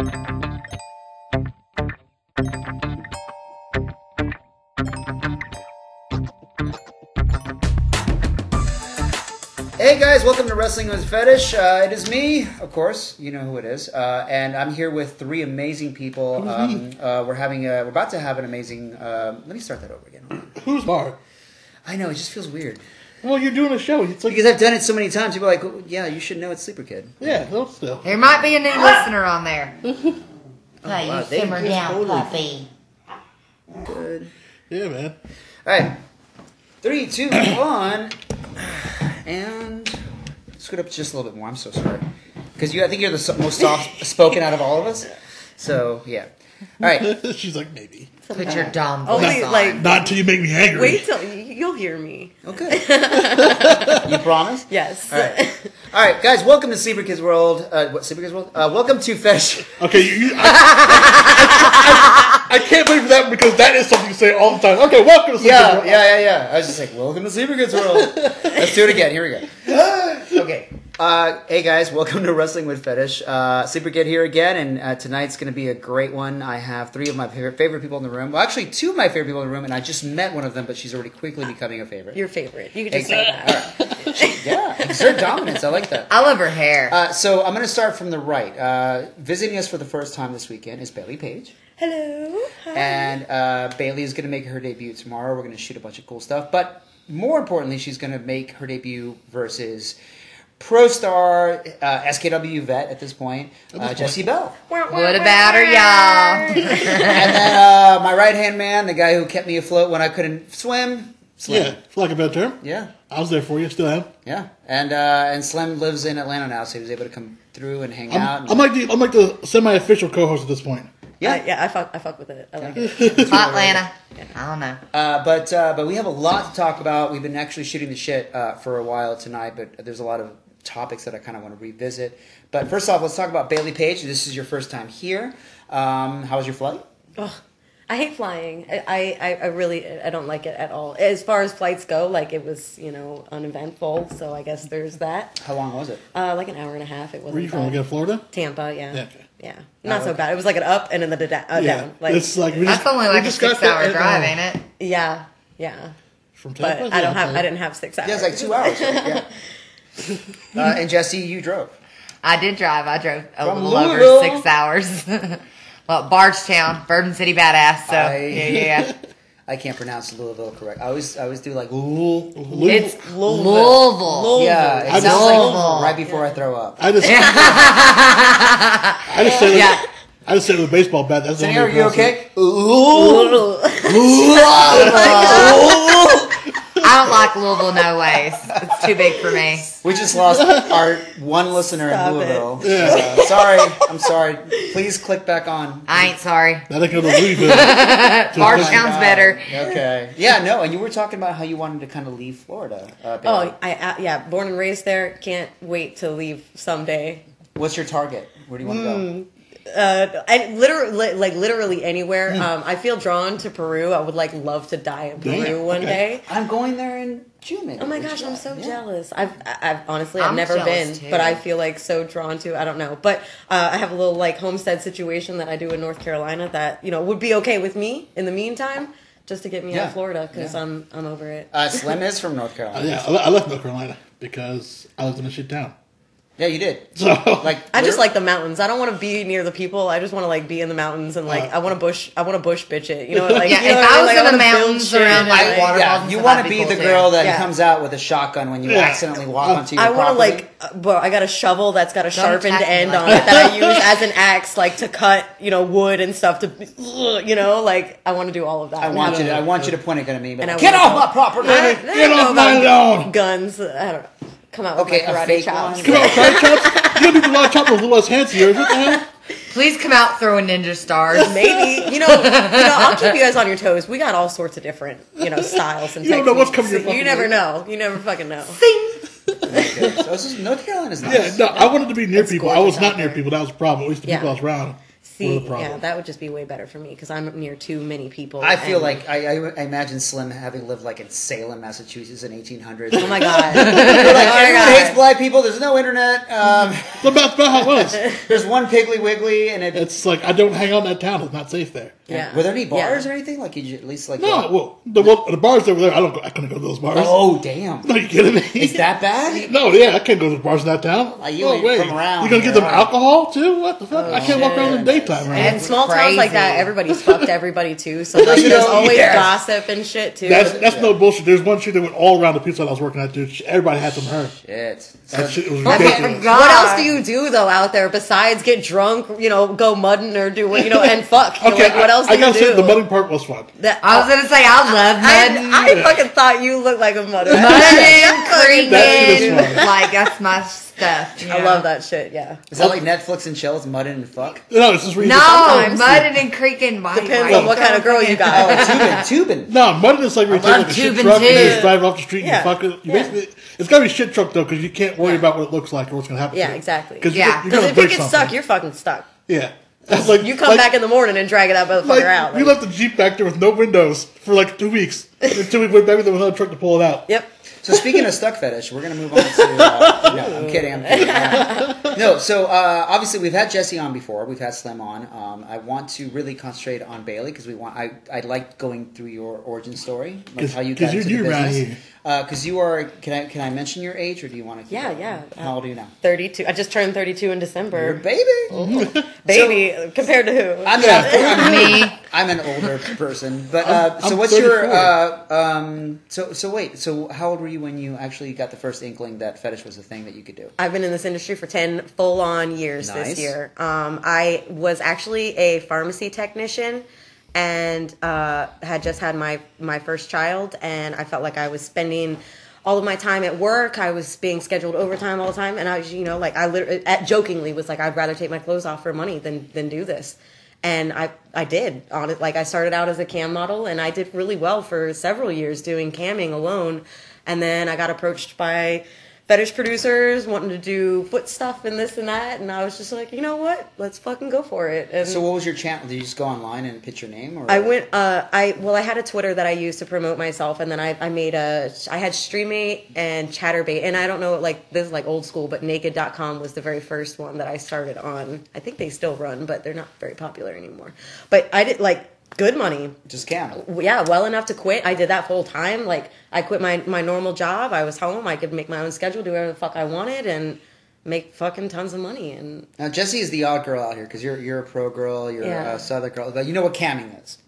Hey guys, welcome to Wrestling with Fetish. Uh, it is me, of course. You know who it is, uh, and I'm here with three amazing people. Um, uh, we're having a, we're about to have an amazing. Uh, let me start that over again. Who's Mark? I know it just feels weird Well, you're doing a show. It's like, because I've done it so many times. People are like, well, "Yeah, you should know it's Sleeper Kid." yeah, no, still. There might be a new listener on there. Oh, hey, wow, you they simmer just down, totally- puppy. Good. Yeah, man. All right, three, two, one, and scoot up just a little bit more. I'm so sorry because you. I think you're the most soft spoken out of all of us. So yeah. All right. She's like, maybe. Put your dumb Only, voice on. like- Not until you make me angry. Wait till y- you'll hear me. Okay. you promise? Yes. All right. All right, guys, welcome to Sleeper Kids World. Uh, what, Sleeper Kids World? Uh, welcome to Fetish. Okay, you, you, I, I, I, I can't wait for that because that is something you say all the time. Okay, welcome to Yeah, Sleeping yeah, yeah, yeah. I was just like, welcome to Sleeper Kids World. Let's do it again. Here we go. Okay. Uh, hey, guys, welcome to Wrestling with Fetish. Uh, Sleeper Kid here again, and uh, tonight's going to be a great one. I have three of my favorite, favorite people in the room. Well, actually, two of my favorite people in the room, and I just met one of them, but she's already quickly becoming a favorite. Your favorite. You can just say Exactly. that. yeah, exert dominance. I like that. I love her hair. Uh, so I'm going to start from the right. Uh, visiting us for the first time this weekend is Bailey Page. Hello. Hi. And uh, Bailey is going to make her debut tomorrow. We're going to shoot a bunch of cool stuff. But more importantly, she's going to make her debut versus Pro Star uh, SKW vet at this point, uh, Jesse Bell. what about her, y'all? and then uh, my right hand man, the guy who kept me afloat when I couldn't swim, Slim. Yeah, for like a better term. Yeah. I was there for you, still am. Yeah. And uh, and Slim lives in Atlanta now, so he was able to come through and hang out. I'm, and- I'm like the I'm like the semi-official co-host at this point. yeah. Uh, yeah, I fuck, I fuck with it. I like it. Hot Atlanta. I don't know. Uh, but uh, but we have a lot to talk about. We've been actually shooting the shit uh, for a while tonight, but there's a lot of topics that I kind of want to revisit. But first off, let's talk about Bailey Page. This is your first time here. Um, how was your flight? Ugh. I hate flying. I, I, I really I don't like it at all. As far as flights go, like it was you know uneventful. So I guess there's that. How long was it? Uh, like an hour and a half. It wasn't. Where you from? bad. Again, Florida? Tampa. Yeah. Yeah, okay. Yeah. Not Oh, so okay. bad. It was like an up and then the da- uh, yeah, down. Like it's like we That's just- only we like a six hour drive, ain't it? yeah, yeah. From But Tampa? I don't have. I didn't have six hours. Yeah, it's like two hours. right? Yeah. Uh, and Jesse, you drove. I did drive. I drove a From little over six hours. well, Bardstown, Bourbon City badass. So I- yeah, yeah. I can't pronounce Louisville correct. I always I always do like Louisville. It's Louisville. Louisville. Yeah, it I sounds just- like Louisville. right before I throw up. I just I just say Yeah. I just say with a baseball bat. That's the only are you way to pronounce okay? Ooh. Oh I don't like Louisville no ways. It's too big for me. We just lost our one listener Stop in. Louisville. Yeah. Uh, sorry, I'm sorry. Please click back on. I ain't sorry. it. That ain't gonna Louisville. Bardstown's better. Okay. Yeah, no, and you were talking about how you wanted to kind of leave Florida. Uh, Oh, I uh, yeah, born and raised there. Can't wait to leave someday. What's your target? Where do you want to go? Uh, I literally like literally anywhere. Hmm. Um, I feel drawn to Peru. I would like love to die in Peru Damn, one okay. day. I'm going there in June. Maybe. Oh my gosh, I'm so yeah. jealous. I've, I've honestly, I've I'm never been, too. but I feel like so drawn to. I don't know, but uh, I have a little like homestead situation that I do in North Carolina that you know would be okay with me in the meantime, just to get me out of Florida because Yeah. I'm I'm over it. Uh, Slim is from North Uh, Carolina. yeah, I le- I left North Carolina because I lived in a shit town. Yeah, you did. So Like I just like the mountains. I don't want to be near the people. I just want to like be in the mountains and like Uh, I want to bush. I want to bush bitch it. You know, like Yeah, you know if I was Like, in the wanna mountains around, and, like, I- water- yeah, you want to that'd be be the girl too. that Yeah. comes out with a shotgun when you Yeah. accidentally walk Uh, onto your I want to like, uh, bro. I got a shovel that's got a sharpened attack me end like on it that I use as an axe, like to cut, you know, wood and stuff. To, you know, like I want to do all of that. I want you to. no, I want you to point a gun at me. But And get off my property. I, I Get off my about lawn. guns. I don't know. Come out with Okay, my a karate fake chops. one. come on, karate chops. You gotta do a lot of chopping with a little less hands here. What the hell? Please come out throwing ninja stars. Maybe you know, you know. I'll keep you guys on your toes. We got all sorts of different, you know, styles and You don't know what's coming your You never way. know. You never fucking know. Okay, so this is North Carolina's nice. Yeah, no, I wanted to be near people. I was not out near there. people. That was the problem. At least the Yeah. people I was around. See, the problem. yeah, that would just be way better for me because I'm near too many people. I feel like I, I, I imagine Slim having lived like in Salem, Massachusetts in 1800s. oh my god, like, Oh everyone God. hates black people. There's no internet. Um, That's about, about how was. there's one Piggly Wiggly, and it. It's like I don't hang out in that town. It's not safe there. Yeah. Were there any bars Yeah. or anything? Like you at least like. No, go- well, the, well, the bars over there. I don't. Go, I couldn't go to those bars. oh damn! No, you kidding me? Is that bad? No, yeah, I can't go to the bars in that town. Like, you no ain't way. from around you gonna here, give them are you? alcohol too? What the fuck? I oh, can't walk around in the daytime. Right? And small towns like that, Crazy. everybody's fucked everybody too. So like, there's know, always yes. gossip and shit too. That's that's no bullshit. There's one shit that went all around the pizza that I was working at, dude. Everybody had some her. Shit. So, That shit was Oh ridiculous. God. what else do you do though out there besides get drunk? You know, go mudding or do what you know and fuck. Okay, what I, else I gotta do? say the mudding part was fun. That- I was gonna say I love mudding. I, I fucking thought you looked like a mudder. mudding, creeking, That shit is fun. like that's my stuff. you I love that shit. Yeah. is that like Netflix and chills, mudding and fuck? No, it's just reading. No, Sometimes. mudding and creeking. Why, Depends on what kind of girl you Oh, got. tubing, tubing. No, mudding is like where you take love like a shit tubing truck and you too. just drive off the street Yeah. and you fuck it. You Yeah. basically, it's gotta be shit truck though because you can't worry about what it looks like or what's gonna happen. Yeah, to it. exactly. Because Yeah. you're, you're Because if break you get something. stuck, you're fucking stuck. yeah. It's like You come like- back in the morning and drag that motherfucker Like, out. we left the Jeep back there with no windows for like two weeks until we went back there with another truck to pull it out. Yep. So speaking of stuck fetish, we're gonna move on to. Uh, no, I'm kidding. I'm kidding. Uh, no, so uh, obviously we've had Jesse on before. We've had Slim on. Um, I want to really concentrate on Bailey because we want. I I like going through your origin story, like 'Cause- how you 'cause got you're into the new around business. here. Because you are. Can I can I mention your age or do you want to? Keep Yeah, it? yeah. How old are you now? 32. I just turned 32 in You're a December. baby. Baby, compared to who? I'm, I'm, Me. I'm an older person, but uh, I'm- so I'm what's your uh, um? So so wait. So how old were you when you actually got the first inkling that fetish was a thing that you could do? I've been in this industry for 10 full on years Nice. this year. Um, I was actually a pharmacy technician and uh, had just had my, my first child, and I felt like I was spending all of my time at work. I was being scheduled overtime all the time, and I was, you know, like I literally, at, jokingly was like, I'd rather take my clothes off for money than, than do this. And I, I did on it. Like I started out as a cam model, and I did really well for several years doing camming alone. And then I got approached by fetish producers wanting to do foot stuff and this and that, and I was just like, you know what? Let's fucking go for it. And So what was your channel? Did you just go online and pitch your name? Or I went. Uh, I well, I had a Twitter that I used to promote myself, and then I, I made a. I had Streamate and Chaturbate, and I don't know, like this is like old school, but Naked.com was the very first one that I started on. I think they still run, but they're not very popular anymore. But I did like good money. just cam. Yeah, well enough to quit. I did that full time. Like I quit my my normal job. I was home. I could make my own schedule, do whatever the fuck I wanted, and make fucking tons of money. And Now Jesse is the odd girl out here because you're you're a pro girl, you're Yeah. a southern girl. But you know what camming is.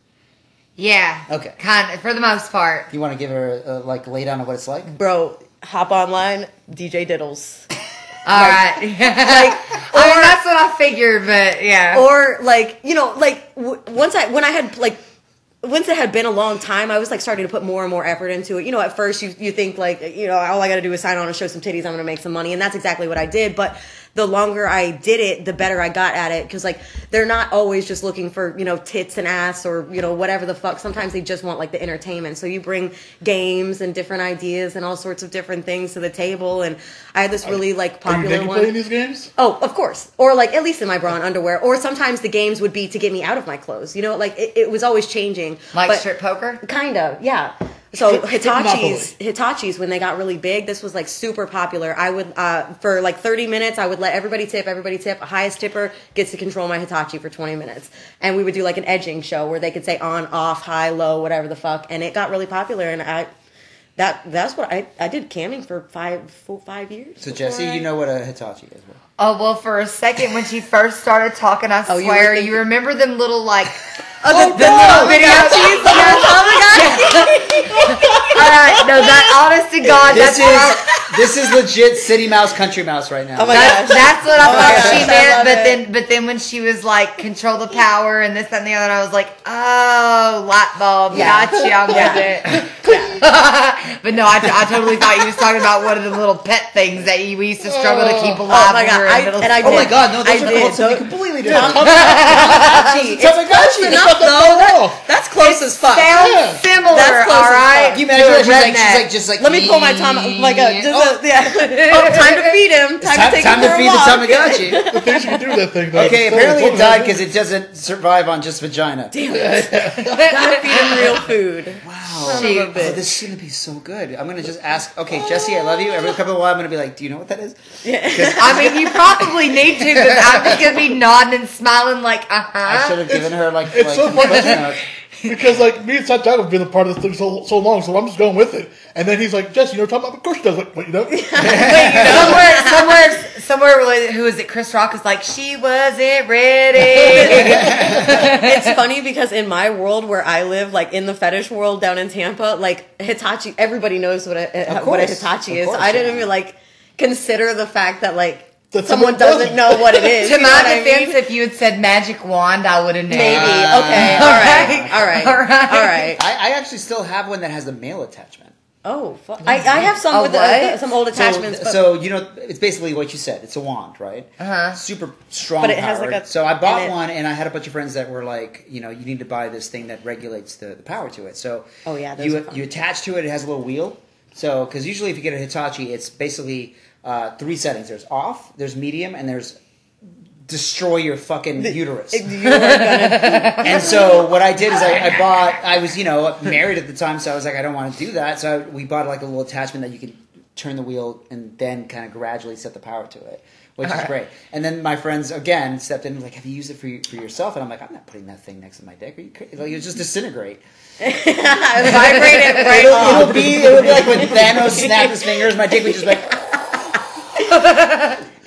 Yeah. Okay. Kind of, for the most part. You want to give her a, like lay down of what it's like? bro, hop online, DJ Diddles. All right. Like, I mean, that's what I figured, but yeah. or like you know like w- once i when i had like once it had been a long time i was like starting to put more and more effort into it you know at first you, you think like you know all i gotta do is sign on and show some titties i'm gonna make some money and that's exactly what i did but the longer i did it the better i got at it because like they're not always just looking for you know tits and ass or you know whatever the fuck sometimes they just want like the entertainment so you bring games and different ideas and all sorts of different things to the table and i had this really like Are you popular naked one playing these games? Oh, of course. Or like at least in my bra and underwear. Or sometimes the games would be to get me out of my clothes. You know, like it, it was always changing. like But- strip poker? Kind of, yeah. So Hitachi's Hitachi's when they got really big, this was like super popular. I would uh, for like 30 minutes, I would let everybody tip, everybody tip. Highest tipper gets to control my Hitachi for 20 minutes, and we would do like an edging show where they could say on, off, high, low, whatever the fuck, and it got really popular. And I that that's what I I did camming for five full five years. So Jesse, I- you know what a Hitachi is. Right? Oh well, for a second when she first started talking, I Oh, you swear you, thinking- remember them little like Oh, the, the little videos. All right, no, that honest to God, This that's what I, is this is legit City Mouse, Country Mouse right now. Oh my That's, gosh. that's what I Oh my thought gosh, she meant, but it. then but then when she was like control the power and this that, and the other, I was like, oh, light bulb, Yeah. gotcha, I'm Yeah. with it. but no, I, I totally thought you was talking about one of the little pet things that you, we used to struggle to keep alive. Oh my God, we I- and I school. oh my God, no, those I are did. called something Those- completely different. Tamagotchi. It's Tamagotchi. Close enough Shut the though. That- that's close as fuck. Sounds Yeah. similar, That's close all as fuck. You imagine to? She's like, she's like, just like. Let me pull my Tom like a just Oh to, yeah. oh, time to feed him. Time, Time, to take time him to for feed a the. Tamagotchi. The things you can do with that thing. Though, Okay, So, apparently it died because it doesn't survive on just vagina. Damn Gotta feed him real food. Wow. Son of a Oh, this is gonna be so good. I'm gonna just ask. Okay, Jesse, I love you. Every couple of while, I'm gonna be like, "Do you know what that is?" Yeah. I mean, you probably need to, because I'm just gonna be nodding and smiling like, uh huh. I should have given her like, It's like so some funny. question notes. Because like me and Santiago have been a part of this thing so so long, so I'm just going with it. And then he's like, Jesse, you know what I'm talking about? Of course he does. Like, what you know? somewhere, somewhere, somewhere. with- Who is it? Chris Rock is like, she wasn't ready. it's funny because in my world where I live, like in the fetish world down in Tampa, like Hitachi, everybody knows what a, Of what a. Hitachi Of is. course, I didn't yeah. even like consider the fact that like That someone someone doesn't doesn't. know what it is. to you know my what I defense, mean? if you had said magic wand, I would have known. maybe okay, all right, all right, All right. all right. I, I actually still have one that has a male attachment. Oh, fu- I, I have some A with what? uh, some old attachments, So, but so you know, it's basically what you said. It's a wand, right? Uh-huh. Super strong. But it has, like, a- So I bought and it- one, and I had a bunch of friends that were like, you know, you need to buy this thing that regulates the, the power to it. So Oh, yeah, those you are fun. you attach to it. It has a little wheel. So because usually if you get a Hitachi, it's basically uh, three settings. There's off, there's medium, and there's destroy your fucking uterus. And so what I did is I, I bought. I was you know married at the time, so I was like, I don't want to do that. So I, we bought like a little attachment that you can turn the wheel and then kind of gradually set the power to it, which is great. And then my friends again stepped in and like, have you used it for for yourself? And I'm like, I'm not putting that thing next to my dick. Are you crazy? Like, it'll just disintegrate. vibrate it right It'll, it'll be it would be like when Thanos snapped his fingers. My dick would just like.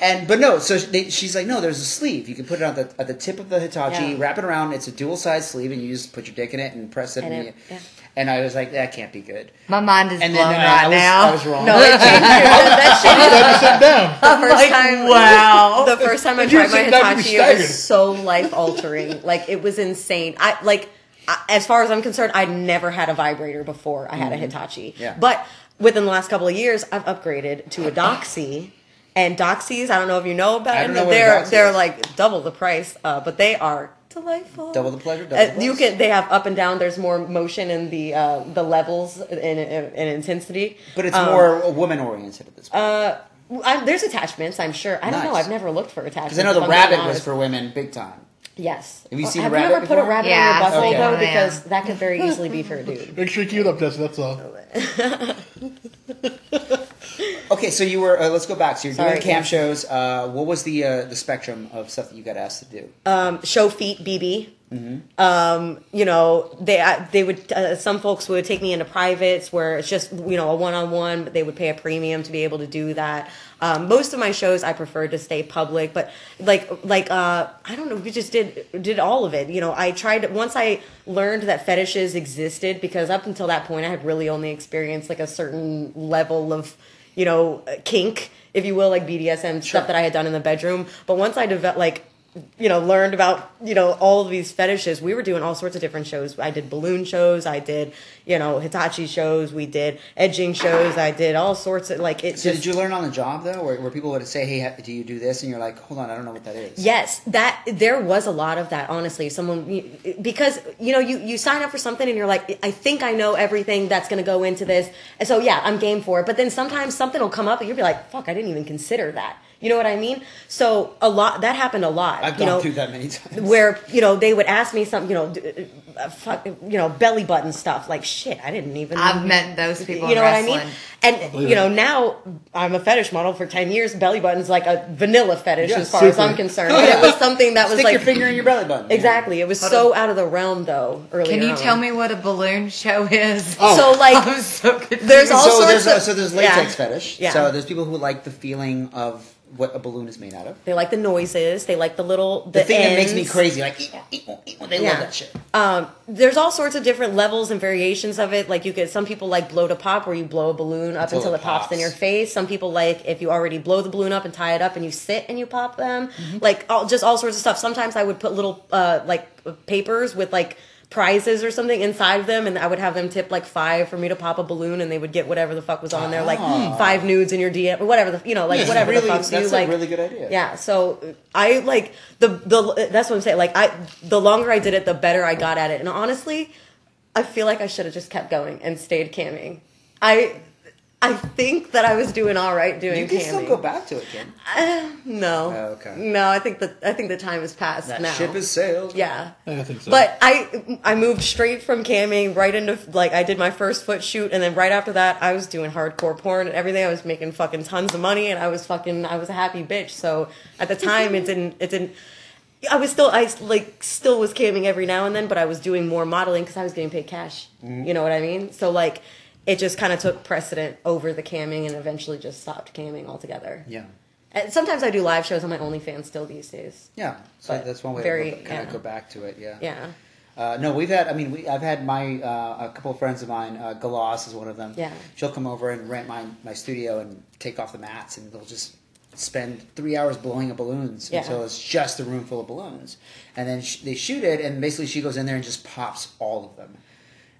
And but no, so they, she's like, no, there's a sleeve. You can put it on the at the tip of the Hitachi, Yeah. wrap it around. It's a dual size sleeve, and you just put your dick in it and press it. And And, it- you- yeah. and I was like, that can't be good. My mind is And blown then right I, was, now. I was wrong. No, it changed. that shit I had to sit down. the first like, time wow. the first time I tried my sit down, you'd be Hitachi, it was so life altering. like it was insane. I like I, as far as I'm concerned, I'd never had a vibrator before I had a mm-hmm. Hitachi. Yeah. But within the last couple of years, I've upgraded to a Doxy. And Doxies, I don't know if you know about them. know what a they're they're like double the price, uh, but they are delightful. Double the pleasure, double Uh, the you can. They have up and down. There's more motion in the uh, the levels in, in, in intensity. But it's Um, more woman oriented at this point. uh, I, there's attachments, I'm sure. I don't know. I've never looked for attachments. Because I know the rabbit was for women, big time. Yes. Have you Uh, seen a have rabbit you ever put a rabbit Yeah, on your butthole seen though? one, yeah. Because that could very easily be for a dude. Make sure you keep it up, Jesse. That's all. Okay, so you were. Uh, let's go back. So you're Sorry, doing cam yeah. shows. Uh, what was the uh, the spectrum of stuff that you got asked to do? Um, show feet, BB. Mm-hmm. Um, you know, they I, they would uh, some folks would take me into privates where it's just you know a one on one, but they would pay a premium to be able to do that. Um, most of my shows I prefer to stay public, but like like uh, I don't know, we just did did all of it. You know, I tried once I learned that fetishes existed because up until that point I had really only experienced like a certain level of you know kink, if you will, like BDSM stuff that I had done in the bedroom. But once I developed like you know, learned about, you know, all of these fetishes. We were doing all sorts of different shows. I did balloon shows. I did, you know, Hitachi shows. We did edging shows. I did all sorts of, like, it So just. did you learn on the job though, where, where people would say, "Hey, do you do this?" and you're like, "Hold on, I don't know what that is." Yes, that there was a lot of that. Honestly, someone because you know you you sign up for something and you're like, I think I know everything that's going to go into this, and so yeah, I'm game for it. But then sometimes something will come up and you'll be like, fuck, I didn't even consider that. You know what I mean? So a lot that happened a lot. I've you gone know, through that many times. where you know they would ask me some you know, uh, fuck, you know, belly button stuff. Like shit, I didn't even. I've met those people. You know in what I mean? wrestling. And you know now I'm a fetish model for ten years. Belly button's like a vanilla fetish Yeah, as far as. I'm concerned. But it was something that was Stick like your finger in your belly button. exactly. It was so out of the realm though. Earlier, Can you on. tell me what a balloon show is? Oh. So like I'm so there's all so sorts there's of so there's latex yeah. fetish. Yeah. So there's people who like the feeling of what a balloon is made out of. They like the noises. They like the little The, the, thing that makes me crazy, like eat, eat, eat, they Yeah. love that shit. Um, there's all sorts of different levels and variations of it. Like you could, some people like blow to pop, where you blow a balloon up Until until it it pops. in your face. Some people like if you already blow the balloon up and tie it up, and you sit and you pop them. Mm-hmm. Like all, just all sorts of stuff. Sometimes I would put little uh, like papers with like prizes or something inside of them, and I would have them tip like five for me to pop a balloon, and they would get whatever the fuck was on there, like Ah. five nudes in your DM or whatever the you know like Yeah, whatever really- the fucks you a like. really good idea. Yeah, so I like the the that's what I'm saying. Like I, the longer I did it, the better I got at it. And honestly, I feel like I should have just kept going and stayed camming. I I think that I was doing all right doing You can camming. still go back to it, Kim. Uh, no. Oh, okay. No, I think that I think the time has passed That now. ship has sailed. yeah. I think so. But I I moved straight from camming right into like I did my first foot shoot and then right after that I was doing hardcore porn and everything. I was making fucking tons of money and I was fucking I was a happy bitch. So at the time it didn't it didn't I was still I like still was camming every now and then, but I was doing more modeling because I was getting paid cash. Mm-hmm. You know what I mean? So like it just kind of took precedent over the camming and eventually just stopped camming altogether. Yeah. And sometimes I do live shows on my OnlyFans still these days. Yeah. So that's one way very- to kind of go back to it. Yeah. Yeah. Uh, no, we've had. I mean, we, I've had my uh, a couple of friends of mine. Uh, Galas is one of them. Yeah. she'll come over and rent my my studio and take off the mats, and they'll just spend three hours blowing up balloons Yeah. until it's just a room full of balloons, and then sh- they shoot it, and basically she goes in there and just pops all of them.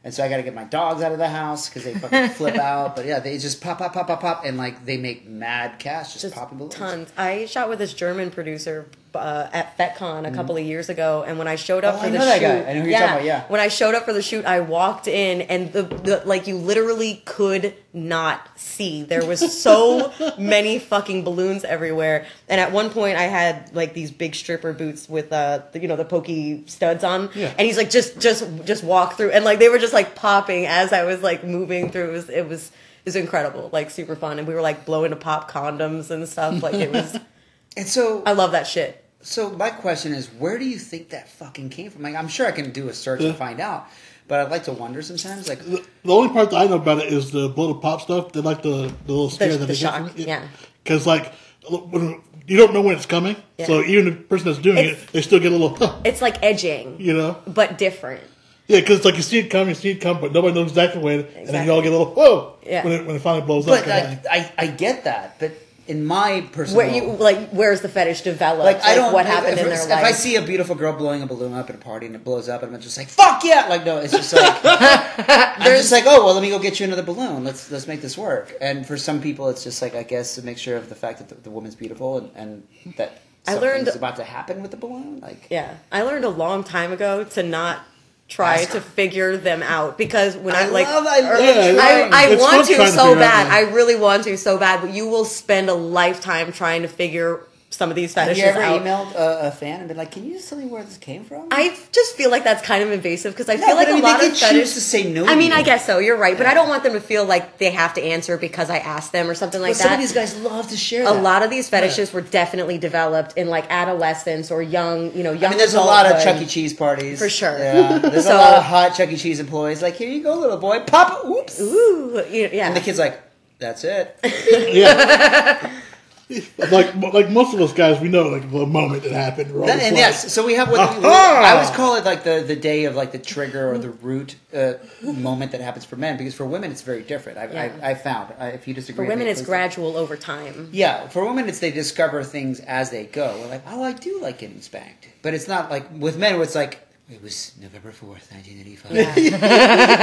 And so I got to get my dogs out of the house because they fucking flip out. But yeah, they just pop, pop, pop, pop, pop, and like they make mad cash just, just popping balloons. tons. I shot with this German producer uh, at FetCon a couple of years ago, and when I showed up Oh, for I the know that shoot, guy. I know who you're talking about, yeah. when I showed up for the shoot, I walked in, and the, the like you literally could not see. There was so many fucking balloons everywhere, and at one point I had like these big stripper boots with uh the, you know the pokey studs on, Yeah. and he's like just just just walk through, and like they were just like popping as I was like moving through. It was it was. It was incredible, like super fun, and we were like blowing to pop condoms and stuff. Like it was, And so I love that shit. So my question is, where do you think that fucking came from? Like, I'm sure I can do a search and find out, but I'd like to wonder sometimes. Like, the, the only part that I know about it is the blow the pop stuff. They like the, the little scare The- that the they shock, get from it. yeah. Because like when, you don't know when it's coming, Yeah. so even the person that's doing It's- it, they still get a little, huh, It's like edging, you know. but different. Yeah, because it's like you see it come, you see it come, but nobody knows exactly when, and then you all get a little whoa Yeah. when it when it finally blows up. but kinda like, thing. I, I get that, but in my personal, Where you like, where's the fetish developed? like, I don't. what happened if, in their if life. If i see a beautiful girl blowing a balloon up at a party and it blows up, and I'm just like, fuck yeah! Like, no, it's just like I'm just like, oh well, let me go get you another balloon. Let's let's make this work. And for some people, it's just like I guess a mixture of the fact that the, the woman's beautiful and, and that I learned- about to happen with the balloon. Like, yeah, I learned a long time ago to not try Ask- to figure them out because when I, I like. love, I love Yeah. I, I want to so bad. I really want to so bad, but you will spend a lifetime trying to figure some of these Have fetishes you ever out. emailed a, a fan and been like, "Can you just tell me where this came from?" I just feel like that's kind of invasive because I No, feel like but I mean, a lot they of can fetish. choose to say no. I mean, you. I guess so. You're right, but I don't want them to feel like they have to answer because I asked them or something like But some of these guys love to share. a that. lot of these fetishes were definitely developed in like adolescence or young, you know, young. I mean, there's a lot of. Chuck E. Cheese parties For sure. Yeah, there's So- a lot of hot Chuck E. Cheese employees. Like, here you go, little boy, pop. Oops. Ooh, yeah. And the kid's like, "That's it." yeah. like like most of those guys, we know like the moment it happened. we're all and like, yes, so we have what we, Aha! I always call it like the, the day of like the trigger or the root uh, moment that happens for men because for women it's very different. I, Yeah. I, I found uh, if you disagree, For women, it's please- gradual over time. Yeah, for women, it's they discover things as they go. We're like, oh, I do like getting spanked, but it's not like with men. Where it's like it was November fourth, nineteen eighty five.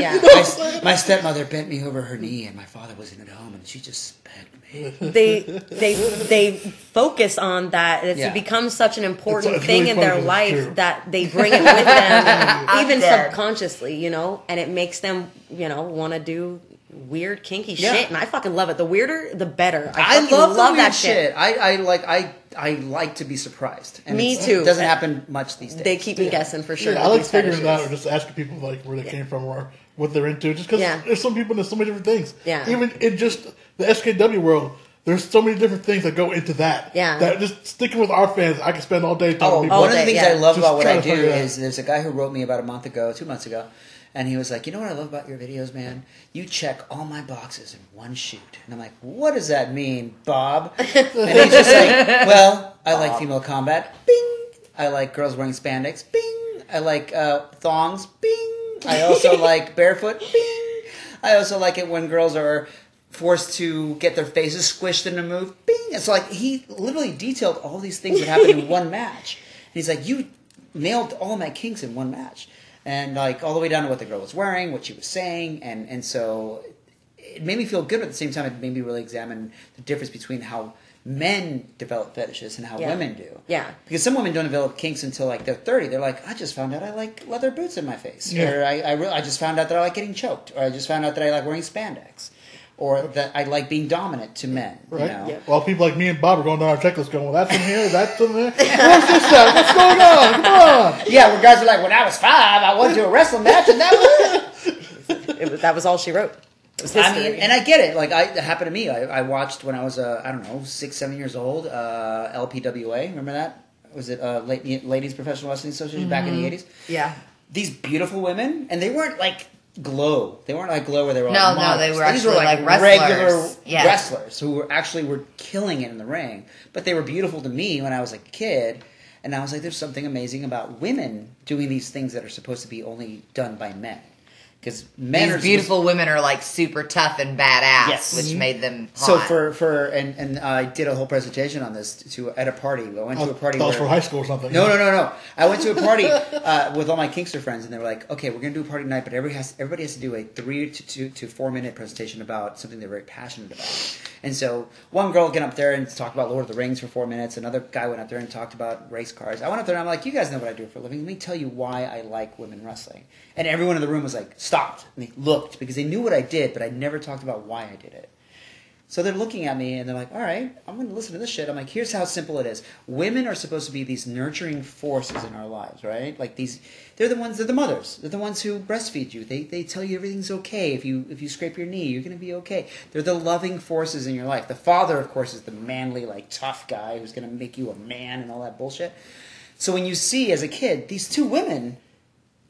Yeah. my, my stepmother bent me over her knee, and my father wasn't at home, and she just spanked me. They they they focus on that. It's Yeah. become such an important It's- it's thing really in funny their 'cause it's life true. that they bring it with them, even dead. subconsciously, you know, and it makes them, you know, want to do weird kinky Yeah. shit. And I fucking love it. The weirder, the better. I, I love, love, the that weird shit. I, I like I I like to be surprised. And Me too. It doesn't happen much these days. They keep me guessing for sure. Yeah, I like figuring it out fetishes. and just asking people like where they came from or what they're into. Just because Yeah. there's some people there's so many different things. Yeah. Even it just the SKW world, there's so many different things that go into that. Yeah. That just sticking with our fans, I can spend all day talking Oh, to people. one of the things yeah. I love Just about what I do figure it out. is there's a guy who wrote me about a month ago, two months ago, and he was like, "You know what I love about your videos, man? You check all my boxes in one shoot." And I'm like, "What does that mean, Bob?" And he's just like, "Well, I like female combat. Bing. I like girls wearing spandex. Bing. I like uh, thongs. Bing. I also like barefoot. Bing. I also like it when girls are." Forced to get their faces squished in a move, bing. And so, like, he literally detailed all these things that happened in one match. And he's like, "You nailed all my kinks in one match, and like all the way down to what the girl was wearing, what she was saying, and and so it made me feel good. But at the same time, it made me really examine the difference between how men develop fetishes and how Yeah. women do. Yeah. because some women don't develop kinks until like they're thirty. They're like, I just found out I like leather boots in my face, Yeah. or I I, re- I just found out that I like getting choked, or I just found out that I like wearing spandex. Or that I like being dominant to men. Right. You know? Yep. While people like me and Bob are going down our checklist going, well, that's in here, that's in there. Where's this at? What's going on? Come on. Yeah, where guys are like, when I was five, I went to a wrestling match, and that was it. It was, that was all she wrote. It was I mean, and I get it. Like, I, it happened to me. I, I watched when I was, uh, I don't know, six, seven years old. Uh, LPWA, remember that? Was it uh, La- Ladies Professional Wrestling Association back in the eighties? Yeah. These beautiful women, and they weren't like GLOW. They weren't like GLOW where they were. No, like no, they were These were like, like, regular wrestlers. Yeah. wrestlers who were actually were killing it in the ring. But they were beautiful to me when I was a kid. And I was like, there's something amazing about women doing these things that are supposed to be only done by men. Because men are These beautiful women are like super tough and badass, Yes. which Mhm. made them hot. So for for and and I did a whole presentation on this to at a party. I went to a party. That was where- for high school or something. No, no, no, no. I went to a party uh, with all my Kinkster friends, and they were like, "Okay, we're gonna do a party tonight, but everybody has everybody has to do a three to two to four minute presentation about something they're very passionate about." And so one girl get up there and talk about Lord of the Rings for four minutes. Another guy went up there and talked about race cars. I went up there and I'm like, "You guys know what I do for a living. Let me tell you why I like women wrestling." And everyone in the room was like, stopped and they looked because they knew what I did, but I never talked about why I did it. So they're looking at me and they're like, all right, I'm going to listen to this shit. I'm like, here's how simple it is. Women are supposed to be these nurturing forces in our lives, right? Like these, they're the ones, they're the mothers. They're the ones who breastfeed you. They, they tell you everything's okay. If you, if you scrape your knee, you're going to be okay. They're the loving forces in your life. The father, of course, is the manly, like tough guy who's going to make you a man and all that bullshit. So when you see as a kid, these two women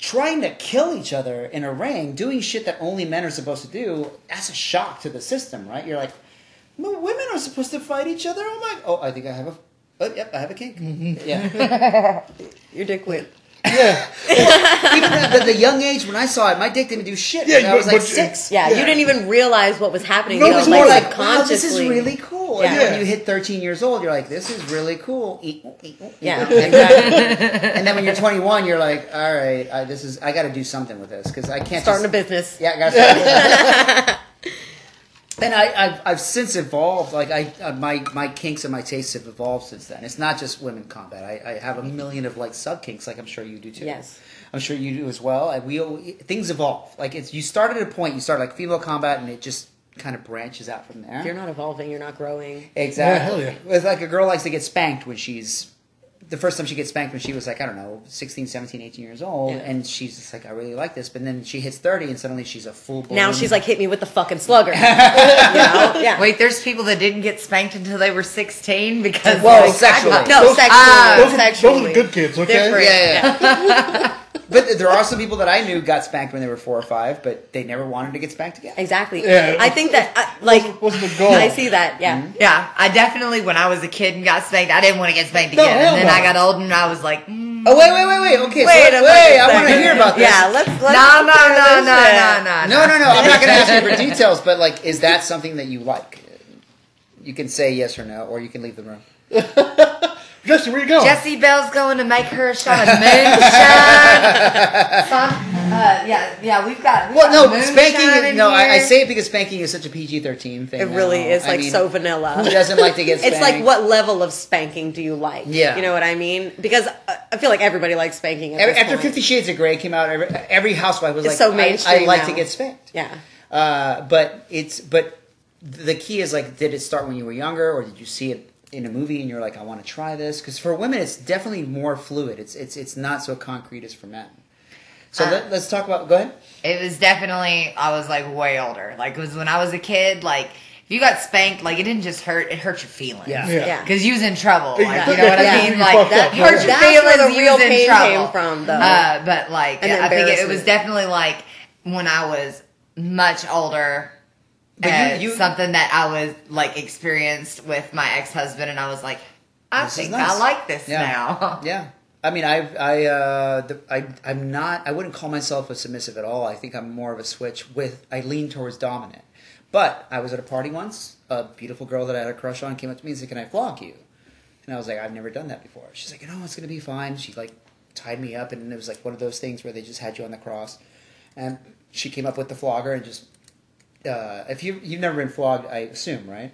trying to kill each other in a ring, doing shit that only men are supposed to do, that's a shock to the system, right? You're like, no, women are supposed to fight each other. I'm like, oh, I think I have a, oh, yep, I have a kink. Mm-hmm. Yeah. Your dick went. Yeah. Even at the, the young age when I saw it, my dick didn't do shit. Yeah, when I was like six. Yeah, Yeah. you didn't even realize what was happening. No, you it know, was more like, wow, this is really cool. Yeah. And Yeah. then when you hit 13 years old, you're like, this is really cool. Eat, eat, eat, Yeah, exactly. And then when you're 21, you're like, all right, I, this is, I got to do something with this because I can't Starting a just, business. Yeah, I gotta start a business. And I, I've, I've since evolved. Like I, uh, my my kinks and my tastes have evolved since then. It's not just women combat. I, I have a million of like sub kinks, like I'm sure you do too. Yes. I'm sure you do as well. And we all- things evolve. Like it's you start at a point. You start like female combat, and it just kind of branches out from there. If you're not evolving, you're not growing. Exactly. Yeah, hell yeah. It's like a girl likes to get spanked when she's the first time she gets spanked when she was like I don't know 16, 17, 18 years old, Yeah. and she's just like I really like this. But then she hits thirty, and suddenly she's a full. Now she's like, hit me with the fucking slugger. you know? Yeah. Wait, there's people that didn't get spanked until they were 16 because Well, like, sexually. I- No, Those- sexually. Ah, Those are, sexually. those are the good kids, okay? Different. Yeah, yeah. but there are some people that I knew got spanked when they were four or five, but they never wanted to get spanked again. Exactly. Yeah. I think that, uh, like, Wasn't the goal. I see that. Yeah. Mm-hmm. Yeah, I definitely when I was a kid and got spanked, I didn't want to get spanked No, again. hell and then no. I got old and I was like, mm, Oh wait, wait, wait, wait. Okay, Wait so wait. I want to hear about this. Yeah, let's let's. no, no, clear no, no, no, no, No, no, no. I'm not going to ask you for details, but like, is that something that you like? You can say yes or no, or you can leave the room. Jesse, where you going? Jesse Bell's going to make her a shot of moonshine. Some, uh, yeah, yeah, we've got. we've Well, got no, moonshine spanking. in No, I, I say it because spanking is such a PG-13 thing. It really now. is I like mean, so vanilla. Who doesn't like to get spanked? It's like what level of spanking do you like? Yeah. You know what I mean? Because uh, I feel like everybody likes spanking. At Every- this after point. Fifty Shades of Grey came out, every, every housewife was It's like, so I- mainstream I, like now. to get spanked." Yeah. Uh, but it's but the key is like, did it start when you were younger, or did you see it in a movie and you're like, I want to try this? Because for women, it's definitely more fluid. It's it's it's not so concrete as for men. So Uh, let, let's talk about. Go ahead. It was definitely I was like way older. Like it was when I was a kid. Like if you got spanked, like it didn't just hurt; it hurt your feelings. Yeah. Yeah. Yeah. Because you was in trouble. Like, you know what Yeah. I mean? You Like that hurt right? your That's feelings. where the real was in pain trouble. came from, though. Uh, but like, And I think it, it was definitely like when I was much older. But you- you- something that I was like experienced with my ex husband, and I was like, I think nice. I like this Yeah. now. Yeah. I mean, I, I, uh, the, I, I'm not. I wouldn't call myself a submissive at all. I think I'm more of a switch. With I lean towards dominant. But I was at a party once. A beautiful girl that I had a crush on came up to me and said, "Can I flog you?" And I was like, "I've never done that before." She's like, "No, it's gonna be fine." She like tied me up, and it was like one of those things where they just had you on the cross. And she came up with the flogger and just. Uh, if you you've never been flogged, I assume, right,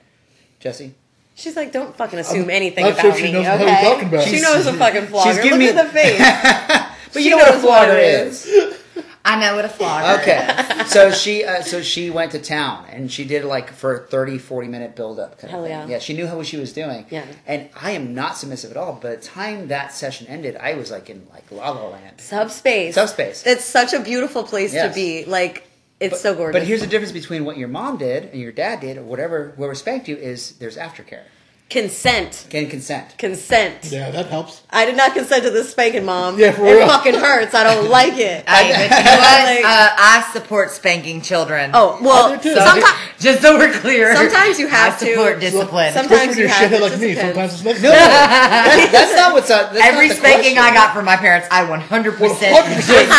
Jesse? She's like, don't fucking assume anything not about sure she me. knows okay? the hell you're talking about. She She's- knows a fucking flogger. giving Look me- at the face. But She you know what a knows what flogger it is. I know what a flogger. Is. Okay, so she uh, so she went to town and she did like for a 30, 40 minute build up. Kind Hell of thing. yeah. yeah. She knew how what she was doing. Yeah. and I am not submissive at all. But by the time that session ended, I was like in like la la land. Subspace. Subspace. It's such a beautiful place Yes. to be. Like it's But, so gorgeous. But here's the difference between what your mom did and your dad did, or whatever, whoever spanked you, is there's aftercare consent. Can consent. Consent. Yeah, that helps. I did not consent to this spanking, mom. Yeah, for it real. fucking hurts. I don't like it. Hey, but you know what? Like- uh, I support spanking children. oh well, do too. So, sometimes just so we're clear. Sometimes you have I support to. discipline. Some- Especially Sometimes when you you're have shithead like me. discipline. Sometimes it's necessary. No, that, that's not what's up. That's Every not the spanking I got from my parents, I 100% 100%. deserved.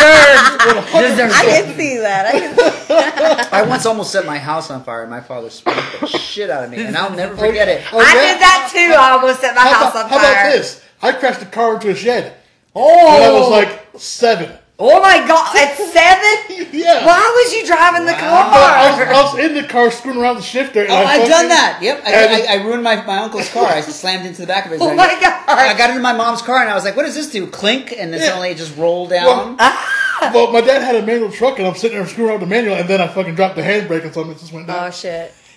deserved I it. can see that. I can I once almost set my house on fire, and my father spanked the shit out of me, and I'll never forget it. Oh, I yeah? did that too. I almost set my How house about, on how fire. about this? I crashed a car into a shed Oh, when I was like seven. oh my god, at seven? Yeah. Why was you driving the Wow. I was, car? I was in the car screwing around the shifter. And Oh, I I've fucking- done that. Yep, I, And- I, I ruined my, my uncle's car. I slammed into the back of his. Oh I- my God. I got into my mom's car, and I was like, "What does this do?" Clink, and then Yeah. suddenly it just rolled down. Ah. Well, my dad had a manual truck, and I'm sitting there screwing around the manual, and then I fucking dropped the handbrake, and something just went down. Oh shit.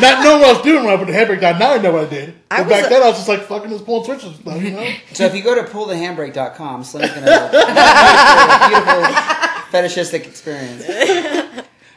Not knowing what I was doing when I put the handbrake down. Now I know what I did. I But was back a- then, I was just like fucking just pulling switches and stuff, you know? so if you go to pullthehandbrake.com, Slim's gonna have a beautiful, beautiful fetishistic experience.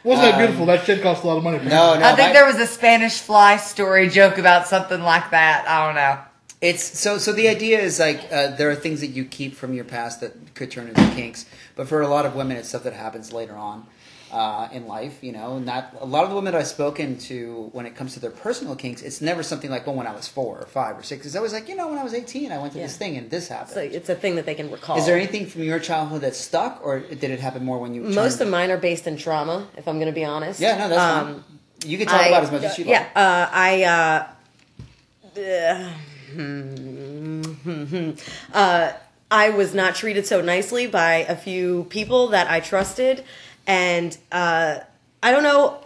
Wasn't that beautiful? That shit cost a lot of money. Um, No, no, I think my- there was a Spanish fly story joke about something like that. I don't know. It's so. So the idea is like uh, there are things that you keep from your past that could turn into kinks, but for a lot of women, it's stuff that happens later on uh, in life. You know, not a lot of the women I've spoken to when it comes to their personal kinks, it's never something like, well, when I was four or five or six. It's always like, you know, when I was eighteen, I went to this thing and this happened. So it's a thing that they can recall. is there anything from your childhood that stuck, or did it happen more when you? Most of mine are based in trauma. If I'm going to be honest. Yeah, no, that's Um, fine. You can talk I- about as much as you like. Yeah, uh, I. Uh, uh, uh, I was not treated so nicely by a few people that I trusted, and uh, I don't know.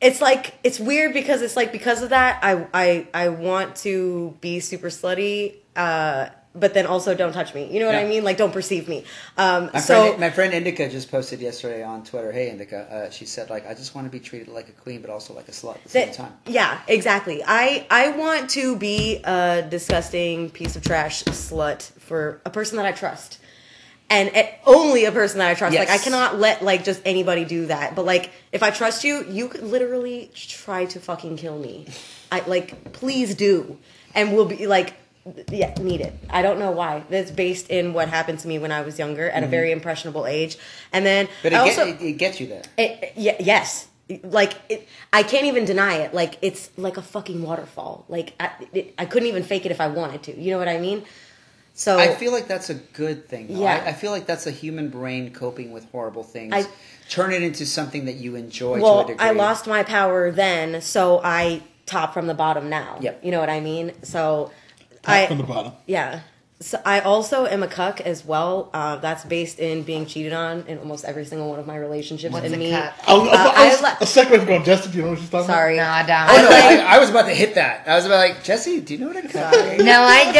It's like it's weird because it's like because of that I I I want to be super slutty, uh, but then also don't touch me. You know what I mean? Like don't perceive me. Um, My so friend, my friend Indica just posted yesterday on Twitter. Hey, Indica, uh, she said like, I just want to be treated like a queen, but also like a slut at the same time. Yeah, exactly. I I want to be a disgusting piece of trash slut for a person that I trust. And it, only a person that I trust. Like I cannot let like just anybody do that. But like if I trust you, you could literally try to fucking kill me. I like please do. And we'll be like yeah, need it. I don't know why. That's based in what happened to me when I was younger at a very impressionable age. And then Mm-hmm. But it, I get, also, it, it gets you there. it, yeah, yes. Like it, I can't even deny it. Like it's like a fucking waterfall. Like I, it, I couldn't even fake it if I wanted to. You know what I mean? So I feel like that's a good thing. Though. Yeah. I, I feel like that's a human brain coping with horrible things. I- Turn it into something that you enjoy to a well, degree. I lost my power then, so I top from the bottom now. Yep. You know what I mean? So Top I from the bottom. yeah. So I also am a cuck as well. Uh, that's based in being cheated on in almost every single one of my relationships. What's and a me, cuck? I was, Uh, I was I li- a second way from going, do you know what she's talking sorry, No, I don't. No, like- I, I was about to hit that. I was about like, Jesse, do you know what a cuck is? No, I don't.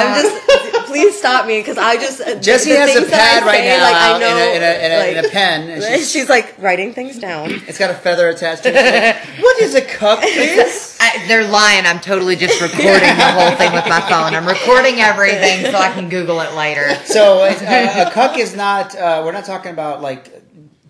I'm just. please stop me because I just. Jesse has a things that I pad right say, now Like I know, in, a, in, a, in, a, in a pen. And she's, She's like writing things down. it's got a feather attached to it. Like, what is a cuck, please? I, they're lying. I'm totally just recording the whole thing with my phone. I'm recording everything so I can Google it later. So uh, a cuck is not. Uh, we're not talking about like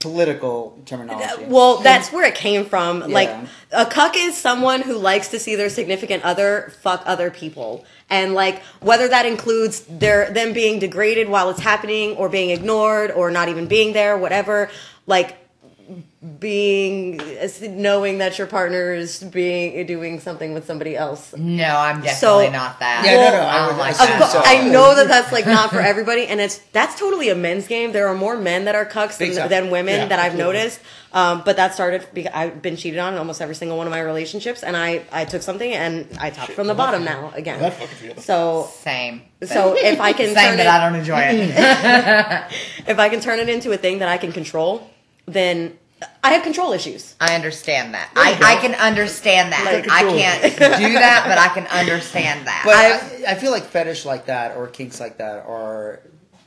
political terminology. Well, that's where it came from. Like a cuck is someone who likes to see their significant other fuck other people. And like whether that includes their them being degraded while it's happening or being ignored or not even being there, whatever, like being knowing that your partner is being doing something with somebody else. No, I'm definitely So- not that. Yeah, no, no, I I don't would like that. course, so. I know that that's like not for everybody, and it's that's totally a men's game. There are more men that are cucks than, time. than women Yeah, that I've absolutely. noticed. Um, but that started because I've been cheated on in almost every single one of my relationships, and I I took something and I topped from the bottom now again. That. So Same. so if I can Same, turn but it, I don't enjoy it. if I can turn it into a thing that I can control, then I have control issues. I understand that. I. I can understand that. I can't do that, but I can understand that. But I've- I, I feel like fetish like that or kinks like that are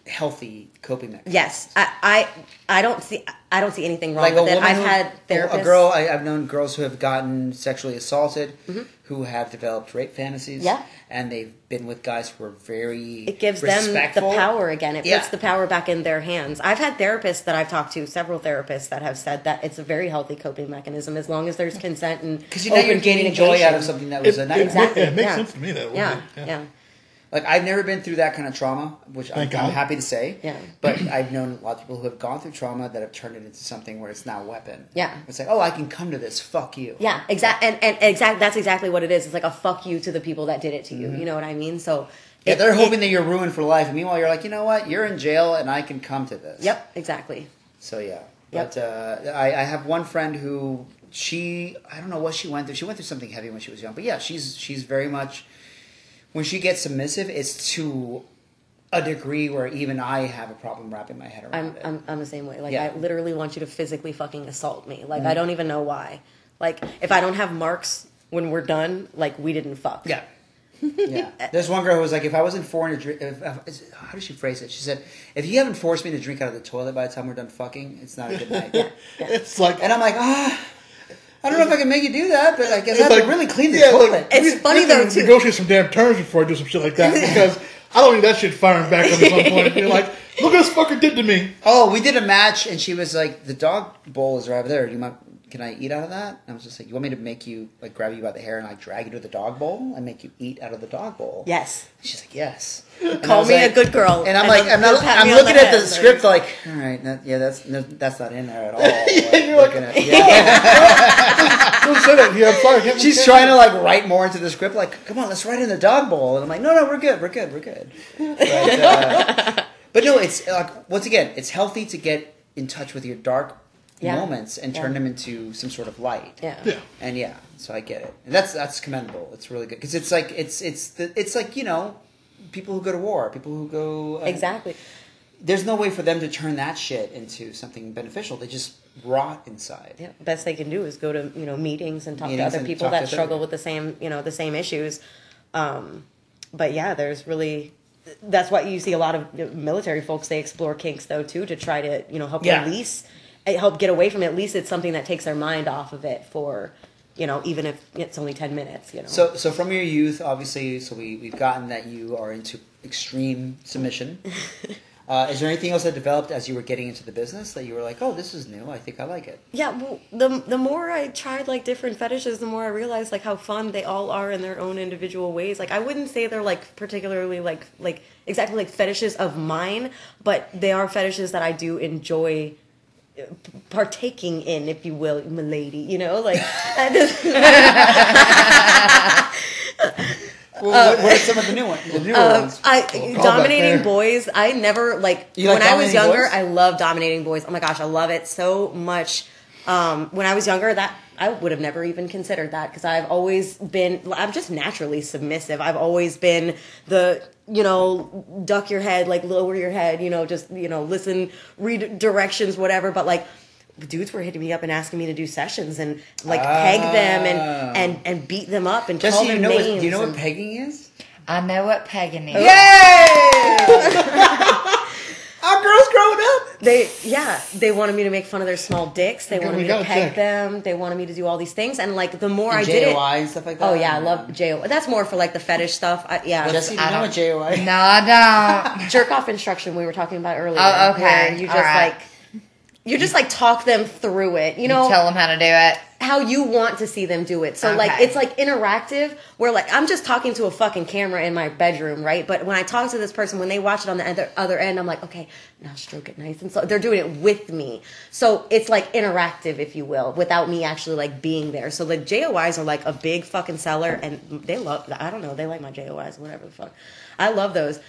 healthy coping mechanism. Yes, I, I I don't see I don't see anything wrong Like with it. I've who, had a- therapists. a girl. I, I've known girls who have gotten sexually assaulted, who have developed rape fantasies. Mm-hmm. Yeah. and they've been with guys who are very. it gives them the power again. It Yeah. puts the power back in their hands. I've had therapists that I've talked to, several therapists that have said that it's a very healthy coping mechanism as long as there's consent and Because you know you're open gaining joy out of something that was It- a it- nightmare. Exactly. Yeah, it makes yeah. sense to me that way. Yeah, Yeah. yeah. Like I've never been through that kind of trauma, which I'm, I'm happy to say. Yeah. But I've known a lot of people who have gone through trauma that have turned it into something where it's now a weapon. Yeah. It's like, oh, I can come to this. Fuck you. Yeah, Exactly. and, and exact. That's exactly what it is. It's like a fuck you to the people that did it to you. You know what I mean? So Mm-hmm. Yeah, it- they're it- hoping that you're ruined for life, and meanwhile, you're like, you know what? You're in jail, and I can come to this. Yep, exactly. So yeah, Yep. but uh, I, I have one friend who she I don't know what she went through. She went through something heavy when she was young, but yeah, she's she's very much when she gets submissive, it's to a degree where even I have a problem wrapping my head around I'm, it. I'm I'm the same way. Like Yeah. Mm-hmm. I literally want you to physically fucking assault me. Like I don't even know why. Like if I don't have marks when we're done, like we didn't fuck. yeah. Yeah, there's one girl who was like, "If I wasn't foreign to drink, if, if, how did she phrase it? She said, if you haven't forced me to drink out of the toilet by the time we're done fucking, it's not a good night." It's like And I'm like, ah, I don't know if I can make you do that, but I guess I It's have to like- really clean the yeah, like- toilet. It's we- funny we have though, to too. Negotiate some damn terms before I do some shit like that because I don't need that shit firing back on me at some point. You're like, look what this fucker did to me. Oh, we did a match, and she was like, "The dog bowl is right over there. Do you mind? Can I eat out of that?" And I was just like, "You want me to make you like grab you by the hair and like drag you to the dog bowl and make you eat out of the dog bowl?" Yes. She's like, "Yes." And Call me like- a good girl. And I'm And like, I'm, not, I'm looking the at the head, script like- like, all right, that, yeah, that's no, that's not in there at all. Like, you're we're like, gonna- yeah. Don't say that. Yeah, I'm sorry. I can't She's trying to like write more into the script, like, come on, let's write in the dog bowl. And I'm like, no, no, we're good, we're good, we're good. But, uh, but no, it's like once again, it's healthy to get in touch with your dark Yeah. moments and turn them into some sort of light. Yeah. Yeah. And yeah, so I get it, and that's that's commendable. It's really good because it's like it's it's the, it's like you know, people who go to war, people who go uh, Exactly. There's no way for them to turn that shit into something beneficial. They just rot inside. Yeah, best they can do is go to you know meetings and talk Meetings to other people that struggle other- with the same you know the same issues. Um, but yeah, there's really that's why you see a lot of military folks they explore kinks though too to try to you know help Yeah. release help get away from it. At least it's something that takes their mind off of it for you know even if it's only ten minutes. You know. So, so from your youth, obviously, so we we've gotten that you are into extreme submission. Uh, is there anything else that developed as you were getting into the business that you were like, oh, this is new. I think I like it. Yeah, well, the the more I tried like different fetishes, the more I realized like how fun they all are in their own individual ways. Like I wouldn't say they're like particularly like like exactly like fetishes of mine, but they are fetishes that I do enjoy partaking in, if you will, milady. You know, like I just- Well, what, what are some of the new ones? The newer ones. I call dominating boys. I never like You like when I was younger. boys? I love dominating boys. Oh my gosh, I love it so much. Um, when I was younger, that I would have never even considered that because I've always been. I'm just naturally submissive. I've always been the you know duck your head, like lower your head. You know, just you know listen, read directions, whatever. But like. Dudes were hitting me up and asking me to do sessions and like peg them and, ah. and and beat them up and call Jesse, them you know what, names. do you know what pegging is? I know what pegging is. Yay! Our girls growing up. They yeah, they wanted me to make fun of their small dicks. They wanted me to peg check. them. They wanted me to do all these things, and like the more I And did it, and stuff like oh, that. oh yeah, I love JO. That's more for like the fetish stuff. I, yeah, Jesse, do you I know don't- what JOI? No, I don't. jerk off instruction we were talking about earlier. Oh, okay. you just All right. like you just like talk them through it. You know Tell them how to do it. how you want to see them do it. So like it's like interactive where like I'm just talking to a fucking camera in my bedroom, right? But when I talk to this person, when they watch it on the other, other end, I'm like, okay, now stroke it nice and so they're doing it with me. So it's like interactive, if you will, without me actually like being there. So the JOIs are like a big fucking seller and they love I don't know, they like my JOIs, whatever the fuck. I love those.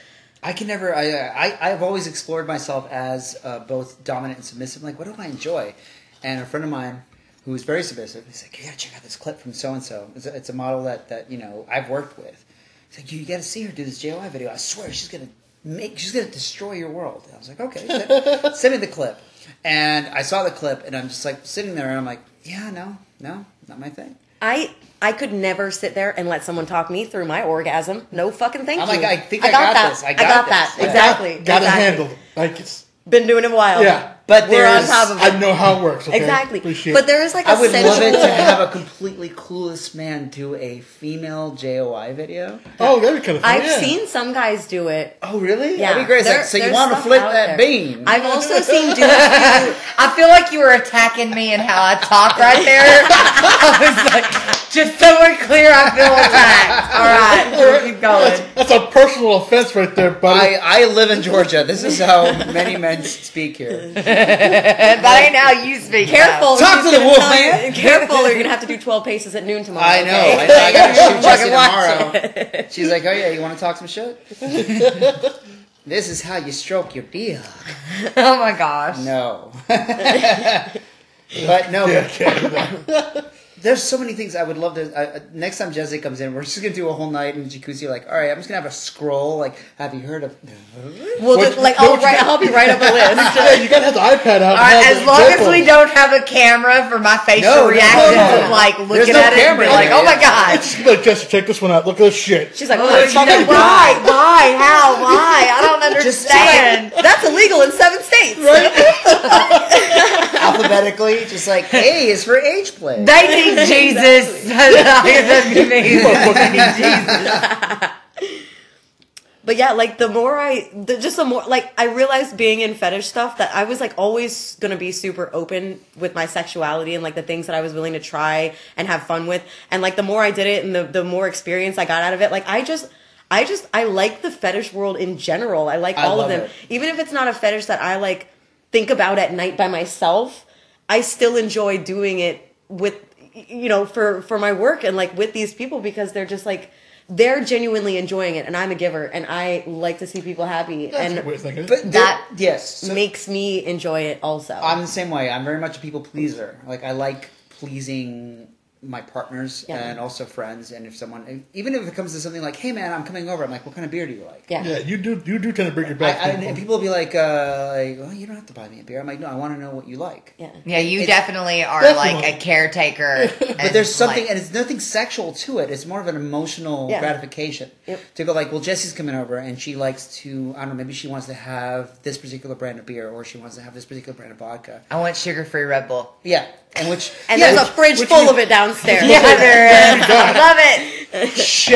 I can never. I, I I've always explored myself as uh, both dominant and submissive. Like, what do I enjoy? And a friend of mine who was very submissive, he's like, "You gotta check out this clip from so and so. It's a- model that that you know I've worked with." He's like, "You got to see her do this JOI video. I swear, she's gonna make. She's gonna destroy your world." And I was like, "Okay, send, send me the clip." And I saw the clip, and I'm just like sitting there, and I'm like, "Yeah, no, no, not my thing." I I could never sit there and let someone talk me through my orgasm. No fucking thank I'm you. like, I think I got that. this. I got that. this. Yeah. Exactly. Got it exactly. handled. Like it's Been doing it a while. yeah. But We're on there's, top of it. I know how it works. Okay? Exactly. Appreciate But there is like a I would love it sensual- to have a completely clueless man do a female JOI video. Oh, that'd be kind of fun. I've yeah. seen some guys do it. Oh, really? Yeah, That'd be great. There- so you want to flip that there. beam? I've also seen dudes do. I feel like you were attacking me and how I talk right there. I was like, just so we're clear, I feel attacked. All right, we'll keep going. That's a personal offense right there, buddy. I, I live in Georgia. This is how many men speak here. That ain't how you speak. Careful. Talk to the gonna wolf, tell you- man. Careful, or you're gonna have to do 12 paces at noon tomorrow. I know. okay? I, know. I gotta shoot Jesse Fucking watch tomorrow. She's like, oh yeah, you want to talk some shit? this is how you stroke your dick. Oh my gosh. No. but no, yeah, but okay. There's so many things I would love to. Uh, next time Jesse comes in, we're just gonna do a whole night in the jacuzzi. Like, all right, I'm just gonna have a scroll. Like, have you heard of? We'll What- just, like, I'll, write, I'll help you write up a list. yeah, you gotta have the iPad out. All right, as long as we don't have a camera for my facial No, no, no, no. of like looking no at it and camera be like, oh my god. It's like, Jesse, check this one out. Look at this shit. She's like, oh, Oh, know, why? Why? How? Why? I don't Just understand. That's illegal in seven states. Alphabetically, just like A is for age play. They need Jesus. That'd be me. They need Jesus. But yeah, like the more I, the, just the more like I realized being in fetish stuff that I was like always gonna be super open with my sexuality and like the things that I was willing to try and have fun with, and like the more I did it and the the more experience I got out of it, like I just. I just I like the fetish world in general. I like I all love of them. it. Even if it's not a fetish that I like think about at night by myself, I still enjoy doing it with you know for for my work and like with these people because they're just like they're genuinely enjoying it and I'm a giver and I like to see people happy That's and weird. But that yes, so makes me enjoy it also. I'm the same way. I'm very much a people pleaser. Like I like pleasing my partners Yeah. and also friends. And if someone, even if it comes to something like, "Hey man, I'm coming over," I'm like, "What kind of beer do you like?" yeah. yeah, you do. You do tend to bring your back. I, people. and people will be like, uh, like, "Oh, you don't have to buy me a beer." I'm like, "No, I want to know what you like." Yeah. Yeah, you It's- definitely are Definitely. like a caretaker. But there's something, and it's nothing sexual to it. It's more of an emotional Yeah. gratification. Yep. To go like, well, Jesse's coming over, and she likes to, I don't know, maybe she wants to have this particular brand of beer, or she wants to have this particular brand of vodka. I want sugar-free Red Bull. Yeah, and which, And yeah, there's a fridge full we- of it downstairs. Yeah, there is. Love it.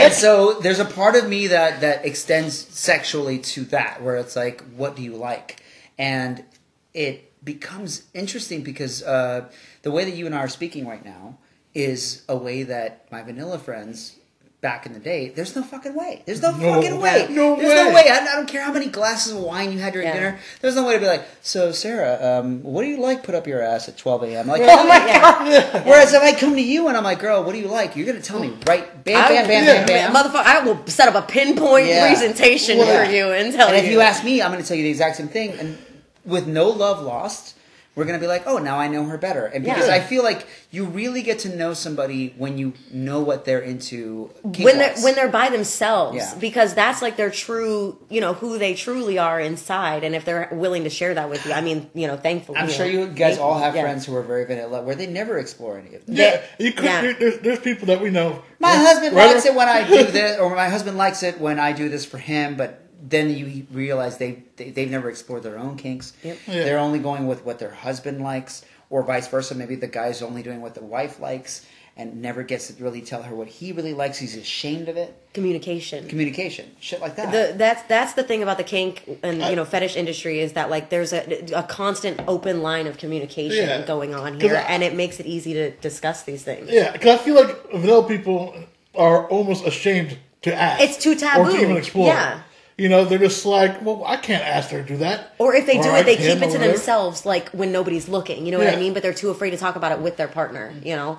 And so there's a part of me that that extends sexually to that, where it's like, what do you like? And it becomes interesting because uh, the way that you and I are speaking right now is a way that my vanilla friends back in the day, there's no fucking way. There's no, No, fucking way. no there's no way. way. I, I don't care how many glasses of wine you had during Yeah. dinner. There's no way to be like, so Sarah, um, what do you like? Put up your ass at 12 a.m. Like, Oh my Yeah. god. Whereas if I come to you and I'm like, girl, what do you like? You're gonna tell me right, bam, bam, bam, yeah, bam, bam. Motherfucker, I will set up a pinpoint Yeah. presentation Yeah. for you and tell And you. if you ask me, I'm going to tell you the exact same thing. And with no love lost, we're going to be like, oh, now I know her better. And because Yeah. I feel like you really get to know somebody when you know what they're into. when they're when they're by themselves Yeah. because that's like their true you know who they truly are inside and if they're willing to share that with you i mean you know thankfully I'm you sure know, you guys thank- all have yeah. friends who are very vanilla, where they never explore any of it. yeah, you could. Yeah. There's, there's people that we know. My husband Rather- likes it when I do this, or my husband likes it when I do this for him, but then you realize they, they they've never explored their own kinks. Yep. Yeah. They're only going with what their husband likes, or vice versa. Maybe the guy's only doing what the wife likes, and never gets to really tell her what he really likes. He's ashamed of it. communication Communication, shit like that. the, that's that's the thing about the kink and I- you know fetish industry is that like there's a, a constant open line of communication Yeah. going on here I- and it makes it easy to discuss these things Yeah, because I feel like vanilla people are almost ashamed to ask. It's too Or taboo. to even explore. Yeah. You know, they're just like, well, I can't ask her to do that. or if they do I it they keep it to whatever. themselves like when nobody's looking you know what i mean but they're too afraid to talk about it with their partner you know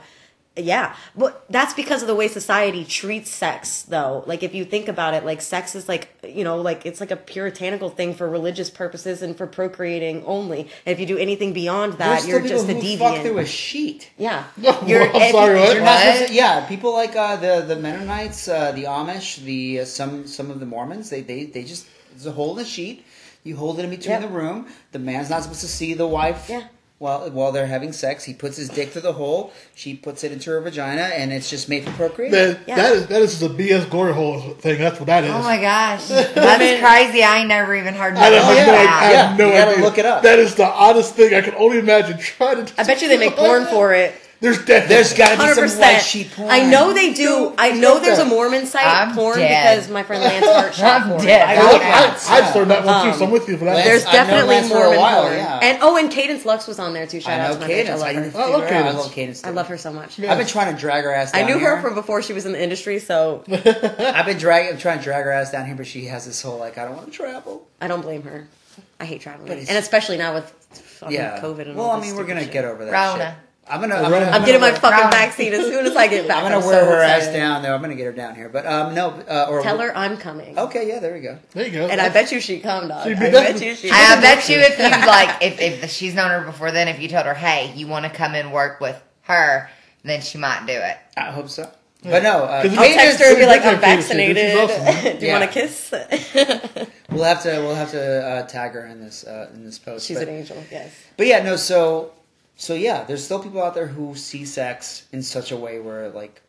yeah but that's because of the way society treats sex though like if you think about it like sex is like you know like it's like a puritanical thing for religious purposes and for procreating only and if you do anything beyond that There's you're still just a people who fuck through a sheet. yeah Oh, you're I'm sorry, you- what? You're not What? to- yeah, people like uh, the the Mennonites, uh, the Amish, the uh, some some of the Mormons. They they they just there's a hole in the sheet. You hold it in between Yep. the room. The man's not supposed to see the wife. Yeah. While while they're having sex. He puts his dick through the hole. She puts it into her vagina, and it's just made for procreation. That, Yeah. that is that is just a BS glory hole thing. That's what that is. Oh my gosh, that's crazy. I never even heard I that. have, oh, yeah. no, I Yeah, have no you gotta idea. look it up. That is the oddest thing I can only imagine. Trying to. I bet you they make porn for it. There's definitely. There's got to be Hundred some white percent. porn. I know they do. No, I know there's a. Mormon site I'm porn dead. because my friend Lance Hart shot I'm for dead. it. I, I I, love I, Lance, I'd that one too. um, So I'm with you for that. Lance- There's definitely Lance for a Mormon while, porn. yeah. And oh, and Cadence Lux was on there too. Shout I out to my Cadence. bitch. I love I, her. I love figure out- I Cadence. love Cadence. I love her so much. I've been trying to drag her ass. Down. I Down knew here. her from before she was in the industry, so I've been dragging, trying to drag her ass down here, but she has this whole like, I don't want to travel. I don't blame her. I hate traveling, and especially now with fucking Yeah, COVID and well, all I mean, we're gonna shit. get over that. Rona. Shit. I'm gonna. I'm, gonna, I'm getting my gonna fucking Rona. vaccine as soon as I get back. I'm gonna I'm wear so her ass down there. I'm gonna get her down here, but um, no. Uh, or Tell her I'm coming. Okay, yeah, there we go. there you go. And I bet you she'd come, dog. She'd I bet you she. I bet you if you like, if, if she's known her before then, if you told her, hey, you want to come and work with her, then she might do it. I hope so. But no, uh, 'Cause I'll Cadence- text her and be like, I'm Cadence, dude, she's vaccinated. awesome. Do you Yeah. want a kiss? we'll have to we'll have to uh, tag her in this uh, in this post. She's but, an angel. Yes. but yeah, no. So so yeah, there's still people out there who see sex in such a way where like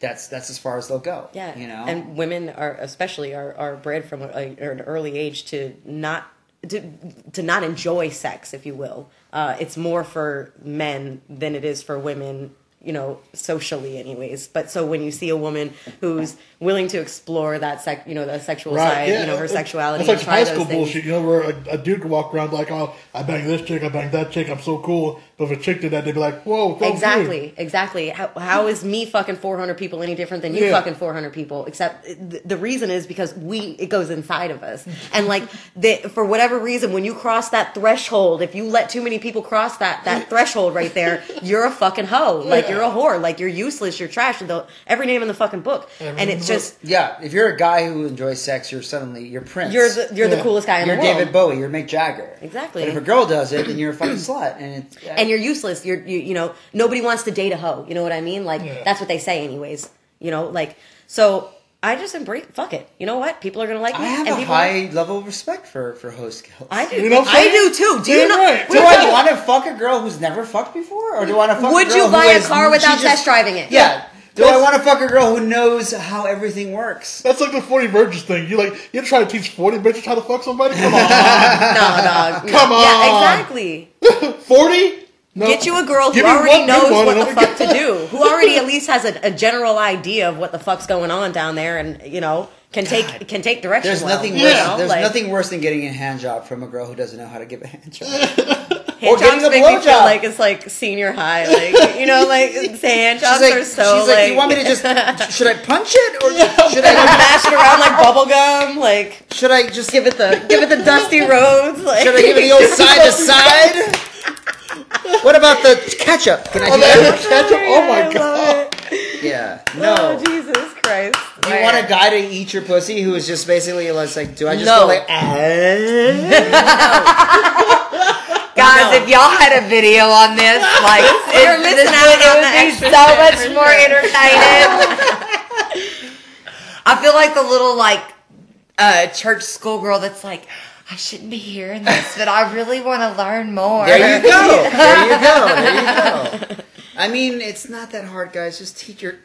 that's that's as far as they'll go. Yeah, you know. and women are especially are, are bred from a, a- an early age to not to, to not enjoy sex, if you will. Uh, it's more for men than it is for women, you know, socially, anyways. But so when you see a woman who's willing to explore that you know, the sexual side, you know, her sexuality, It's like high school things. bullshit, you know, where a, a dude can walk around like, oh, I banged this chick, I banged that chick, I'm so cool. But if a chick did that, they'd be like, whoa, so Exactly, exactly. How, how is me fucking 400 people any different than you Yeah. fucking 400 people? Except th- the reason is because we, it goes inside of us. And like, the, for whatever reason, when you cross that threshold, if you let too many people cross that, that threshold right there, you're a fucking hoe. Like, Yeah. you're a whore. Like, you're useless. You're trash. The, every name in the fucking book. Every and it's just, yeah, if you're a guy who enjoys sex, you're suddenly you're Prince. you're the, you're the coolest guy in you're the world. You're David Bowie. You're Mick Jagger. Exactly. But if a girl does it, then you're a fucking slut, and it's and you're useless. You're you, you know nobody wants to date a hoe. You know what I mean? Like Yeah. that's what they say, anyways. You know, like so. I just embrace. Fuck it. You know what? People are gonna like me. I have and a people high level of respect for for host skills. I do. You know I do too. Do you know? right. Do I want to fuck a girl who's never fucked before, or do I want to fuck? Would you buy a car without just- test driving it? Yeah. Do I want to fuck a girl who knows how everything works? That's like the 40 virgins thing. You like, you try to teach 40 bitches how to fuck somebody? Come on. No, dog. No. Come on. Yeah, exactly. 40? No. Get you a girl who already one knows one what the fuck to gonna- do. Who already at least has a, a general idea of what the fuck's going on down there, and you know can take can take direction. There's well, nothing worse. know? There's Like, nothing worse than getting a hand job from a girl who doesn't know how to give a hand job. Hand Or getting jobs a make me feel blowjob. like it's like senior high, like you know, like hand jobs like, are so she's like, you want me to just? Should I punch it or should I? mash it around like bubble gum, like Should I just give it the give it the dusty roads, like Should I give it the old side to side? What about the ketchup? Can I Oh, do that that? is ketchup? Oh my I love god. it. Yeah. Oh No. Jesus Christ! Do you want a guy to eat your pussy who is just basically like, like do I just No. go like, ah? Guys, if y'all had a video on this, like, it, this would, it would be so much more sure. entertaining. I feel like the little, like, uh, church schoolgirl that's like, I shouldn't be hearing this, but I really want to learn more. There you go. There you go. There you go. I mean, it's not that hard, guys. Just teach your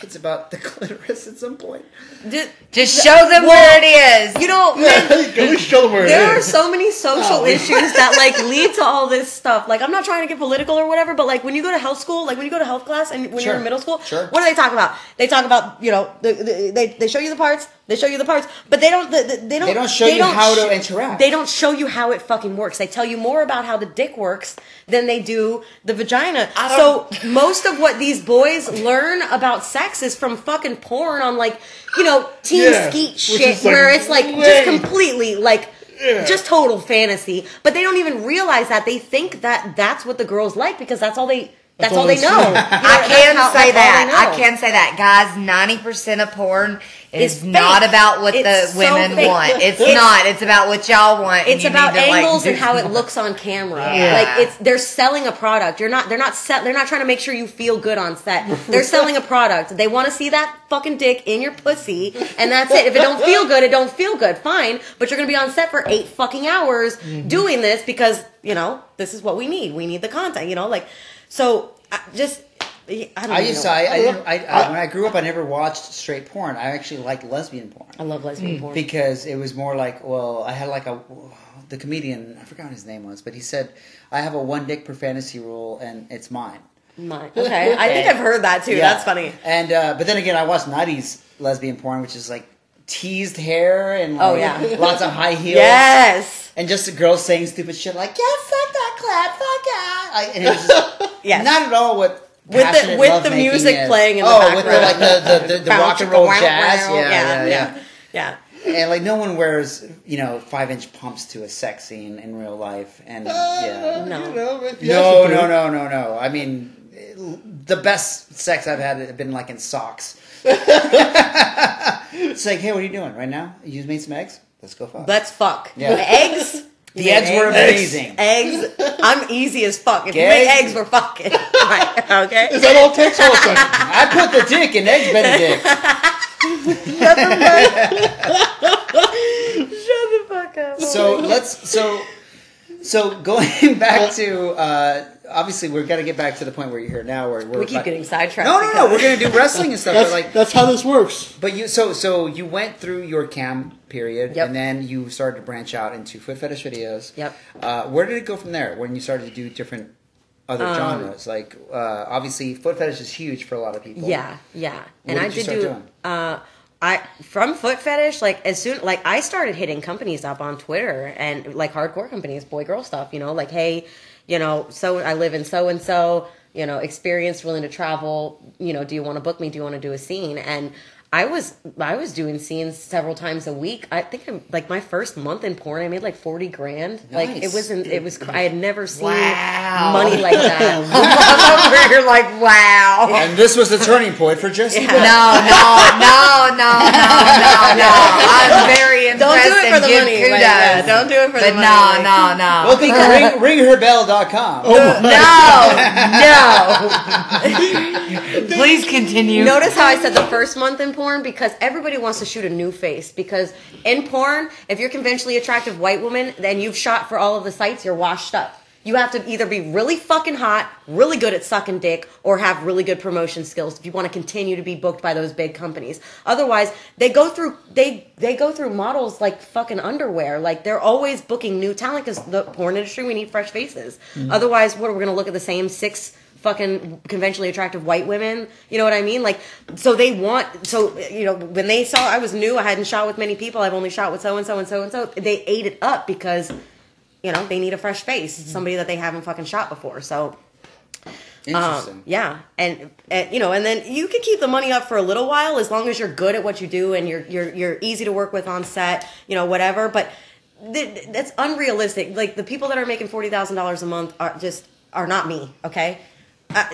kids about the clitoris at some point. Did- Just show them where it is. you know, Yeah, at least show them where it is. there are is. so many social Oh. issues that like lead to all this stuff. Like I'm not trying to get political or whatever, but like when you go to health school, like when you go to health class and when you're in middle school, Sure. what do they talk about? They talk about you know the, the, they they show you the parts, they show you the parts, but they don't the, the- they don't They don't show you how to interact. They don't show you how it fucking works. They tell you more about how the dick works than they do the vagina. I So don't- most of what these boys learn about sex is from fucking porn on like you know teen Yeah, skeet shit like, where it's like just completely like Yeah. just total fantasy but they don't even realize that they think that that's what the girls like because that's all they That's, all all they they know. I can That's say that's all they that. I know. can say that, guys. Ninety percent of porn is It's not about what It's the women fake. want. It's, It's- not. It's about what y'all want. It's about to, like, angles and how it looks on camera. Yeah. Like it's they're selling a product. You're not they're not set they're not trying to make sure you feel good on set. They're selling a product. They want to see that fucking dick in your pussy and that's it. If it don't feel good, it don't feel good. Fine, but you're going to be on set for 8 fucking hours Mm-hmm. doing this because, you know, this is what we need. We need the content, you know? Like so just I don't I even used know. to, I, I, didn't, I, I, when I grew up, I never watched straight porn. I actually liked lesbian porn I love lesbian porn. because it was more like, well, I had like a the comedian. I forgot what his name was, but he said, "I have a one dick per fantasy rule, and it's mine." Mine. Okay. I think I've heard that too. Yeah. That's funny. And uh, but then again, I watched '90s lesbian porn, which is like teased hair and Oh, yeah. lots of high heels. Yes. And just the girls saying stupid shit like, "Yeah, fuck that clap, fuck yeah," I, and it was just Yes. not at all what With the- with the music is. playing in the oh, with the, like the the, the, the rock and roll jazz, wow, yeah, yeah, yeah. Yeah. And like no one wears you know five inch pumps to a sex scene in real life, and yeah. No. You know, No, no, no, no, no. I mean, the best sex I've had have been like in socks. it's like, hey, what are you doing right now? You made some eggs? Let's go fuck. Let's fuck. Yeah. Eggs? the eggs were amazing. Eggs. I'm easy as fuck. If you Eggs? make eggs, we're fucking. Right. Okay. Is that all it takes? Hold on a second. I put the dick in eggs Benedict. Shut the fuck up. So let's so so going back to uh, obviously we've got to get back to the point where you're here now where we're we keep about- getting sidetracked. no no no we're gonna do wrestling and stuff That's, but like that's how this works. But you so so you went through your cam period, Yep. and then you started to branch out into foot fetish videos. Yep. Uh, where did it go from there? When you started to do different other Um, genres, like uh, obviously foot fetish is huge for a lot of people. Yeah, yeah. And What I did you did start do doing? uh I from foot fetish like as soon like I started hitting companies up on Twitter and like hardcore companies, boy girl stuff, you know, like hey, you know, so I live in so and so, you know, experienced, willing to travel, you know, do you want to book me? Do you want to do a scene? And I was I was doing scenes several times a week. I think I'm like my first month in porn, I made like forty grand. Like it wasn't. It was. I had never seen Wow. money like that. I'm over like, wow. And this was the turning point for Jesse. Yeah. No, no, no, no, no, no, no. I'm very impressed. Don't do it for the money. kudos. like, yeah, don't do it for but the money. no, no, no. Well, think ring, ringherbell.com. Oh no, no. Please continue. Notice how I said the first month in porn because everybody wants to shoot a new face. Because in porn, if you're conventionally attractive white woman, then you've shot for all of the sites, you're washed up. You have to either be really fucking hot, really good at sucking dick, or have really good promotion skills if you want to continue to be booked by those big companies. Otherwise, they go through they they go through models like fucking underwear. Like they're always booking new talent because the porn industry we need fresh faces. Mm-hmm. Otherwise, what are we gonna look at the same six fucking conventionally attractive white women. You know what I mean? Like, so they want, so, you know, when they saw I was new, I hadn't shot with many people, I've only shot with so and so and so and so, they ate it up because, you know, they need a fresh face, somebody that they haven't fucking shot before. So, Interesting. um, yeah, and, and you know, and then you can keep the money up for a little while as long as you're good at what you do and you're you're you're easy to work with on set, you know, whatever. But th- that's unrealistic. Like the people that are making forty thousand dollars a month are just are not me. Okay, uh,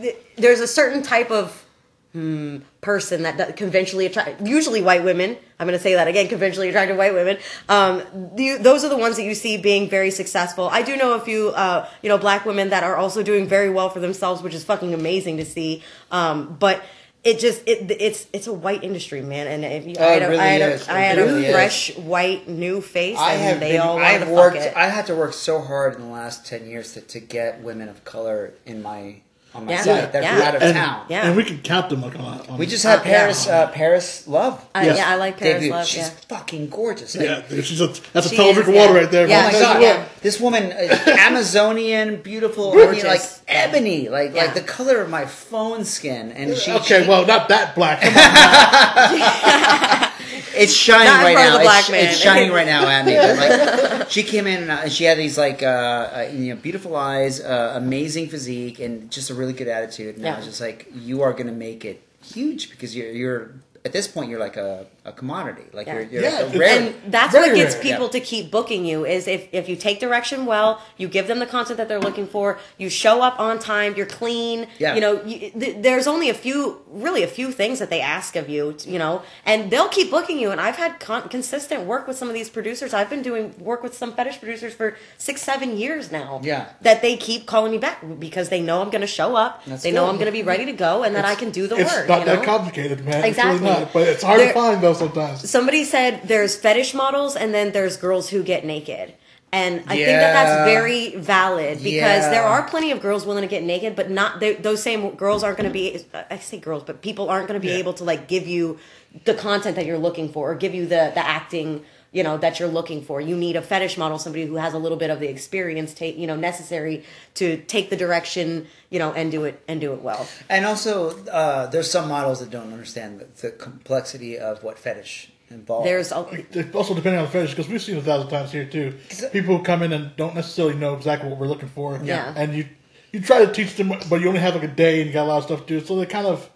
th- there's a certain type of hmm, person that, that conventionally attract usually white women i'm going to say that again conventionally attractive white women um, the, those are the ones that you see being very successful. I do know a few uh, you know black women that are also doing very well for themselves which is fucking amazing to see um, but it just it it's it's a white industry man and if you, Oh, I had, a, really I had, a, I had really a is. fresh white new face I and have they been, all I've worked. I had to work so hard in the last ten years to, to get women of color in my on my Yeah. site. They're Yeah. from out of and, town. Yeah. and we can count them like on. on We just had Uh, yeah. Paris. Uh, Paris Love. Uh, Yes. yeah i like paris debut. love She's yeah fucking gorgeous. Like, yeah, dude, she's a, that's a She tall is, drink of yeah. water right there. Yeah, Oh my she- god! yeah. This woman, uh, Amazonian, beautiful. I mean, Gorgeous. like ebony, like Yeah. like the color of my phone skin, and she. Okay, she- well, not that black. Come on. it's shining Not right now. it's, it's shining right now, Andy. But like, she came in and uh, she had these like uh, uh, you know beautiful eyes, uh, amazing physique, and just a really good attitude. And I was just like, you are going to make it huge because you're you're at this point you're like a, a a commodity. Like Yeah. you're, you're Yeah, a rare. and that's Very what gets rare, people yeah. to keep booking you is if, if you take direction well you give them the content that they're looking for you show up on time you're clean Yeah. you know you, th- there's only a few really a few things that they ask of you you know and they'll keep booking you and i've had con- consistent work with some of these producers i've been doing work with some fetish producers for six seven years now Yeah. that they keep calling me back because they know i'm going to show up That's they know i'm going to be ready to go and that i can do the work. It's work not you know? that complicated, man. Exactly. It's really not. But it's hard There- to find though sometimes. somebody said there's fetish models and then there's girls who get naked and i think that that's very valid because Yeah. there are plenty of girls willing to get naked but not they, those same girls aren't going to be i say girls but people aren't going to be Yeah. able to like give you the content that you're looking for or give you the the acting you know that you're looking for you need a fetish model somebody who has a little bit of the experience take you know necessary to take the direction you know and do it and do it well And also, uh, there's some models that don't understand the, the complexity of what fetish involves. there's a, also depending on the fetish, because we've seen a thousand times here too. People who come in and don't necessarily know exactly what we're looking for. Yeah. And you you try to teach them, but you only have like a day and you got a lot of stuff to do. So they kind of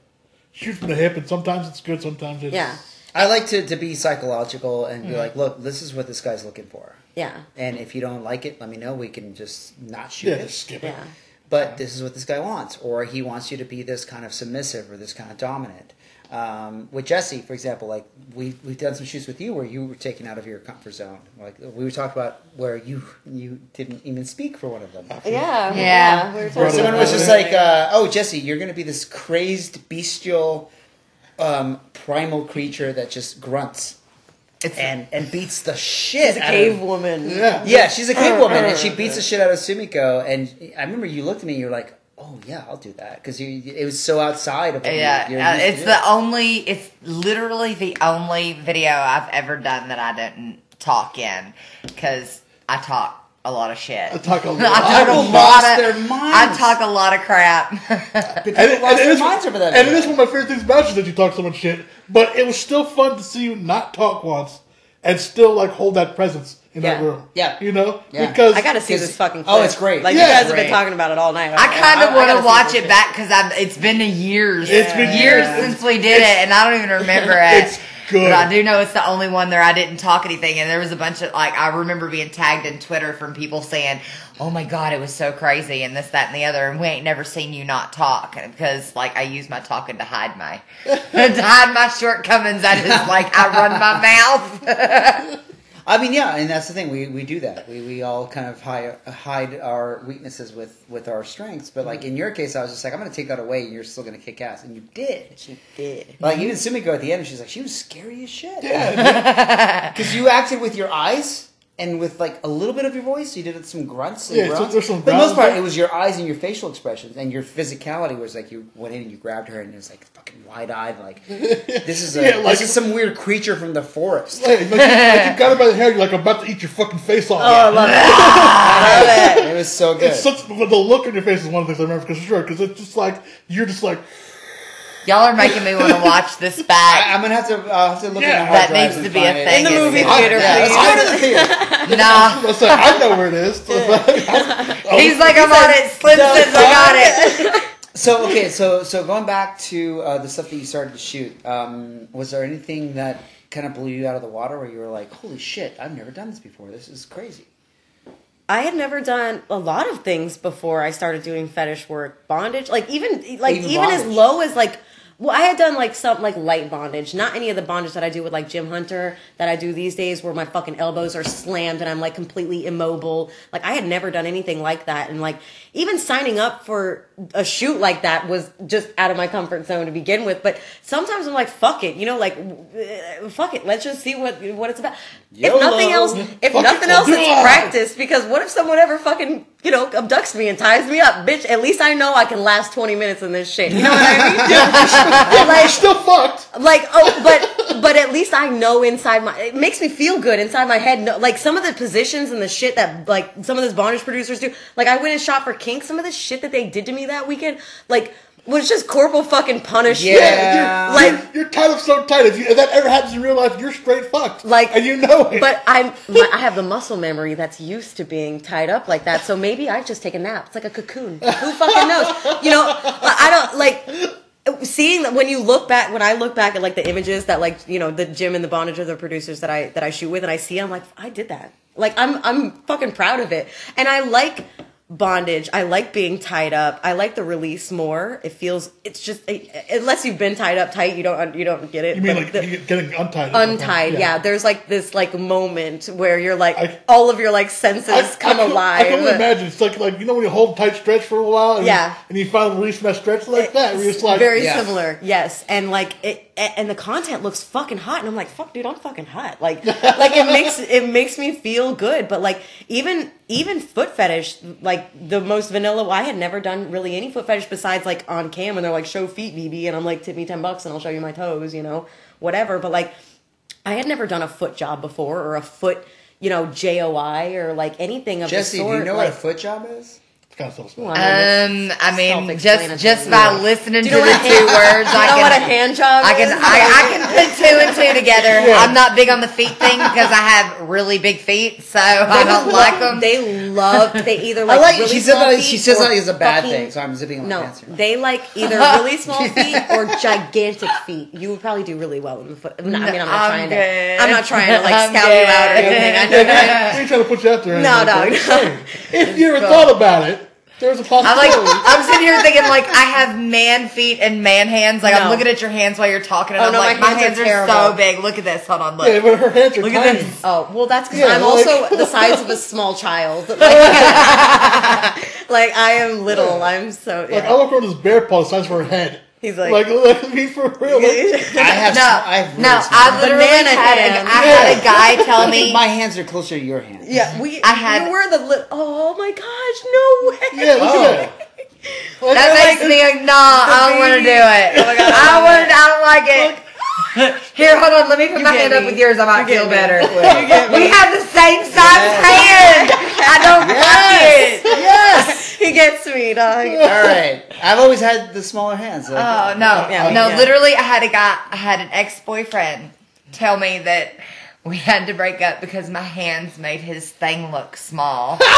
shoot from the hip, and sometimes it's good, sometimes it's yeah I like to, to be psychological and be like, look, this is what this guy's looking for. yeah And if you don't like it, let me know. We can just not shoot yeah, it. just skip it. yeah But this is what this guy wants, or he wants you to be this kind of submissive or this kind of dominant. Um, with Jesse, for example, like we we've done some shoots with you where you were taken out of your comfort zone. Like we were talked about where you you didn't even speak for one of them. yeah Yeah. we were talking someone about was just like, uh, "Oh, Jesse, you're going to be this crazed, bestial, um, primal creature that just grunts It's and and beats the shit She's a cave of." woman. Yeah. Yeah, she's a cave woman, and she beats the shit out of Sumiko. And I remember you looked at me, and you were like, "Oh yeah, I'll do that," because you it was so outside of what yeah, you're, uh, it's the only. It's literally the only video I've ever done that I didn't talk in because I talk a lot of shit. I talk a lot. I talk a lot lost of. their minds. I talk a lot of crap. People And, it- lost and it their minds over that. and it video. is one of my favorite things about you that you talk so much shit. But it was still fun to see you not talk once and still like hold that presence in that room. Yeah. you know, Yeah. because I gotta see this fucking. oh, it's great. Like Yeah, you guys it's have been talking about it all night. I kind of want gotta watch it back because it's been a years. It's been years years. since we did it, and I don't even remember it. Good. But I do know it's the only one there I didn't talk anything, and there was a bunch of like I remember being tagged in Twitter from people saying, "Oh my god, it was so crazy," and this, that, and the other, and we ain't never seen you not talk because like I use my talking to hide my to hide my shortcomings. I just, like I run my mouth. I mean, yeah, and that's the thing. We, we do that. We, we all kind of hide, hide our weaknesses with, with our strengths. But like in your case, I was just like, I'm going to take that away, and you're still going to kick ass, and you did. She did. Like even Sumiko at the end, she's like, she was scary as shit. yeah, Because you acted with your eyes and with like a little bit of your voice. You did some grunts and Yeah, so there's some For the most part, it was your eyes and your facial expressions and your physicality was like you went in and you grabbed her and it was like fucking wide eyed. Like this is a Yeah, like- this is some weird creature from the forest. like, like, you- like you got her by the hair, you're like about to eat your fucking face off. Oh, I love it. it was so good. It's such the look on your face is one of the things I remember because sure because it's just like you're just like Y'all are making me want to watch this back. I'm gonna have to I'll have to look Yeah. in the hard That needs to be a thing. In the movie theater, Yeah, let's go to the theater. Nah. I said, I know where it is. He's like, I'm on it. Slim says I got it. So okay, so so going back to uh, the stuff that you started to shoot, um, was there anything that kind of blew you out of the water where you were like, "Holy shit, I've never done this before. This is crazy." I had never done a lot of things before I started doing fetish work. Bondage, like even like Even even, as low as like well, I had done like some like light bondage, not any of the bondage that I do with like Jim Hunter that I do these days, where my fucking elbows are slammed and I'm like completely immobile. Like I had never done anything like that, and like even signing up for a shoot like that was just out of my comfort zone to begin with. But sometimes I'm like, fuck it, you know, like uh, fuck it, let's just see what what it's about. YOLO. If nothing else, if Fuck nothing we'll else, it's it. practice because what if someone ever fucking you know abducts me and ties me up, bitch? At least I know I can last twenty minutes in this shit. You know what I mean? You're still fucked. like oh, but but at least I know inside my. It makes me feel good inside my head. No, like some of the positions and the shit that like some of those bondage producers do. Like I went and shot for Kink. Some of the shit that they did to me that weekend, like was just corporal fucking punishment. Yeah. you're, Like- you're, you're tied up so tight. If, you, if that ever happens in real life, you're straight fucked. Like- and you know it. But I'm, my, I have the muscle memory that's used to being tied up like that. So maybe I just take a nap. It's like a cocoon. Who fucking knows? You know, I don't like. Seeing that when you look back when i look back at like the images that like you know the jim and the bondage are the producers that i that i shoot with and i see i'm like i did that. Like i'm i'm fucking proud of it. And i like bondage i like being tied up i like the release more it feels it's just unless you've been tied up tight you don't you don't get it You mean but like the- getting untied? untied yeah. there's like this like moment where you're like I- all of your like senses I, come I can, alive I can only imagine. It's like like you know when you hold tight stretch for a while, and Yeah. you, and you finally release from that stretch like that. Where you're just like, very Yeah. similar yes and like it a- and the content looks fucking hot and i'm like fuck dude i'm fucking hot like like it makes it makes me feel good but like even even foot fetish like the most vanilla i had never done really any foot fetish besides like on cam and they're like show feet bb and i'm like tip me 10 bucks and i'll show you my toes you know whatever but like i had never done a foot job before or a foot you know joi or like anything of Jesse, the do sort you know like, what a foot job is? It's kind of self-explanatory. I mean, Um, I mean, just just by listening Do to the two words, you I know can what a hand job I can? I, I can put two and two together. Yeah. I'm not big on the feet thing because I have really big feet, so I don't like them. They love. They either I like. like. really she says small that. feet She says that is a bad fucking- thing. So I'm zipping on No, pants. here. they like either really small feet or gigantic feet. You would probably do really well in the foot. No, I mean, I'm not I'm trying good. to. I'm not trying to like I'm scout you out or anything. I know that. I ain't trying to put you out there. No, no, I'm no. If you ever thought about it, there's a I'm like, I'm sitting here thinking like I have man feet and man hands. Like I'm No. looking at your hands while you're talking, and Oh, I'm no, like, my my hands hands, are are, so terrible. big. Look at this. Hold on, look. yeah, but her hands are Look tiny. at this. Oh well, that's because Yeah, I'm like- also the size of a small child. Like, like I am little. I'm so. Like Yeah. I look around this bear paw the size of her head. He's like. Like, like me for real. I have. No, I have no, I literally Banana had a, had a guy tell me. my hands are closer to your hands. yeah, we. I had- You were the. Li- oh my gosh! No way. yeah, look Oh. at that. Like, That makes like- me like, nah, I don't want to do it. Oh my God, I want, I don't like it. Here, hold on. Let me put You my get hand up with yours. I might You feel me. better. We have the same size hand. I don't like it. Yes. he gets me, oh, dog. All right. I've always had the smaller hands. Like, Oh no, oh, Yeah, oh, no! yeah. Literally, I had a guy. I had an ex-boyfriend tell me that we had to break up because my hands made his thing look small.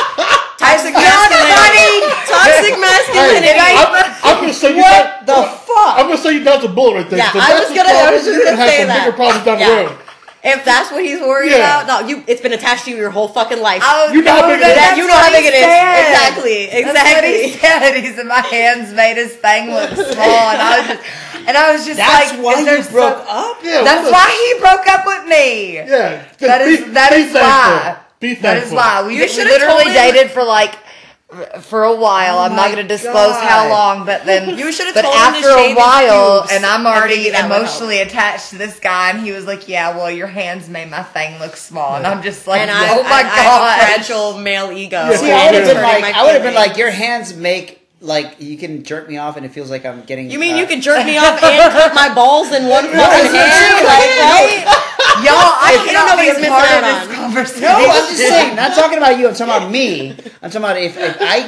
Toxic masculinity. Toxic Hey, masculinity. I'm, I'm gonna say you What got, the fuck? I'm gonna say you dodged a bullet right there. Yeah, I was gonna- I was just gonna say that. bigger problems down Yeah. the road. If that's what he's worried Yeah. about, no, you. It's been attached to you your whole fucking life. Oh, You know how big it is. that's you know how big it is. said. Exactly, That's what he exactly. said. He said my hands made his thing look small, and I was just, and I was just That's like, why is you broke some- up. Yeah, That's what why he broke up with me. Yeah, just That is be- that be is thankful. why. Be That is why we, You should've literally told him- dated for like for a while. Oh I'm not going to disclose how long, but then You should've but told him to after a while, and I'm already maybe that would help. emotionally attached to this guy, and he was like, "Yeah, well, your hands made my thing look small," and I'm just like, and I, "Oh my I, I god!" have a fragile male ego. Yeah, See, I would have been like, I would have been like, your hands make like you can jerk me off, and it feels like I'm getting. You mean uh, you can jerk me off and cut my balls in one fucking hand? Like, right? Y'all, I You don't know cannot what be he's a missing part out of on. this conversation. No, I'm just saying. Not talking about you. I'm talking about me. I'm talking about if, if I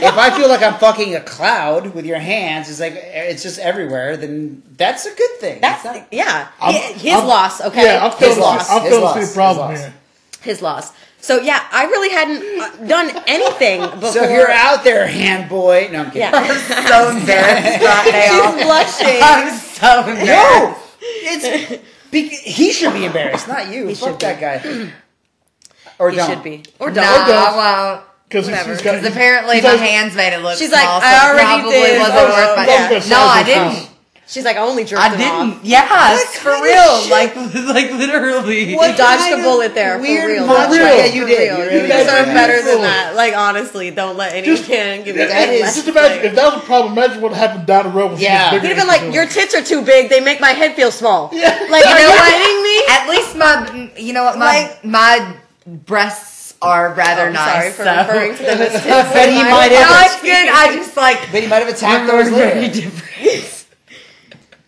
if I feel like I'm fucking a cloud with your hands, it's like it's just everywhere. Then that's a good thing. That's not- yeah. I'm- his I'm- loss. Okay, Yeah, I'm his feeling, loss. I'm His feeling loss. the His same problem loss. here. His loss. So yeah, I really hadn't uh, done anything before. So you're out there, hand boy. No, I'm kidding. yeah, so embarrassed right now. she's blushing. I'm so embarrassed. No, it's be, he should be embarrassed, not you. He Fuck should that guy. Or He don't. should be or No, don't. I won't. Because Whatever. he's got. Because apparently he's my hands made it look She's small, like, so I it already probably did. wasn't Oh, worth my I was gonna say, No, I didn't. She's like, I only jerked I didn't. off. Yes, for kind of real. shit? Like, like literally. What You dodged kind a bullet there, weird for real. macho- For real. Yeah, you For did. real. You You, really deserve did. better than that. Like honestly, don't let any Just- man give you that that. is- Just imagine Like- if that was a problem. Imagine what happened down the road. When Yeah. she You'd was have bigger been like, your tits are too big. They make my head feel small. Yeah. Like, You are know you what? kidding me? At least my, you know what, my my breasts are rather I'm nice. sorry for so. referring to them as tits. But he I- might No, have- it's good. I just like. But he might have attacked those very different.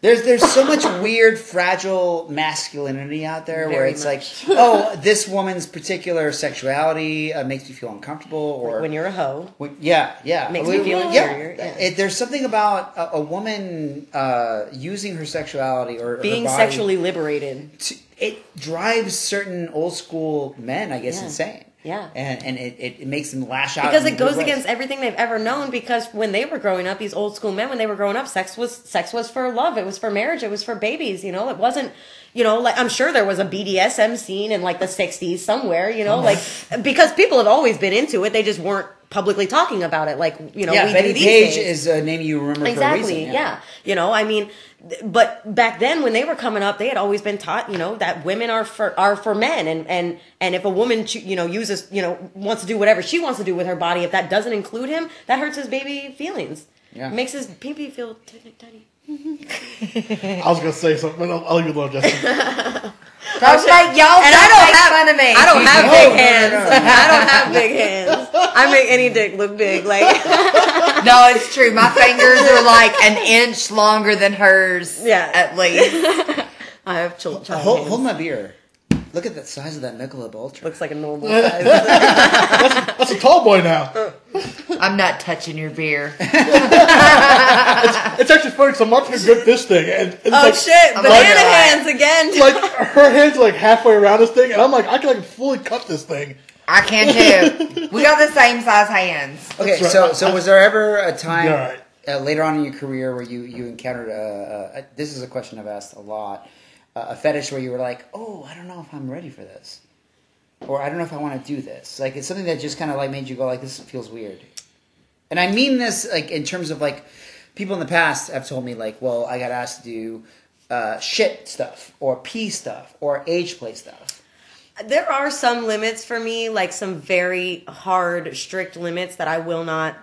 There's there's so much weird, fragile masculinity out there where it's much. like, oh, this woman's particular sexuality uh, makes me feel uncomfortable, or When you're a hoe. When- yeah, yeah, Makes me feel inferior, yeah. It, there's something about a, a woman uh, using her sexuality or Being sexually liberated. to- it drives certain old school men, I guess, Yeah. insane. Yeah. and and it, it, it makes them lash out because it goes against everything they've ever known because when they were growing up these old school men when they were growing up sex was sex was for love. It was for marriage. It was for babies you know? It wasn't you know like i'm sure there was a bdsm scene in like the 60s somewhere you know? Oh. Like because people have always been into it. They just weren't publicly talking about it like you know yeah, we Bettie do these Page is a name you remember exactly for a reason. yeah. you know i mean but back then when they were coming up they had always been taught you know that women are for are for men and and and if a woman you know uses you know wants to do whatever she wants to do with her body if that doesn't include him that hurts his baby feelings Yeah. makes his baby feel tiny tiny I was gonna say something, but I'll, I'll leave it alone, Justin. Don't make y'all and I don't make have fun of me. I don't have No, big no, no, hands. no. I don't have big hands. I make any dick look big. Like No, it's true. My fingers are like an inch longer than hers. Yeah. At least. I have child, child Hold, hands. hold my beer. Look at the size of that Michelob Ultra. Looks like a normal size. That's a tall boy now. I'm not touching your beer. It's actually funny because I'm watching her grip this thing, and it's oh like, shit! I'm Banana like- hands again. like her hands are like halfway around this thing, and I'm like, I can like fully cut this thing. I can too. We got the same size hands. Okay, right. so so was there ever a time right. uh, later on in your career where you you encountered a, a, a this is a question I've asked a lot a fetish where you were like, oh, I don't know if I'm ready for this, or I don't know if I want to do this. Like it's something that just kind of like made you go like, this feels weird. And I mean this like in terms of like people in the past have told me like, well, I got asked to do uh, shit stuff or pee stuff or age play stuff. there are some limits for me, like some very hard, strict limits that I will not,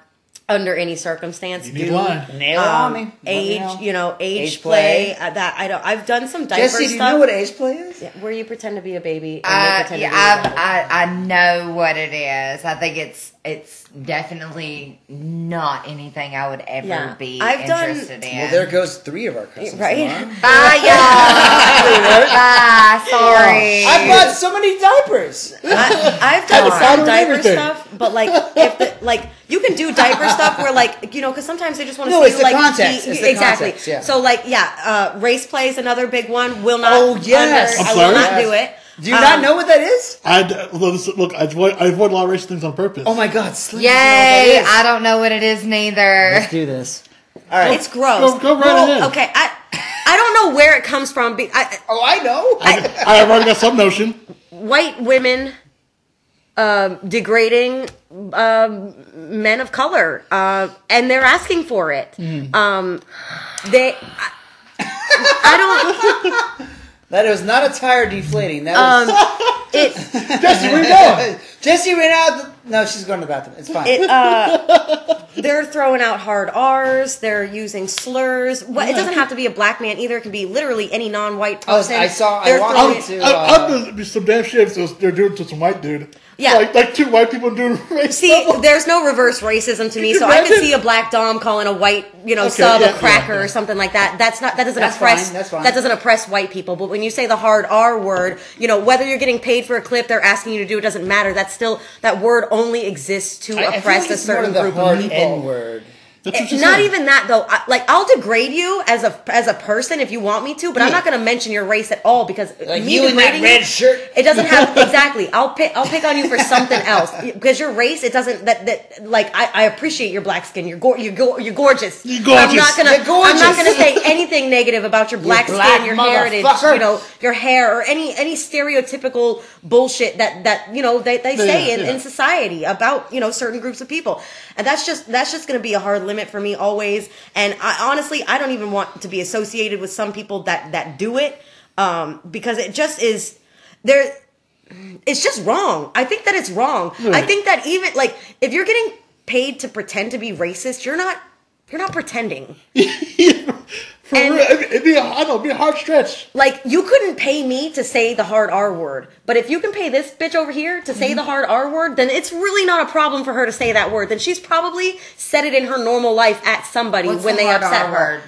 under any circumstance, You do. need line. Nail Um, on me. Age, know. you know, age, Age play. play. uh, that I don't. I've done some diaper Jesse, do you know what age play is? Yeah, where you pretend to be a baby and Uh, yeah, be a I've, adult. I I know what it is. I think it's it's definitely not anything I would ever Yeah. be I've done- interested in. Well, there goes three of our cousins. Right? Lamar. Bye, y'all. Bye. Sorry. I bought so many diapers. I, I've done the some powder diaper everything. stuff, but like if the like you can do diaper stuff where like you know because sometimes they just want to No, see it's the like context. be- It's the exactly. context, yeah. So like yeah, uh, race play is another big one. Will not. Oh, yes. under- I'm I will sorry? not do it. Do you not Um, know what that is? I look, look, I avoid, I avoid a lot of racist things on purpose. Oh my God! Slim Yay! doesn't know what that I don't know what it is neither. Let's do this. All right. It's gross. Go- go right Well, ahead. Okay, I I don't know where it comes from. Be, I, oh, I know. I, I have already got some notion. white women um, degrading um, men of color, uh, and they're asking for it. Hmm. Um, they, I, I don't. that was not a tire deflating. That Um, was it Jesse, where you going? Jesse ran out. The, no, she's going to the bathroom. It's fine. it uh, they're throwing out hard R's. They're using slurs. What, it doesn't have to be a black man either. It can be literally any non-white Oh, person. I saw- I They're walked throwing- into- I, uh, I've been some damn shit if they're doing to some white dude. Yeah. like like two white people doing race. See, stuff. there's no reverse racism to me, you so I could see a black dom calling a white, you know, Okay, sub yeah, a cracker yeah, yeah. or something like that. That's not that doesn't That's oppress fine, that's fine. that doesn't oppress white people. But when you say the hard R word, you know, whether you're getting paid for a clip they're asking you to do, it doesn't matter. That's still that word only exists to I, I feel oppress like a it's more certain of the group hard of people. N word. Eh, Not even that though. I, like I'll degrade you as a as a person if you want me to, but I'm not going to mention your race at all because Like me you in that red shirt. It doesn't have exactly. I'll pick. I'll pick on you for something else because your race. It doesn't. That that like I, I appreciate your black skin. You're go, you're go, you're gorgeous. You're gorgeous. I'm not gonna. I'm not gonna say anything negative about your black, black skin, your heritage, you know, your hair, or any any stereotypical bullshit that that you know they, they say in, yeah. in society about you know certain groups of people, and that's just that's just gonna be a hard limit for me always. And I honestly, I don't even want to be associated with some people that that do it um, because it just is there it's just wrong. I think that it's wrong. I think that even like if you're getting paid to pretend to be racist, you're not you're not pretending. For And- real, it'd be, it'd be a, I know, it'd be a hard stretch. Like you couldn't pay me to say the hard R word, but if you can pay this bitch over here to say the hard R word, then it's really not a problem for her to say that word. Then she's probably said it in her normal life at somebody What's when the they hard upset R her. word?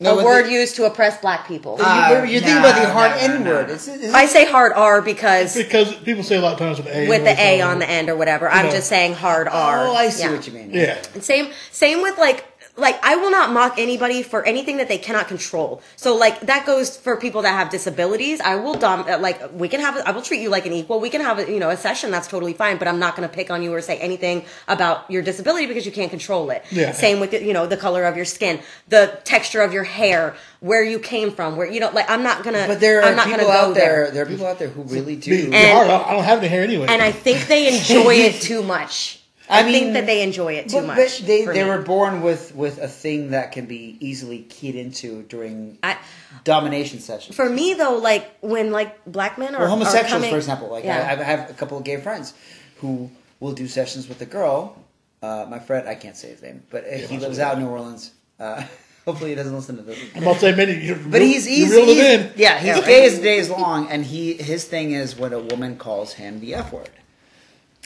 No, a word the- used to oppress black people. Uh, you're, you're thinking no, about the hard no, no, N word. It's, it's, I say hard R because Because people say a lot of times with A. with the A on the end or whatever. I'm know. just saying hard R. oh, I see Yeah. what you mean. Yeah. And same same with like like I will not mock anybody for anything that they cannot control. So like that goes for people that have disabilities. I will dom uh, like we can have I will treat you like an equal. We can have a, you know a session that's totally fine, but I'm not going to pick on you or say anything about your disability because you can't control it. Yeah. Same with you know the color of your skin, the texture of your hair, where you came from, where you know like I'm not going to But there I'm are not going to people go out there. There are people out there who really do. Be- be And- hard. I don't- have the hair anyway. and I think they enjoy it too much. I, I mean, think that they enjoy it too But- much. But they they me. were born with with a thing that can be easily keyed into during I, domination sessions. for me though, like when like black men are Or homosexuals, are coming, for example. Like Yeah. I, I have a couple of gay friends who will do sessions with a girl. Uh, my friend, I can't say his name, but uh, he lives out in New Orleans. Uh, hopefully, he doesn't listen to this. I'm not saying many. You're, But he's you he's, reeled he's in. yeah he's Yeah. gay as the day is long, and he his thing is when a woman calls him the f word.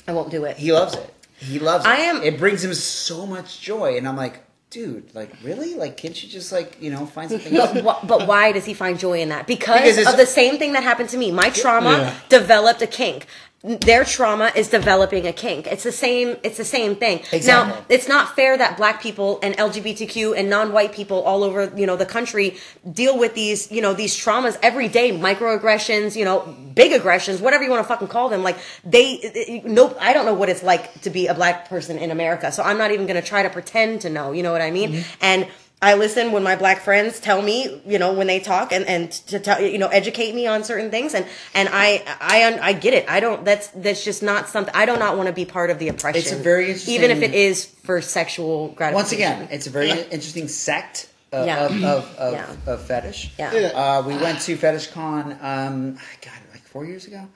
I won't do it. He loves it. He loves it. I am- It brings him so much joy, and I'm like, dude, like really? Like, can't you just like you know find something else? But, wh- but why does he find joy in that? Because, Because of the same thing that happened to me. My trauma Yeah. developed a kink. Their trauma is developing a kink. It's the same. It's the same thing. Exactly. Now, it's not fair that black people and LGBTQ and non-white people all over you know the country deal with these you know these traumas every day, microaggressions, you know, big aggressions, whatever you want to fucking call them. Like they, nope. I don't know what it's like to be a black person in America, so I'm not even going to try to pretend to know. You know what I mean? Mm-hmm. And I listen when my black friends tell me, you know, when they talk and, and to tell, you know, educate me on certain things. And, and I, I, I get it. I don't, that's, that's just not something, I do not want to be part of the oppression. It's a very interesting- Even if it is for sexual gratification. Once again, it's a very interesting sect of, Yeah. of, of, of, Yeah. of fetish. Yeah. Yeah. Uh, we went to Fetish Con, um, God, like four years ago,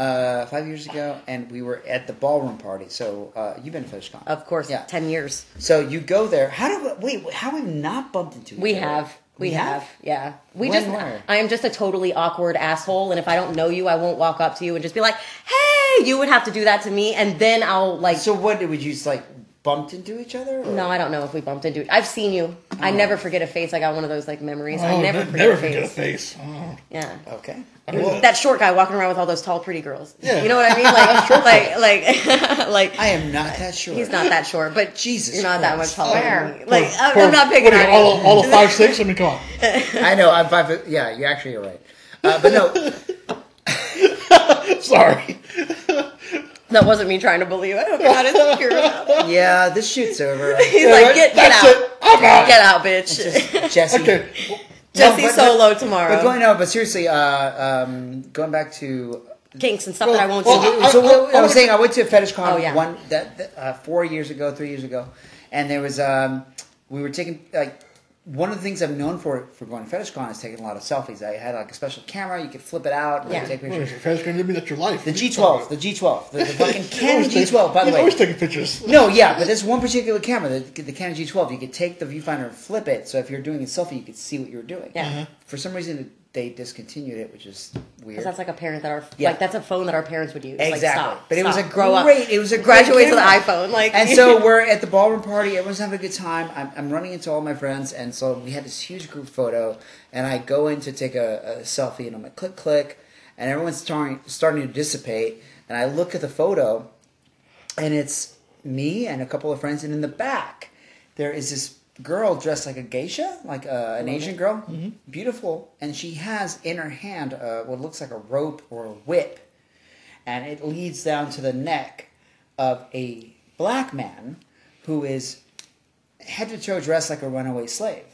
uh, five years ago, and we were at the ballroom party. So uh, you've been to Fetish Con, Of course, Yeah. 10 years. So you go there. How do we, wait? How have we not bumped into? each We other? have. We, have? yeah. We When, just. where? I am just a totally awkward asshole, and if I don't know you, I won't walk up to you and just be like, "Hey!" You would have to do that to me, and then I'll like. So what did would you just like bumped into each other? Or? no, I don't know if we bumped into. I've seen you. I never forget a face. I got one of those like memories. Oh, I never ne- forget never a forget a face. face. Oh. Yeah. Okay. Well- that short guy walking around with all those tall, pretty girls. Yeah. You know what I mean? Like, like, like, like. I am not that short. He's not that short, but Jesus you're not that much taller Where? than me. Like, I'm, For- I'm not picking on you, all, all of five six. I mean, come on. I know. I'm five. Yeah, you actually are right. Uh, but no, Sorry. That wasn't me trying to believe. I don't got insecure about it. yeah, this shoot's over. He's Yeah, like, right? get, get That's out. it. I'm out. Get out, bitch. Just Jesse. Okay. Jesse No, but- Solo tomorrow. But going no, but seriously, uh, um, going back to Kinks and stuff that I won't well, do. I- so what- I, I was saying I went to a fetish con Oh, yeah. one that, that uh, four years ago, three years ago, and there was um, we were taking like one of the things I'm known for for going to fetish con is taking a lot of selfies. I had like a special camera, you could flip it out and Yeah. take What pictures. is your fetish going to be? That's your life. The G12, the G12, the, the fucking Canon He's G12. By the way. he's way, always taking pictures. no, yeah, but there's one particular camera, the, the Canon G12. You could take the viewfinder and flip it, so if you're doing a selfie, you could see what you were doing. Yeah. Uh-huh. For some reason, they discontinued it, which is weird. That's like a parent that our Yeah. like that's a phone that our parents would use. Like, Exactly. stop, but it was a grow great. It was a Graduate to the iPhone. Like And so we're at the ballroom party. Everyone's having a good time. I'm, I'm running into all my friends, and so we had this huge group photo. And I go in to take a, a selfie, and I'm like, click, click, and everyone's starting starting to dissipate. And I look at the photo, and it's me and a couple of friends, and in the back there is this girl dressed like a geisha, like uh, an Asian girl, beautiful, and she has in her hand uh, what looks like a rope or a whip, and it leads down to the neck of a black man who is head to toe dressed like a runaway slave,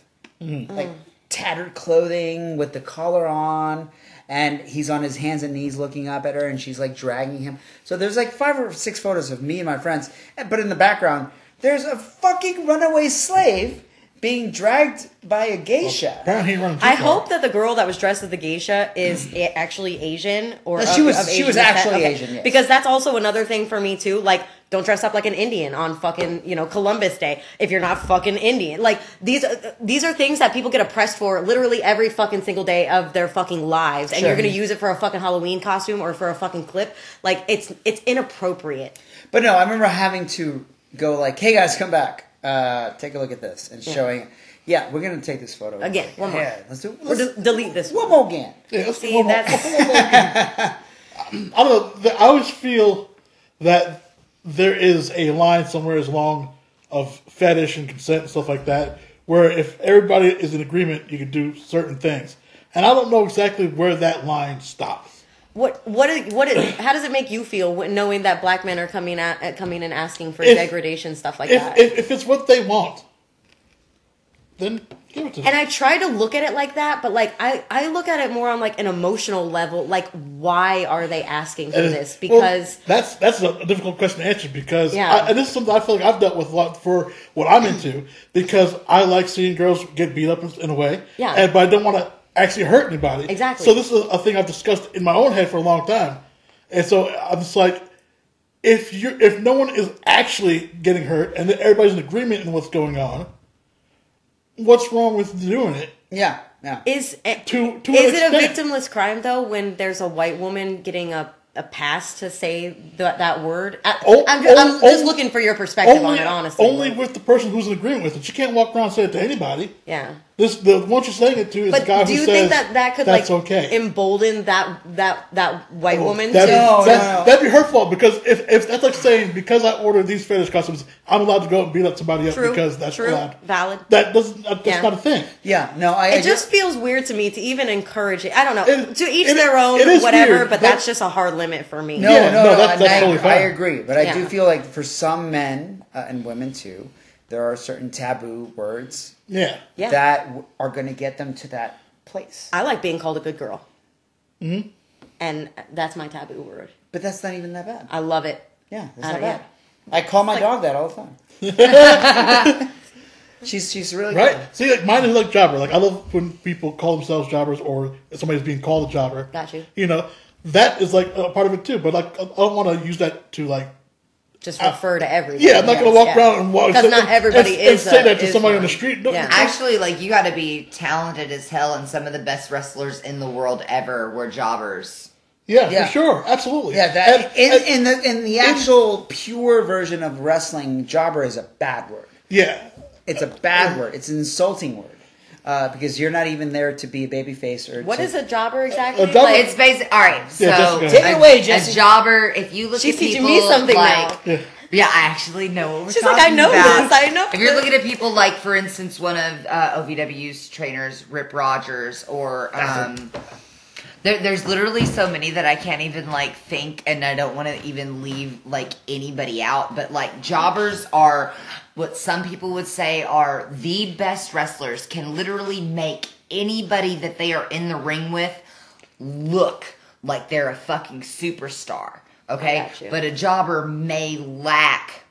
like tattered clothing with the collar on. And he's on his hands and knees looking up at her, and she's like dragging him. So there's like five or six photos of me and my friends, but in the background, there's a fucking runaway slave being dragged by a geisha. Apparently, he running I far. hope that the girl that was dressed as the geisha is actually Asian or No, of- she was- of she Asian was actually Okay. Asian, yes. Because that's also another thing for me too. Like, don't dress up like an Indian on fucking you know Columbus Day if you're not fucking Indian. Like these are these are things that people get oppressed for literally every fucking single day of their fucking lives, and Sure. you're gonna use it for a fucking Halloween costume or for a fucking clip. Like it's it's inappropriate. But no, I remember having to go like, "Hey guys, come back, uh, take a look at this," and showing. Yeah, we're gonna take this photo Again, one more. Yeah, let's do. Or Let's, de- delete this. one more again. Yeah, let's See, one more- that's- one more again. I don't know. I always feel that there is a line somewhere as long of fetish and consent and stuff like that. Where if everybody is in agreement, you can do certain things. And I don't know exactly where that line stops. What what is, what is, how does it make you feel when- knowing that black men are coming at coming and asking for If- degradation stuff like If, that? if if it's what they want, then give it to them. and I try to look at it like that, but like I, I look at it more on like an emotional level. Like, why are they asking for And- this? well, Because that's that's a difficult question to answer because Yeah. I, and this is something I feel like I've dealt with a lot for what I'm into because I like seeing girls get beat up in, in a way, Yeah. and but I don't want to actually hurt anybody. Exactly. So this is a thing I've discussed in my own head for a long time, and so I'm just like, if you if no one is actually getting hurt and everybody's in agreement in what's going on, what's wrong with doing it? Yeah, yeah. is eh, To- to is it a victimless crime though when there's a white woman getting a a pass to say that that word? I, Oh, I'm, oh, I'm just oh, looking for your perspective Only, on it, honestly. only with the person who's in agreement with it. She can't walk around and say it to anybody. yeah. This the one you're saying it to is But the guy do who you says think that that could that's like okay. embolden that that that white woman That'd, to? No, that, no, no. that'd be her fault because if, if that's like saying because I ordered these fetish costumes, I'm allowed to go and beat up somebody up True. because that's True. allowed. Valid. That doesn't. That's Yeah. not a thing. Yeah, no, I, I It just feels weird to me to even encourage it. I don't know. It- to each it- their own, it is whatever. weird, but but- that's just a hard limit for me. No, Yeah, no, no, no. that's- and that's I, totally fine. I agree, but I do Yeah. feel like for some men uh, and women too, there are certain taboo words Yeah. Yeah. that w- are going to get them to that place. I like being called a good girl. Mm-hmm. And that's my taboo word. But that's not even that bad. I love it. Yeah, that's Uh, not yeah. bad. I call my dog that all the time. she's she's really Right. good. See, like mine is like jobber. Like I love when people call themselves jobbers or somebody's being called a jobber. Got you. You know that is like a part of it too. But like I don't want to use that to like Just refer to everything. Yeah, I'm not Yes, gonna walk yeah. around and walk Because not everybody and, is and say a- that to is somebody on the street. No, Yeah. Actually, like you got to be talented as hell, and some of the best wrestlers in the world ever were jobbers. yeah, Yeah. for sure, absolutely. Yeah, that And- in, and- in the in the actual pure version of wrestling, jobber is a bad word. yeah, It's a bad word. It's an insulting word uh, because you're not even there to be a babyface or. What to, is a jobber exactly? A jobber- It's basic. All right, so Yeah, Take it away, Jesse. A jobber. If you look She's at teaching people me something like, now. Yeah. yeah, I actually know what we're She's like, I know about. this. I know If you're looking at people like, for instance, one of uh, OVW's trainers, Rip Rogers, or um, there, there's literally so many that I can't even like think, and I don't want to even leave like anybody out. But like jobbers are what some people would say are the best wrestlers. Can literally make anybody that they are in the ring with look like they're a fucking superstar. Okay, but a jobber may lack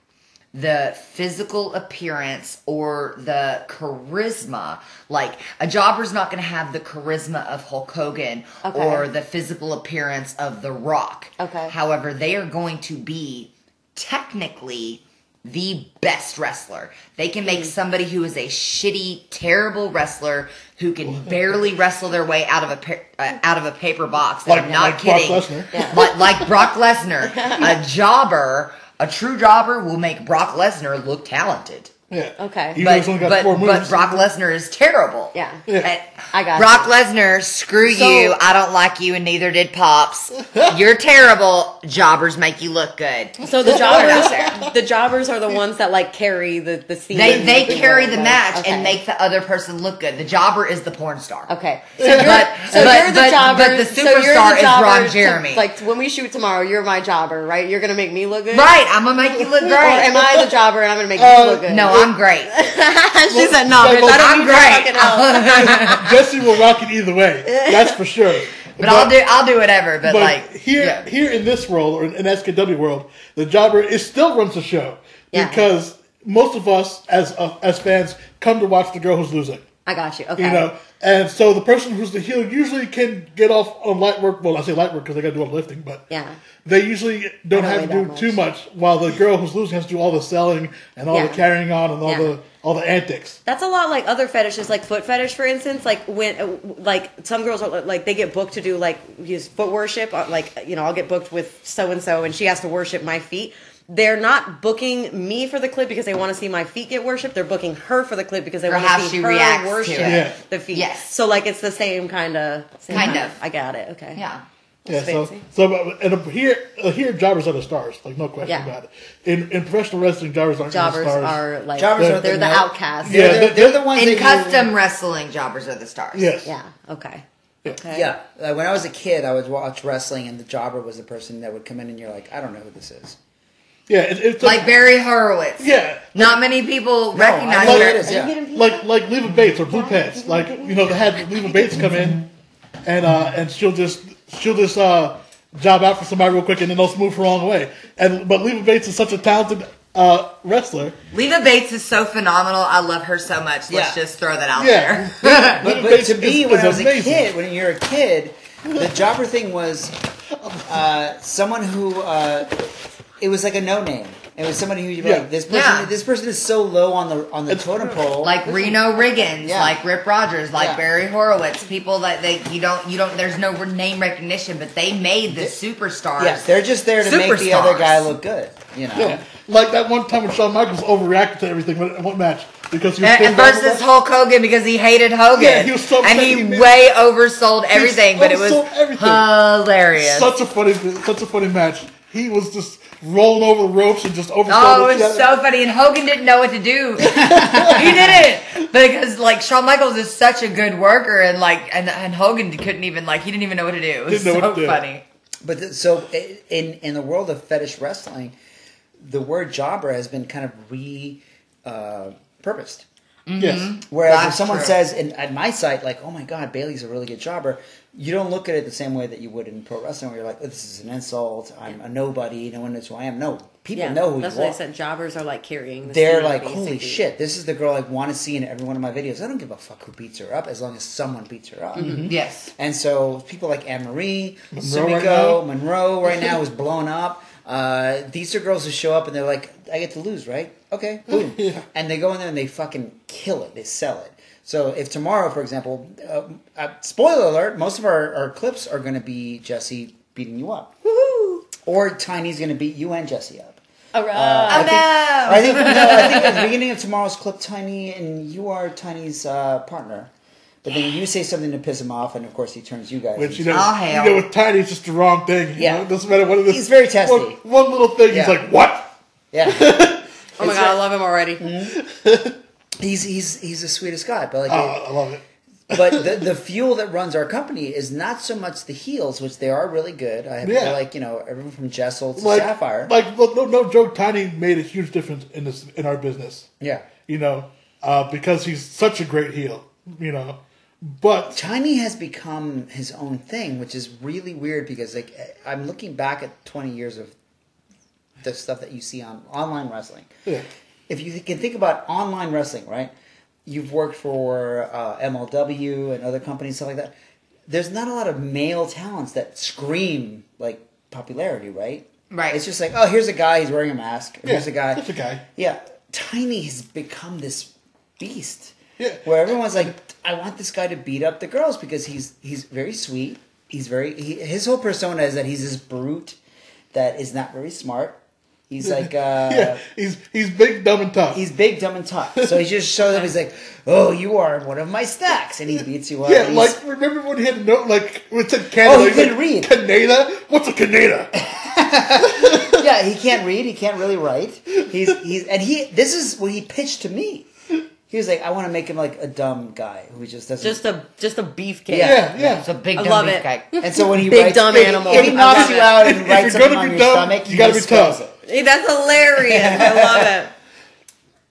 the physical appearance or the charisma. Like a jobber's not going to have the charisma of Hulk Hogan Okay. or the physical appearance of The Rock. Okay. However, they are going to be technically the best wrestler. They can Hmm. make somebody who is a shitty, terrible wrestler who can barely wrestle their way out of a pa- uh, out of a paper box. Like- I'm not like Brock kidding. Lesnar. Yeah. Like, like Brock Lesnar, a jobber, a true jobber will make Brock Lesnar look talented. Yeah. Okay. Even though But, only got but, four but. Brock Lesnar is terrible. Yeah. Yeah. And I got Brock you. Lesnar, screw So- you. I don't like you, and neither did Pops. You're terrible. Jobbers make you look good. So the Put it out there. jobbers, the jobbers are the ones that like carry the the scene. They they carry the Right. match Okay. and make the other person look good. The jobber is the porn star. Okay, so you're, But- so but- you're the but- jobber. but the so you're superstar the is jobber Ron to- Jeremy. like when we shoot tomorrow, you're my jobber, right? You're gonna make me look good, Right, I'm gonna make you look Or great. am I the jobber and I'm gonna make Uh, you look good? no, I'm great. she said no, Well, bitch. I don't I'm great. Jesse will rock it either way. That's for sure. But I'll do I'll do whatever. But, But like here, yeah. here in this world or in, in SKW world, the jobber is still runs the show Yeah. because most of us as uh, as fans come to watch the girl who's losing. I got you. Okay, You know, and so the person who's the heel usually can get off on light work. Well, I say light work because they got to do all the lifting, but Yeah. they usually don't have don't to do that too much. While the girl who's losing has to do all the selling and all Yeah. the carrying on and all Yeah. the all the antics. That's a lot like other fetishes, like foot fetish, for instance. Like when, uh, like some girls are like they get booked to do like use foot worship. uh, Like you know, I'll get booked with so and so, and she has to worship my feet. They're not booking me for the clip because they want to see my feet get worshipped. They're booking her for the clip because they Or want to see she her reacts to worship it. Yeah. the feet. Yes. So like it's the same kind of, Kind of. I got it. Okay. yeah. Yeah, so fancy. so but- and here uh, here jobbers are the stars, like no question Yeah. about it. In in professional wrestling, jobbers aren't Jobbers the stars. are like Jobbers they're, are they're the the outcasts. Yeah, They're, they're the ones In that you- custom wrestling, jobbers are the stars. yes, Yeah. Okay. Okay. Yeah, like when I was a kid, I would watch wrestling, and the jobber was the person that would come in, and you're like, I don't know who this is. Yeah, it, it's Like Barry Horowitz. yeah, Not many people No, recognize know who her. it is. Yeah. like like Leva Bates or Blue Pants. Like you know, they had Leva Bates come in, and uh, and she'll just she'll just uh, job out for somebody real quick, and then they'll smooth her along the way. And but Leva Bates is such a talented uh, wrestler. Leva Bates is so phenomenal. I love her so much. Let's Yeah. just throw that out Yeah, there. But, but to me, is- when is I was amazing. a kid, when you're a kid, the jobber thing was uh, someone who uh, it was like a no name. It was somebody who you'd be Yeah. like, this person, Yeah. this person is so low on the on the It's- totem pole. like Reno Riggins, Yeah. like Rip Rogers, like Yeah. Barry Horowitz, people that they you don't you don't there's no name recognition, but they made the superstars. yeah, they're just there to make the Superstars. other guy look good. You know. yeah. Like that one time when Shawn Michaels overreacted to everything in one match because he was And, and so versus Hulk Hogan because he hated Hogan. Yeah, he was so and upset he he missed- way oversold everything, but it was oversold everything. hilarious. such a funny such a funny match. He was just rolling over the ropes and just oversold. Oh, it was shit so funny, and Hogan didn't know what to do. he didn't because like Shawn Michaels is such a good worker, and like and and Hogan couldn't even like he didn't even know what to do. It was Didn't know so what to do. funny. But th- so in in the world of fetish wrestling, the word jobber has been kind of re uh, purposed. Mm-hmm. Yes. Whereas if someone true. says in, at my site, like, "Oh my God, Bailey's a really good jobber," you don't look at it the same way that you would in pro wrestling, where you're like, oh, "This is an insult. I'm a nobody. No one knows who I am." No, people Yeah, know who that's you what are. I said. Jobbers are like carrying. The They're scene, like, "Holy shit, this is the girl I want to see in every one of my videos." I don't give a fuck who beats her up as long as someone beats her up. Mm-hmm. Mm-hmm. Yes. And so people like Anne Marie, Monroe Sumiko. Monroe right now is blown up. Uh, these are girls who show up and they're like, I get to lose, right? Okay, boom. And they go in there and they fucking kill it. They sell it. So if tomorrow, for example, uh, uh, spoiler alert, most of our, our clips are going to be Jesse beating you up. Or Tiny's going to beat you and Jesse up. All right. Uh, I Oh, think, no. I think, no, I think at the beginning of tomorrow's clip, Tiny and you are Tiny's uh, partner. But then you say something to piss him off, and of course he turns you guys. Which you into- know, Oh, you know, with Tiny, it's just the wrong thing. You Yeah. know? it doesn't matter what it is. He's very testy. One, one little thing, Yeah. he's like, "What?" yeah. oh my god, I love him already. he's he's he's the sweetest guy, but like, Oh, I love it. but the the fuel that runs our company is not so much the heels, which they are really good. I have Yeah. like you know everyone from Jessel to Like, Sapphire. like no, no, no joke. Tiny made a huge difference in this in our business. yeah, You know, uh, because he's such a great heel. You know, but Tiny has become his own thing, which is really weird because like I'm looking back at 20 years of the stuff that you see on online wrestling. yeah, if you can think about online wrestling, right? You've worked for uh, MLW and other companies, stuff like that. There's not a lot of male talents that scream like popularity, right? Right. It's just like, oh, here's a guy, he's wearing a mask. yeah, Here's a guy. That's a guy. Yeah, Tiny has become this beast. Yeah. Where everyone's like, I want this guy to beat up the girls because he's he's very sweet. He's very he, his whole persona is that he's this brute that is not very smart. He's like uh, yeah, he's he's big, dumb, and tough. He's big, dumb, and tough. So he just shows up. He's like, "Oh, you are one of my stacks," and he beats you up. yeah, like remember when he had know like it said Canada? Oh, he couldn't like, read. Canada? What's a Canada? yeah, he can't read. He can't really write. He's he's and he. This is what he pitched to me. He was like, "I want to make him like a dumb guy who just doesn't." Just a just a beefcake. Yeah. Yeah, yeah. It's a big I dumb love it. beefcake. and so when he Big writes, dumb if, animal. if he knocks you it. out and If writes you're something gonna on be your dumb, stomach, you he gotta be misspells tough. it. Hey, that's hilarious. I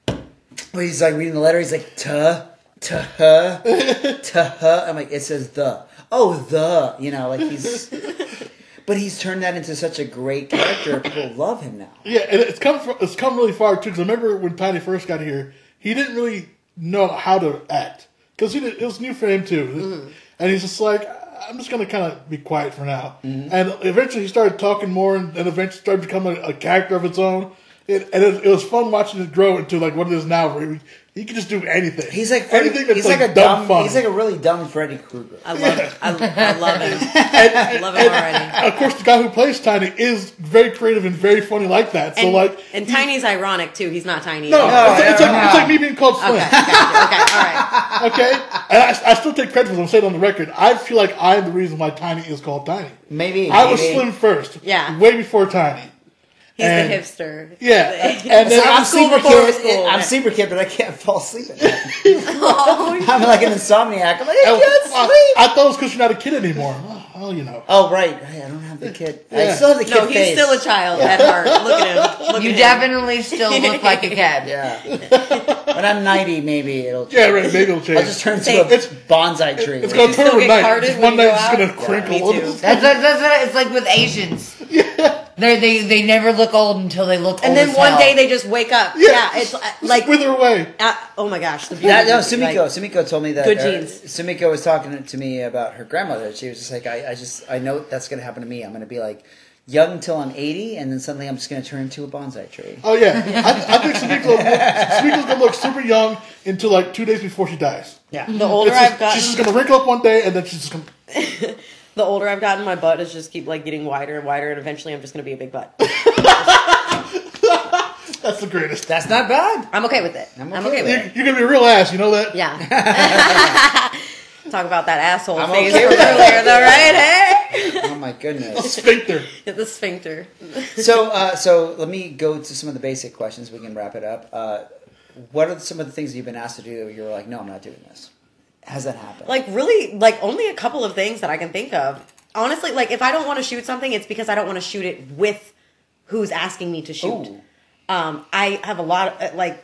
love it. When he's like reading the letter, he's like, "Tuh, tuh, tuh." I'm like, it says the. Oh, the. You know, like he's. But he's turned that into such a great character. People love him now. Yeah, and it's come from, it's come really far too. Because I remember when Patty first got here, he didn't really know how to act because he it was new for him too, Mm-hmm. and he's just like, I'm just gonna kind of be quiet for now. Mm-hmm. And eventually, he started talking more, and, and eventually started becoming a, a character of its own. It, and it, it was fun watching it grow into like what it is now, where he He can just do anything. He's like Freddy, anything that's he's like, like, a dumb dumb. fun. He's like a really dumb Freddy Krueger. I love it. I, I love him. I love him already. of course, the guy who plays Tiny is very creative and very funny like that. So And, like, and Tiny's ironic too. He's not tiny. no, at all. it's, it's no, like, no. it's like me being called Slim. Okay, gotcha. okay, all right. Okay, and I, I still take credit for this. I'm saying it on the record. I feel like I'm the reason why Tiny is called Tiny. Maybe I was maybe. Slim first. Yeah. way before Tiny. He's And- the hipster. Yeah, and then So I'm school super before kid. school. I'm super kid, but I can't fall asleep at night. I'm like an insomniac. I'm like, I I, can't I, sleep. I thought it was because you're not a kid anymore. Oh, well, you know. Oh right, right. I don't have the kid. I still have the kid No, he's face. still a child at heart. Look at him. Look You at him. definitely still look like a kid. Yeah. when I'm 90, maybe it'll. Yeah, right. Maybe it'll change. I'll just turn into a it's- bonsai tree. It's gonna turn get overnight. carded Just one you night, it's gonna Yeah, crinkle. me too. That's, that's, that's what it's like with Asians. They they they never look old until they look And old then as one hell. day they just wake up. Yeah. Yeah, it's uh, Like like wither away. uh, oh my gosh, the. That, no, like- Sumiko. Sumiko told me that. Good uh, genes. Sumiko was talking to me about her grandmother. She was just like, I, I just, I know that's going to happen to me. I'm going to be like young until I'm 80, and then suddenly I'm just going to turn into a bonsai tree. Oh yeah, I, I think Sumiko, Sumiko's gonna look super young until like two days before she dies. Yeah. Mm-hmm. The older just- I've gotten, she's just gonna wrinkle up one day, and then she's just gonna. the older I've gotten, my butt is just keep like getting wider and wider, and eventually I'm just gonna be a big butt. That's the greatest. That's not bad. I'm okay with it. I'm I'm okay okay, with You're, with it. you're gonna be a real ass. You know that. Yeah. Talk about that asshole I'm phase okay from with earlier, though, right? Hey, Oh my goodness. The Sphincter. the sphincter. so, uh, so let me go to some of the basic questions. We can wrap it up. Uh, what are some of the things you've been asked to do? That you're like, no, I'm not doing this. Has that happened? Like really, like only a couple of things that I can think of. Honestly, like if I don't want to shoot something, it's because I don't want to shoot it with who's asking me to shoot. Ooh. Um, I have a lot of uh, like,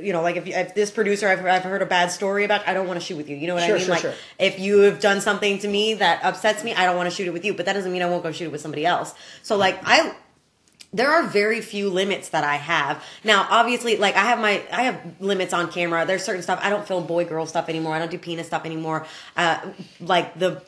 you know, like if, if this producer I've, I've heard a bad story about, I don't want to shoot with you. You know what Sure, I mean? sure, like sure. if you have done something to me that upsets me, I don't want to shoot it with you. But that doesn't mean I won't go shoot it with somebody else. So like I there are very few limits that I have. Now, obviously, like I have my, I have limits on camera. There's certain stuff I don't film boy girl stuff anymore. I don't do penis stuff anymore. Uh, like the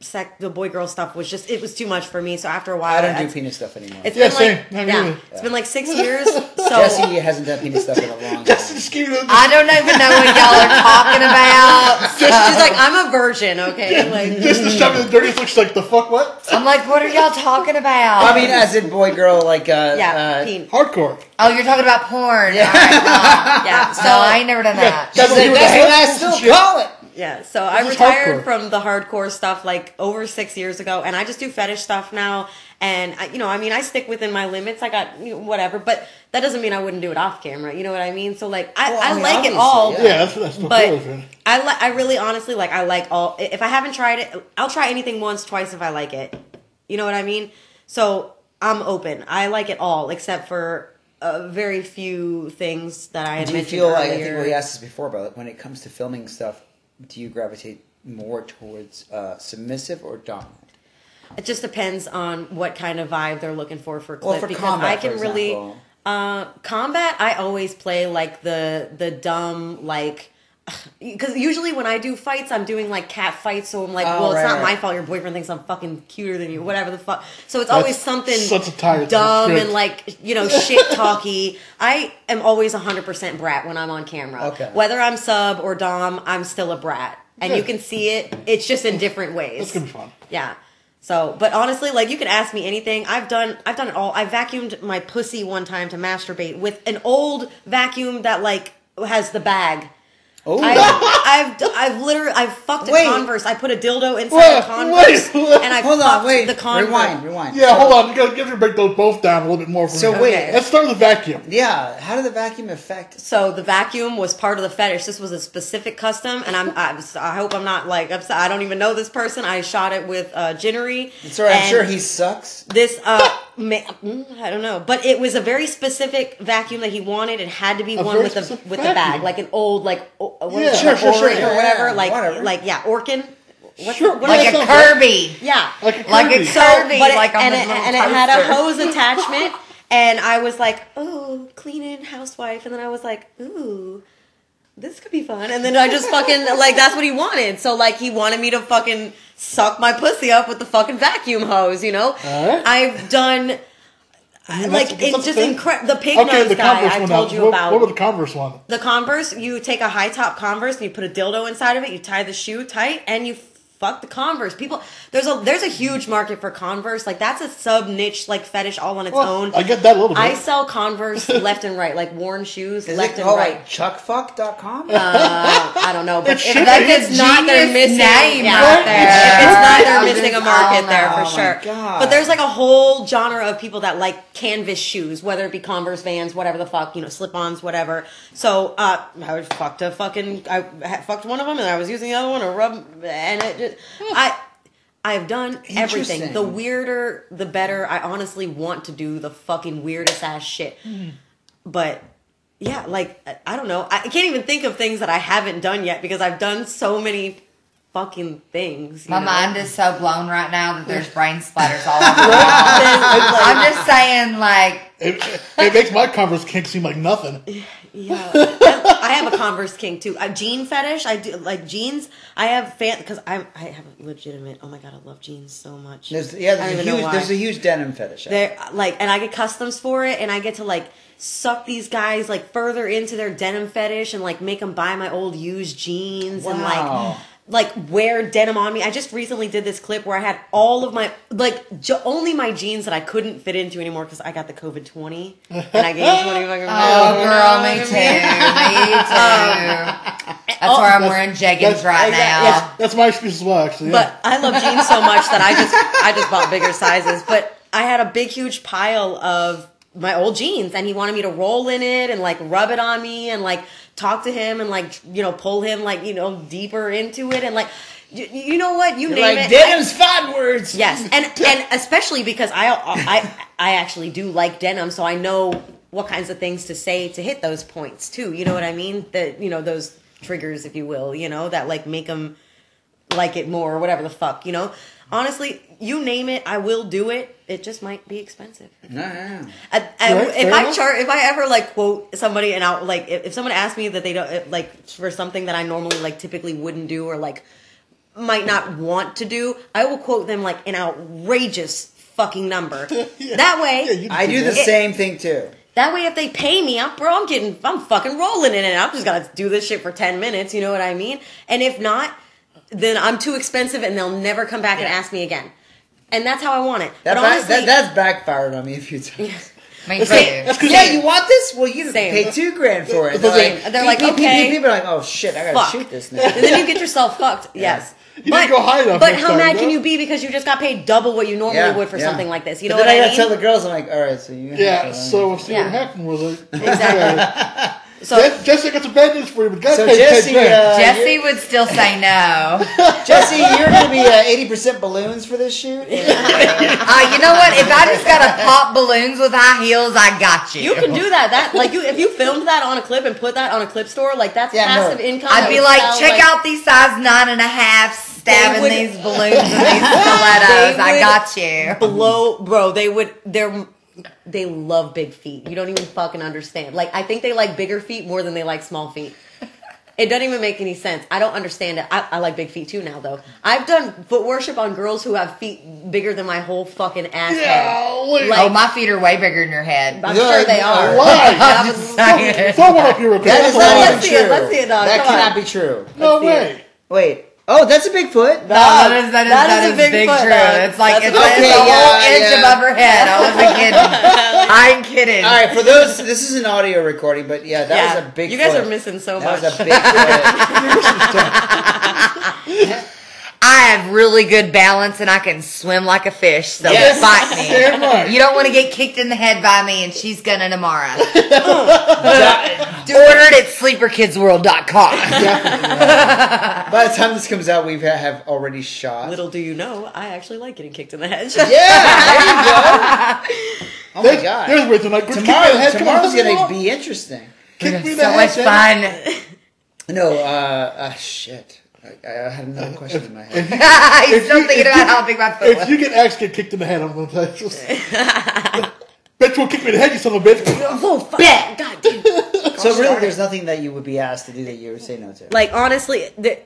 sec, the boy girl stuff was just, it was too much for me. So after a while, I don't do penis stuff anymore. It's Yeah, been same. like, Not yeah, really. it's been like six years. So Jesse hasn't done penis stuff in a long time. Just give me the- I don't even know what y'all are talking about. she's like, I'm a virgin, okay? Like, Just to shove me the dirtiest look. She's like, the fuck what? I'm like, what are y'all talking about? I mean, as in boy, girl, like, uh, yeah, uh, peen. Hardcore. oh, you're talking about porn. Yeah. All right, well, Yeah, so no, I ain't never done that. That's She's what that's what I still call it. Yeah, so I This is retired hardcore. from the hardcore stuff like over six years ago, and I just do fetish stuff now. And I, you know, I mean, I stick within my limits. I got you know, whatever, but that doesn't mean I wouldn't do it off camera. You know what I mean? So like, I, Well, I I, mean, like it all, yeah. Yeah, that's that's the but girlfriend. I like. I really, honestly, like. I like all. If I haven't tried it, I'll try anything once, twice if I like it. You know what I mean? So I'm open. I like it all, except for uh, very few things that I had Do you mentioned feel like, I think we asked this before, but when it comes to filming stuff, do you gravitate more towards uh, submissive or dominant? It just depends on what kind of vibe they're looking for for Well, clip for because combat, I can really uh combat I always play like the the dumb like because usually when I do fights I'm doing like cat fights so I'm like Oh, well it's not right. my fault your boyfriend thinks I'm fucking cuter than you whatever the fuck so it's always something such a tired dumb and like you know shit talky I am always 100% brat when I'm on camera Okay. whether I'm sub or dom I'm still a brat and you can see it it's just in different ways That's gonna be fun. yeah. So, but honestly, like you can ask me anything. I've done, I've done it all. I vacuumed my pussy one time to masturbate with an old vacuum that like has the bag. Oh, I've, I've, I've literally, I've fucked a Wait. Converse. I put a dildo inside Wait, a Converse, wait, wait. and I hold fucked on, wait. the Converse. Rewind, rewind. Yeah, hold on. You gotta, you gotta break those both down a little bit more for So me. wait, Okay. Let's start with the vacuum. Yeah, how did the vacuum affect? So the vacuum was part of the fetish. This was a specific custom, and I'm, I, I hope I'm not like upset. I don't even know this person. I shot it with uh, Ginnery. Sorry, I'm sure he sucks. This, uh, ma- mm, I don't know, but it was a very specific vacuum that he wanted. It had to be A one with the specific with the bag, like an old, like o- what Yeah. Sure, sure, sure, Orange yeah, or whatever, yeah, like whatever. like yeah, Orkin. What's Sure, what yeah, is Like a sounds Kirby. yeah, Like a Kirby. Like a Kirby. so, but it, like on and it, and it had a hose attachment, and I was like, "Oh, cleaning housewife," and then I was like, "Ooh, this could be fun," and then I just fucking like that's what he wanted. So like he wanted me to fucking suck my pussy up with the fucking vacuum hose, you know. Alright. I've done. Mean, like it's just incredible. The pig Okay, nose the guy Converse I one. told now. you what, about. What was the Converse one? The Converse, you take a high top Converse and you put a dildo inside of it. You tie the shoe tight and you fuck the Converse. People, there's a there's a huge market for Converse. Like that's a sub niche like fetish all on its Well, own. I get that a little bit. I sell Converse left and right, like worn shoes Is left it and called right. like chuckfuck.com? Uh, I don't know, but It if should that be. it's not, they're Genius missing. name yeah. right Right? there. If it's not, they're missing a market oh, there for Oh sure. God. But there's like a whole genre of people that like canvas shoes, whether it be Converse, Vans, whatever the fuck, you know, slip-ons, whatever. So uh, I fucked a fucking, I fucked one of them, and I was using the other one to rub, and it just, Hmm. I. I've done everything. The weirder, the better. I honestly want to do the fucking weirdest ass shit. Hmm. But yeah, like I- don't know. I can't even think of things that I haven't done yet because I've done so many fucking things. My know? mind is so blown right now that there's brain splatters all over. I'm just saying, like, It, it makes my Converse kink seem like nothing. Yeah, I, I have a Converse king too. A jean fetish. I do like jeans. I have fan because I I have a legitimate. Oh my god, I love jeans so much. There's, yeah, I there's don't a, even know huge, why. there's a huge denim fetish. there. Like, and I get customs for it, and I get to like suck these guys like further into their denim fetish and like make them buy my old used jeans and like like wear denim on me. I just recently did this clip where I had all of my like j- only my jeans that I couldn't fit into anymore because I got the COVID twenty and I gained twenty fucking oh, girl, me too, me Um, too. That's where I'm wearing jeggings That's- right yeah, now. yeah. That's my excuse as well, actually. Yeah. But I love jeans so much that I just I just bought bigger sizes. But I had a big huge pile of my old jeans and he wanted me to roll in it and like rub it on me and like talk to him and like you know pull him like you know deeper into it and like you, you know what you You're name like it denim's fun words. Yes, and and especially because I I I actually do like denim, so I know what kinds of things to say to hit those points too. You know what I mean? That you know those triggers, if you will. You know that like make them like it more or whatever the fuck. You know, honestly, you name it, I will do it. It just might be expensive. No, no, no. I, I- Right, if I enough. chart, if I ever like quote somebody and out like if, if someone asks me that they don't if, like for something that I normally like typically wouldn't do or like might not want to do, I will quote them like an outrageous fucking number. That way, Yeah, you I do the It- same thing too. that way if they pay me, I'm bro, I'm getting, I'm fucking rolling in it. I'm just gonna do this shit for ten minutes. You know what I mean? And if not, then I'm too expensive and they'll never come back and ask me again. And that's how I want it. That, but back- honestly, that that's backfired on me a few times. Me too. That's 'cause Yeah, you want this? Well, you Same. pay two grand for it. They're They're like- like, They're like, okay. People are like, oh shit, I gotta Fuck. shoot this and then you get yourself fucked. Yes. You didn't go high enough But how time, mad bro. can you be because you just got paid double what you normally Yeah, would for yeah. something like this? You But know then what I I, gotta mean? tell the girls, I'm like, all right, so you. yeah, so see Yeah. what happened was like, Exactly. So Jess- Jesse got some bad news for you, but guys So Jesse, uh, Jesse would still say no. Jesse, you're gonna be uh, eighty percent balloons for this shoot. Uh, you know what? If I just gotta pop balloons with high heels, I got you. you can do that. That like you if you filmed that on a clip and put that on a clip store, like that's Yeah, no. passive income. I'd be would like, sell, check out these size nine and a half, stabbing would- these balloons and these stilettos. I got you. blow, bro. They would. They're they love big feet. You don't even fucking understand. Like I think they like bigger feet more than they like small feet. It doesn't even make any sense. I don't understand it. I, I like big feet too now, though. I've done foot worship on girls who have feet bigger than my whole fucking ass. Yeah, wait. Like- Oh, my feet are way bigger than your head. I'm Yeah, sure they are. Why? I'm just saying. Throw up here real quick. That is not even Let's see true. it, let's see it, dog. That Come cannot on. be true. No see way. Wait. Oh, that's a Bigfoot. No, that is, that is, That that is is, a big big, foot, true. dog. It's like, That's it's, a- it's Okay, a whole yeah, inch above her head. I wasn't kidding. I ain't kidding. All right, for those, this is an audio recording, but yeah, that Yeah, was a big. you guys foot. are missing so That much. That was a big foot. I have really good balance and I can swim like a fish, so Yes. fight me. You don't want to get kicked in the head by me, and she's gonna tomorrow. Ordered at sleeperkidsworld.com. By the time this comes out, we have already shot. Little do you know, I actually like getting kicked in the head. Yeah, there you go. Oh my god. there's ways to like, Tomorrow, tomorrow's gonna be interesting. kick me in the so much head, fun. No, uh, uh shit. I, I had another question in my head. He's still you- thinking if about you- how big my foot If was. you get asked get kicked in the head, I'm gonna tell you. bitch won't kick me in the head, you son of a bitch. oh, fuck. God damn. So really, there's nothing that you would be asked to do that you would say no to. Like honestly, the,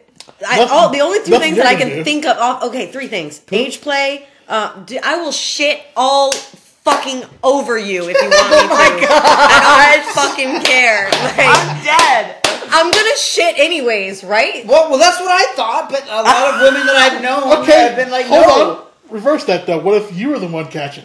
I, Nothing- all, the only two nothing things that I gonna can do. think of. Off, okay, three things: age play. Uh, d- I will shit all fucking over you if you want me to. I don't fucking care. Like, I'm dead. I'm gonna shit anyways, right? Well, well, that's what I thought, but a lot of women that I've known Okay, have been like, hold no. on. Reverse that though. What if you were the one catching?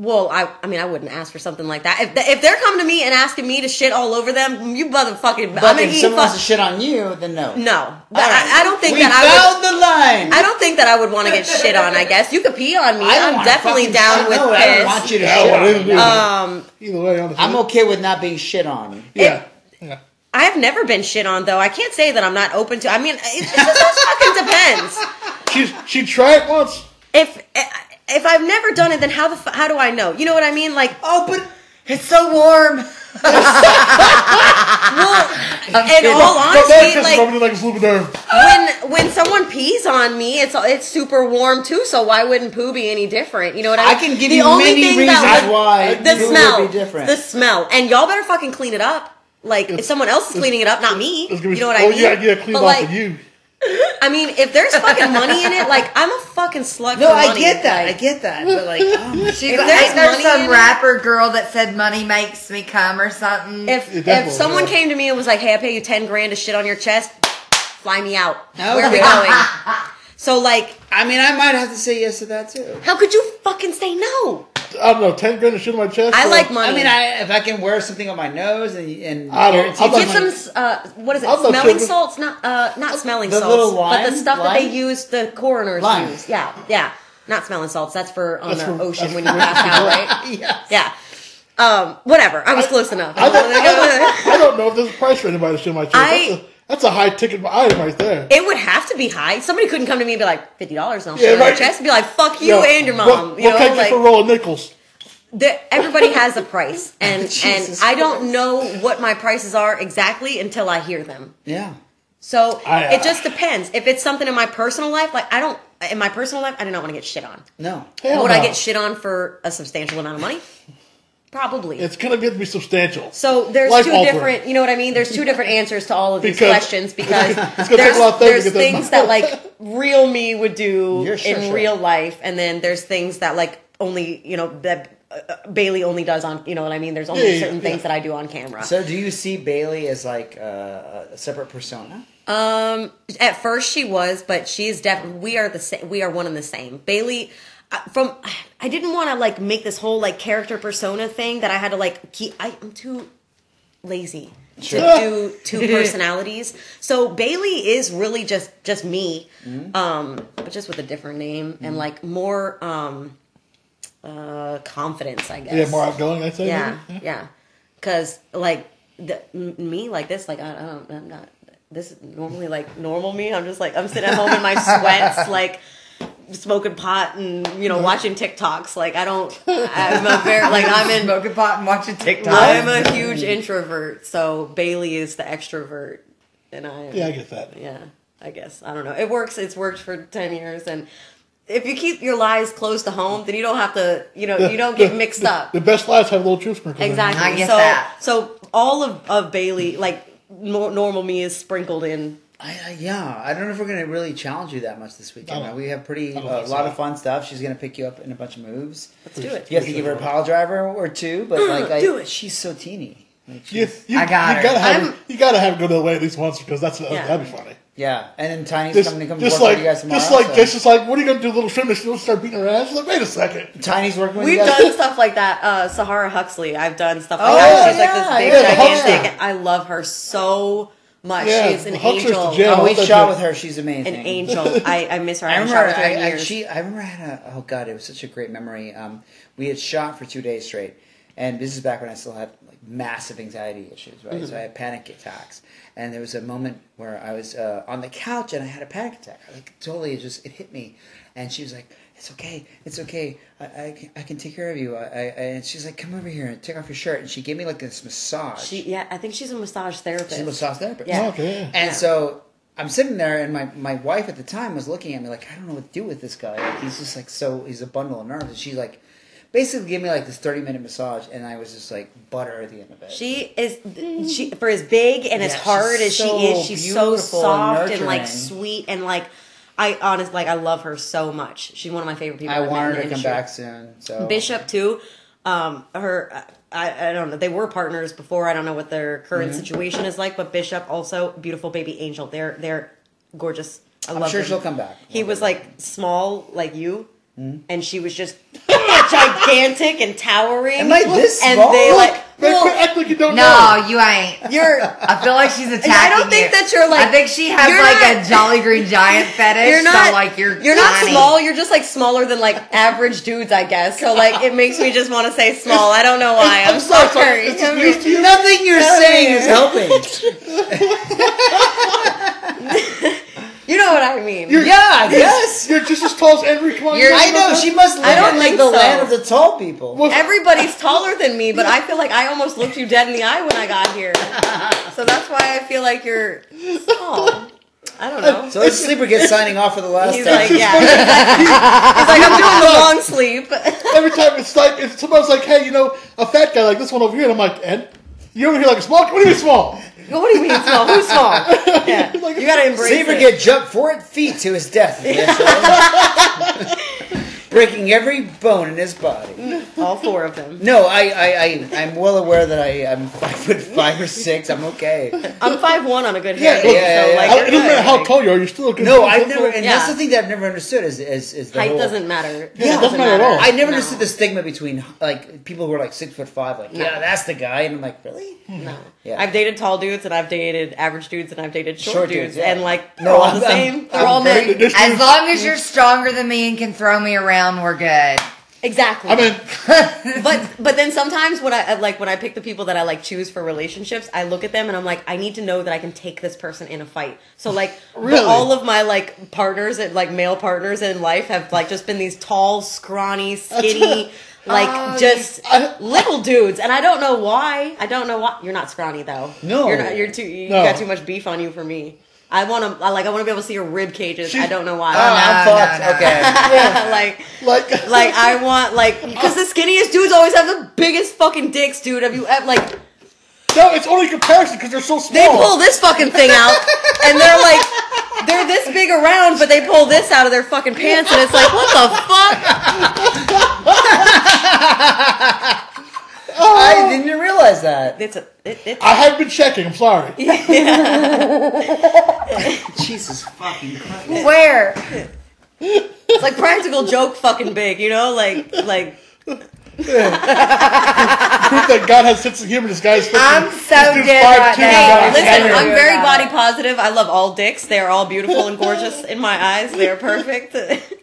Well, I, I mean, I wouldn't ask for something like that. If, if they're coming to me and asking me to shit all over them, you motherfucking. But I'm gonna if eat someone fuck- wants to shit on you, then no. No, But right. I, I don't think we that I would. found the line. I don't think that I would want to get shit on. I guess you could pee on me. I don't I'm definitely down with no, I don't want you to Yeah, shit on me. Um, Either way. I'm okay with not being shit on. Yeah. yeah. I have never been shit on though. I can't say that I'm not open to. I mean, it, it just, just fucking depends. She she tried once. If if I've never done it, then how the how do I know? You know what I mean? Like, Oh, but It's so warm. in all But honesty, that like rubbing like a fluid nerve. when when someone pees on me, it's it's super warm too. So why wouldn't poo be any different? You know what I mean? I can give The you only many thing reasons that would- why the poo smell, would be different. the smell, and y'all better fucking clean it up. Like if someone else is cleaning it up, not me. It's You know what oh, I mean? Oh yeah, yeah, clean But, off like, of you. I mean, if there's fucking money in it, like I'm a fucking slut. no, I get that. Like, I get that. But like, oh, She, If there's there money some in it- rapper girl that said money makes me come or something? If if someone will. came to me and was like, "Hey, I pay you ten grand to shit on your chest," fly me out. Oh, Where are we going? so like, I mean, I might have to say yes to that too. how could you fucking say no? I don't know, ten grand to shoot on my chest. I so- like money. I mean, I, if I can wear something on my nose and and I don't- guarantee I'm not- Get someone- some, uh, what is it? I'm not Smelling salts? Not, uh, not smelling The salts, little but the lime- stuff that they use, the coroners Lime. use. Yeah, yeah. Not smelling salts. That's for on That's the for- ocean when you pass out, right? yes. Yeah. Um, whatever. I was close enough. I don't, I, don't, I don't know if there's a price for anybody to shoot on my chest. I- that's, a, high ticket item right there. It would have to be high. Somebody couldn't come to me and be like, fifty dollars I'll Yeah, on right. chest and be like, fuck you Yo, and your mom. What, you what know, can I like for a roll of nickels? the, everybody has a price, and and I don't know what my prices are exactly until I hear them. Yeah. So I, uh, it just depends. If it's something in my personal life, like I don't in my personal life, I do not want to get shit on. No. Hell Would no. I get shit on for a substantial amount of money? Probably. It's gonna get to be substantial. so there's Life two altering. different, you know what I mean? There's two different answers to all of these Because- questions because there's, a lot of there's things that like real me would do Yeah, sure, in sure. real life, and then there's things that like only you know that uh, Bailey only does on you know what I mean. There's only Yeah, yeah, certain yeah. things that I do on camera. So, do you see Bailey as like uh, a separate persona? Um, at first she was, but she's definitely we are the same. We are one and the same. Bailey, from I didn't want to like make this whole like character persona thing that I had to like keep. I, I'm too lazy Sure. to do two personalities. So Bailey is really just just me, um, but just with a different name and like more um, uh, confidence. I guess. yeah, more outgoing. I say. Yeah, maybe? yeah. Because like the, m- me like this, like I, I don't, I'm not. This is normally like normal me. I'm just like I'm sitting at home in my sweats, like smoking pot and you know watching TikToks. Like I don't. I'm a very like I'm in. smoking pot and watching TikTok. I'm a huge introvert, so Bailey is the extrovert, and I. Yeah, I get that. yeah, I guess I don't know. It works. It's worked for ten years, and if you keep your lies close to home, then you don't have to. You know, you don't get The- mixed the- up. The best lies have a little truth sprinkles. in. Exactly. I get so, that. So all of, of Bailey, like normal me, is sprinkled in. I, I, yeah, I don't know if we're gonna really challenge you that much this weekend. I don't- we have pretty I don't a think lot of fun stuff. She's gonna pick you up in a bunch of moves. Let's do it. You have to give her a pile driver or two, but like, I, Do it. she's so teeny. Like, You, she's- you, I got you her. gotta have I'm- her, you gotta have her go to the way at least once because that's Yeah. that'd be funny. yeah, and then Tiny's Just, coming to come just work like with you guys tomorrow. just like so- it's just like what are you gonna do, little shrimp? She'll start beating her ass. She's like, wait a second. Tiny's working with We've you guys. done stuff like that. Uh, Sahara Huxley, I've done stuff like Oh, that. She's yeah, like this big, yeah, gigantic. I love her so much. Yeah, She's an the Huckster's angel. the jam. Oh, we That's shot it. with her. She's amazing. An angel. I, I miss her. I, I haven't remember. shot with her in I, I, years. she, I remember I had a. Oh god, it was such a great memory. Um, we had shot for two days straight, and this is back when I still had like massive anxiety issues. Right, so I had panic attacks, and there was a moment where I was uh, on the couch and I had a panic attack. Like totally, it just it hit me, and she was like. It's okay. It's okay. I, I, can, I can take care of you. I, I, and she's like, "Come over here and take off your shirt." And she gave me like this massage. she, yeah, I think she's a massage therapist. She's a massage therapist. Yeah. Oh, okay. And Yeah. so I'm sitting there, and my, my wife at the time was looking at me like, I don't know what to do with this guy. Like, he's just like so, he's a bundle of nerves. And she's like basically gave me like this 30 minute massage, and I was just like butter at the end of it. She is she for as big and as hard she's as she is, she's so beautiful and soft and, like sweet and like I honestly like I love her so much. She's one of my favorite people. I want her to come industry. back soon. So Bishop too. Um, her, I, I don't know. They were partners before. I don't know what their current Mm-hmm. situation is like. But Bishop also beautiful baby angel. They're they're gorgeous. I I'm love sure them. she'll come back. He was like small like you, Mm-hmm. and she was just gigantic and towering. Am I this and small? they Look, like Man, well, quit acting like you don't No, know. you ain't. you're. I feel like she's attacking I don't think you. that you're, like- I think she has like not- a Jolly Green Giant fetish. You're not so like you're you're not small. You're just like smaller than like average dudes, I guess. So like it makes me just want to say small. I don't know why. I'm, I'm sorry, sorry. sorry. It's just I mean, news to you. Nothing you're Hell saying is helping. You know what I mean. You're- yeah, yes. You're just as tall as Henry. Come on, You're- you I know she must live I don't like the so. land of the tall people. Well, Everybody's taller than me, but I feel like I almost looked you dead in the eye when I got here. So that's why I feel like you're small. I don't know. So this sleeper gets signing off for the last He's time. like, yeah. He's like, I'm doing the long sleep. Every time it's like if somebody's like, "Hey, you know, a fat guy like this one over here," and I'm like, "And you over here like a small? What do you mean small?" What do you mean small? Who's small? Yeah, you gotta embrace Sleeper it. get jumped four feet to his death. Yes, right? Breaking every bone in his body. Mm, all four of them. No, I, I, I, I'm well aware that I, I'm five foot five or six. I'm okay. I'm five one on a good Yeah, hair day, yeah, so yeah, like yeah. You're it doesn't good. matter how tall you are. You're still a good. No, I've never, and that's Yeah. the thing that I've never understood is, is, is the height whole, doesn't matter. Yeah, it doesn't matter at all. I never No. understood the stigma between like people who are like six foot five, like yeah, that's the guy, and I'm like, really? Hmm. No. Yeah. I've dated tall dudes and I've dated average dudes and I've dated short, Short dudes, dudes, yeah. and like they're all I'm- the I'm- same. I'm they're all very- men. As long as you're stronger than me and can throw me around, we're good. Exactly. I mean, but but then sometimes when I uh, like when I pick the people that I like choose for relationships, I look at them and I'm like, I need to know that I can take this person in a fight. So like, but Really? all of my like partners and like male partners in life have like just been these tall, scrawny, skinny. Oh, like Oh, just I- little dudes, and I don't know why. I don't know why. You're not scrawny though. No. you're not. You're too. You No. got too much beef on you for me. I want to. Like. I want to be able to see your rib cages. I don't know why. Oh, I'm no, fucked. no. Okay. like like, like I want like because the skinniest dudes always have the biggest fucking dicks, dude. Have you ever like no, it's only comparison because they're so small. they pull this fucking thing out and they're like they're this big around, but they pull this out of their fucking pants and it's like what the fuck? Oh. I didn't realize that. It's a it, it's I have been checking. I'm sorry. Jesus fucking Christ. Where? it's like practical joke fucking big, you know? Like like Proof that God has sense of humor. This guy's. I'm so this dude's dead right 5'2", now. and listen, Henry. I'm very body positive. I love all dicks. They are all beautiful and gorgeous in my eyes. They are perfect.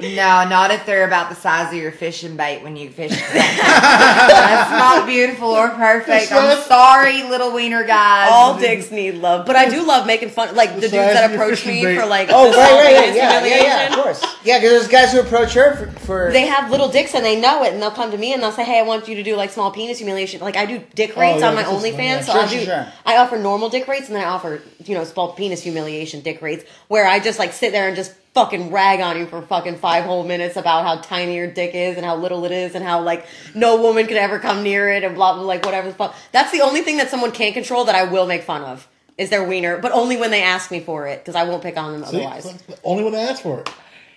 No, not if they're about the size of your fishing bait when you fish. That's not beautiful or perfect. I'm sorry, little wiener guys. all dicks need love, but I do love making fun. Like the, The dudes that approach me bait. for like Oh, the right, right, right. Yeah, yeah, yeah, of course. Yeah, because there's guys who approach her for. for They have little dicks and they know it, and they'll come to me and they'll say, "Hey, I want you to do like small penis humiliation." Like I do dick rates Oh, yeah, on my OnlyFans, yeah. so Sure, I'll do. sure. I offer normal dick rates, and then I offer you know small penis humiliation dick rates, where I just like sit there and just fucking rag on you for fucking five whole minutes about how tiny your dick is and how little it is and how like no woman could ever come near it and blah blah like whatever the fuck. That's the only thing that someone can't control that I will make fun of is their wiener, but only when they ask me for it because I won't pick on them See? otherwise. Only when they ask for it.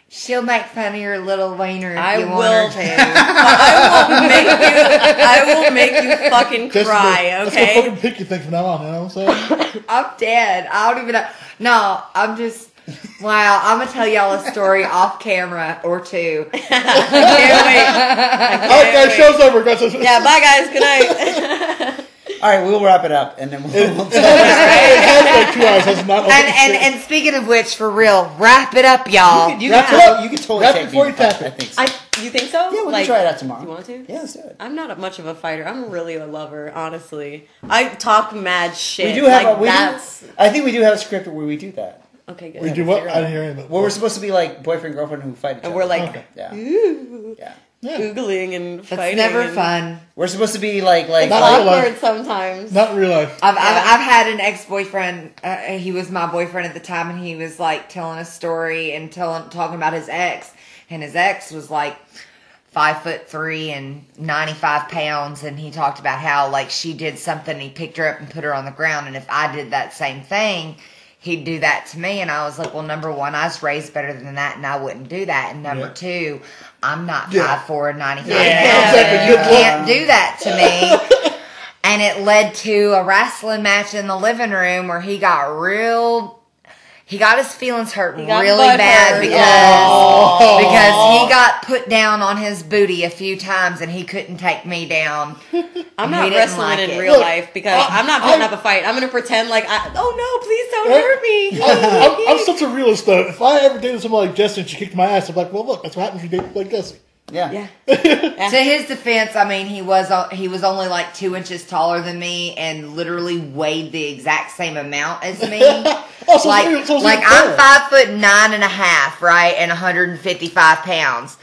She'll make fun of your little wiener if I you will. want her to. I will make you. I will make you fucking That's cry. the, That's Okay. the fucking picky thing from now on. You know what I'm saying? I'm dead. I don't even know. No, I'm just. Wow, I'm gonna tell y'all a story off camera or two. I can't wait. I can't okay, wait. show's over. guys. Yeah. Bye, guys. Good night. all right, we'll wrap it up, and then we'll. we'll It has like two hours. Has not. And and and speaking of which, for real, wrap it up, y'all. you, Wrap can, it totally- up. you can totally Wrap take before me you to fight, tap it. I think. So. I. You think so? yeah, we like, can try it out tomorrow. You want to? Yeah, let's do it. I'm not much of a fighter. I'm really a lover, honestly. I talk mad shit. We do have like a. We that's do, I think we do have a script where we do that. Okay. Good. we do what? I didn't hear anything. Where we're supposed to be like boyfriend girlfriend who fight each And we're like Okay. yeah, ooh, yeah. Yeah. googling and It's fighting. never and- fun. We're supposed to be like like. Not like life. Awkward sometimes. Not in real life. I've, Yeah. I've, I've had an ex boyfriend. Uh, he was my boyfriend at the time, and he was like telling a story and telling talking about his ex, and his ex was like five foot three and ninety five pounds, and he talked about how like she did something, he picked her up and put her on the ground, and if I did that same thing, he'd do that to me, and I was like, well, number one, I was raised better than that, and I wouldn't do that, and number Yeah. two, I'm not Yeah. five four and ninety five Yeah, pounds, exactly. you Good can't do that to me. and it led to a wrestling match in the living room where he got real. He got his feelings hurt really bad hurt, because Oh. because he got put down on his booty a few times and he couldn't take me down. I'm not wrestling like in it. real Look, life because I- I'm not putting I- up a fight. I'm gonna pretend like I. Oh no! Please don't Right? hurt me. I'm, I'm, I'm oh. such a realist though. If I ever dated someone like Jessie and she kicked my ass, I'm like, well, look, that's what happens when you date like Jessie. Yeah. yeah. To his defense, I mean he was he was only like two inches taller than me and literally weighed the exact same amount as me. Oh, so like it's- so like I'm five foot nine and a half, right, and 155 pounds.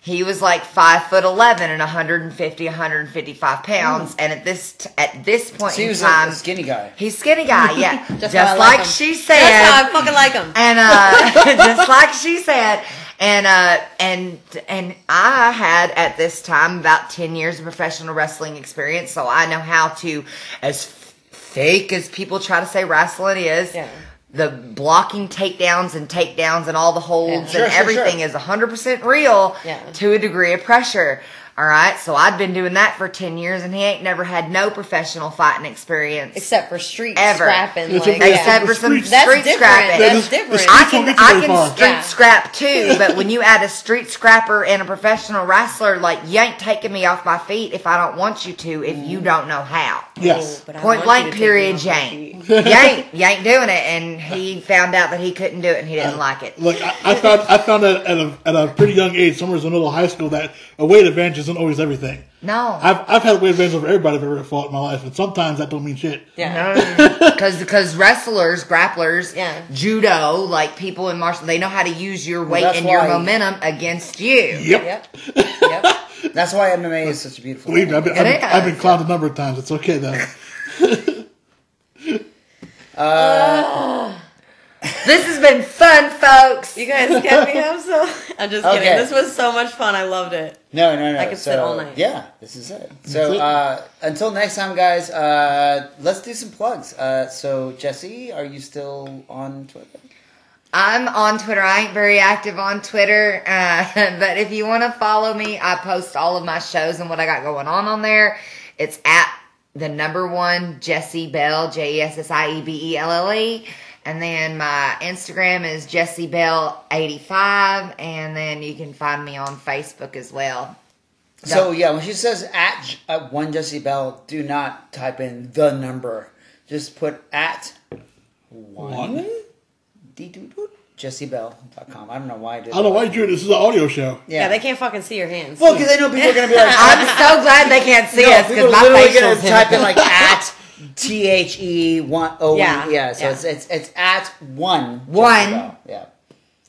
He was like five foot eleven and 150, 155 pounds. And at this t- at this point So he in was time, a skinny guy. he's skinny guy, yeah, just, Just like like him. she That's said. how I fucking like him. and uh just like she said and uh and and i had at this time about 10 years of professional wrestling experience so i know how to as fake as people try to say wrestling is Yeah. the blocking takedowns and takedowns and all the holds Yeah. and Sure, sure, everything sure. is 100% real Yeah. to a degree of pressure all right so i'd been doing that for 10 years and he ain't never had no professional fighting experience Except for street Ever. scrapping. Like, okay. yeah. except for some Street- That's street different. scrapping That's is- different. I can I can street Yeah. scrap too, but when you add a street scrapper and a professional wrestler, like you ain't taking me off my feet if I don't want you to, if you mm. don't know how. Oh, yes. Oh, but Point blank, you to take period, me off my Jane. you ain't you ain't doing it, and he found out that he couldn't do it, and he didn't uh, like it. Look, I, I found, I found out at a at a pretty young age, somewhere in the middle of high school, that a weight advantage isn't always everything. No, I've I've had a weight advantage over everybody I've ever fought in my life, and sometimes that don't mean shit. Yeah. because because wrestlers, grapplers, Yeah. judo, like people in martial, they know how to use your weight that's and your why- momentum against you. Yep. Yep. Yep. That's why MMA is such a beautiful. Believe me, I've been, I've, been, I've been clowned a number of times. It's okay though. Uh, This has been fun, folks. You guys kept me up so. I'm just kidding. Okay. This was so much fun. I loved it. No, no, no. I could so, sit all night. Yeah, this is it. So uh, until next time, guys. Uh, let's do some plugs. Uh, so Jessie, are you still on Twitter? I'm on Twitter. I ain't very active on Twitter, uh, but if you want to follow me, I post all of my shows and what I got going on on there. It's at the number one Jessie Belle, J E S S I E B E L L E. And then my Instagram is Jessie Belle 85 and then you can find me on Facebook as well. So yeah, when she says at J- uh, one Jessie Belle, do not type in the number. Just put at one. One? JesseBell.com. I don't know why I did. I don't know why you do it. This is an audio show. Yeah, Yeah, they can't fucking see your hands. Well, because they know people are gonna be like, I'm so glad they can't see no, us people because are my literally facial's gonna type in like at T H E one O. Yeah, Yeah, so yeah. it's it's it's at one. One. Yeah.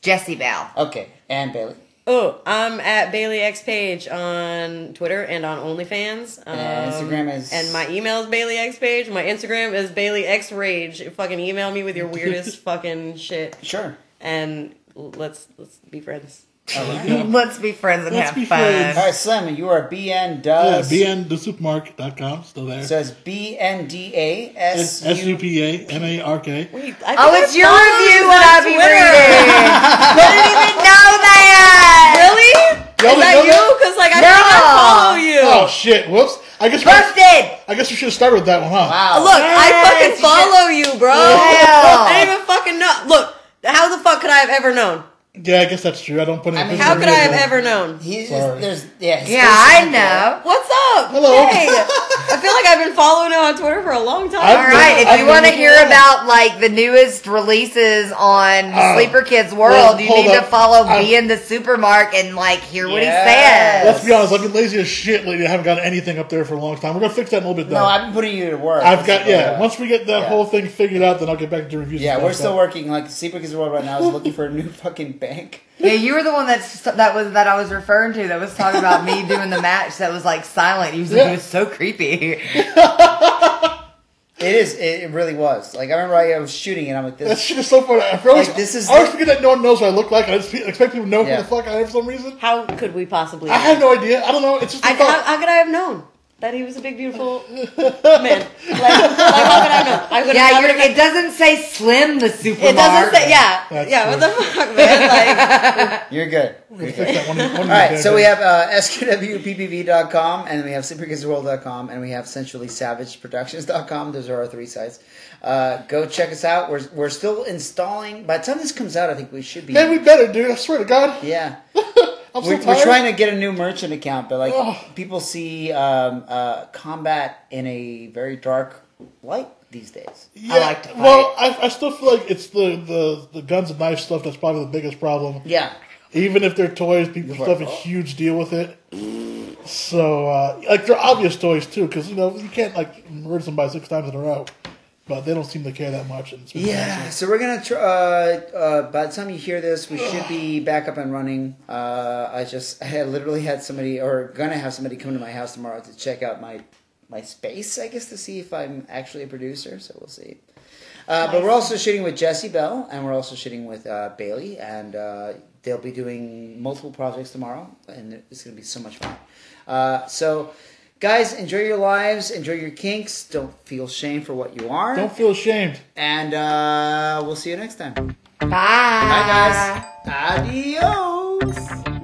Jessie Belle. Okay, and Bailey. Oh, I'm at Bailey X Page on Twitter and on OnlyFans. Um, And Instagram is- and my email is Bailey X Page. My Instagram is Bailey X Rage. Fucking email me with your weirdest fucking shit, Sure. and let's let's be friends. All right. Yeah. Let's be friends and Let's have be fun. friends. All right, Slim, you are BN Yeah, does. bnthesupermarket.com, still there. So it's B N D A S S U U. P A M A R K. Wait, I Oh, it's your review you what on I be Twitter. reading. Didn't even know that. Really? Y'all Is that know you? Because like I No. think I follow you. Oh shit! Whoops. I guess we, Busted. I guess we should have started with that one, huh? Wow. Look, I fucking you follow you, bro. Hell. I didn't even fucking know. Look, how the fuck could I have ever known? Yeah, I guess that's true. I don't put any. I mean, How could I have ever known? He's Sorry. there's yeah. Yeah, I is know. What's up? Hello. Hey, I feel like I've been following her on Twitter for a long time. I've All been- right, if I've you want to hear about like the newest releases on Uh, Sleeper Kids World, well, you hold need to up. follow I- B in the Supermarket and like hear what he says. Let's be honest. I've been lazy as shit lately. I haven't got anything up there for a long time. We're gonna fix that in a little bit. Though. No, I've been putting you to work. I've got yeah. Once we get that yeah. whole thing figured out, then I'll get back to reviews. Yeah, we're stuff, still working. Like Sleeper Kids World right now is looking for a new fucking bank. Yeah, you were the one that's that was that I was referring to that was talking about me doing the match that was like silent. He was like, Yeah. it was so creepy. It is. It, it really was. Like I remember I, I was shooting and I'm like That this. shit is so funny. I always, Like, this is I always the- forget that no one knows what I look like. I just expect people to know Yeah. who the fuck I am for some reason. How could we possibly? I have no idea. I don't know. It's just a I, thought. how, how could I have known that he was a big, beautiful man? like, how could I know? I would Yeah, I you're, would've- it doesn't say Slim the supermarket. It doesn't say, yeah, That's yeah. true. What the fuck, man? Like, You're good. We're You're gonna good. fix one. one of All these right, days. so we have uh, sqwppv.com, and then we have sleeperkidsworld.com, and we have centrally savageproductions.com. Those are our three sites. Uh, go check us out. We're, we're still installing. By the time this comes out, I think we should be. Man, we better, dude. I swear to God. yeah. I'm We're, tired. we're trying to get a new merchant account, but like Ugh. people see um, uh, combat in a very dark light these days. Yeah, like to fight. Well, I, I still feel like it's the, the, the guns and knife stuff that's probably the biggest problem. Yeah. Even if they're toys, people You're still have a huge deal with it. So, uh, like, they're obvious toys, too, because, you know, you can't, like, murder somebody six times in a row. But they don't seem to care that much. And Yeah, so we're gonna try. Uh, uh, by the time you hear this, we should be back up and running. Uh, I just I had literally had somebody, or gonna have somebody come to my house tomorrow to check out my my space. I guess to see if I'm actually a producer. So we'll see. Uh, But we're also shooting with Jessie Belle, and we're also shooting with uh, Bailey, and uh, they'll be doing multiple projects tomorrow, and it's gonna be so much fun. Uh, so. Guys, enjoy your lives, enjoy your kinks. Don't feel shame for what you are. Don't feel ashamed. And uh, we'll see you next time. Bye. Bye, guys. Adios.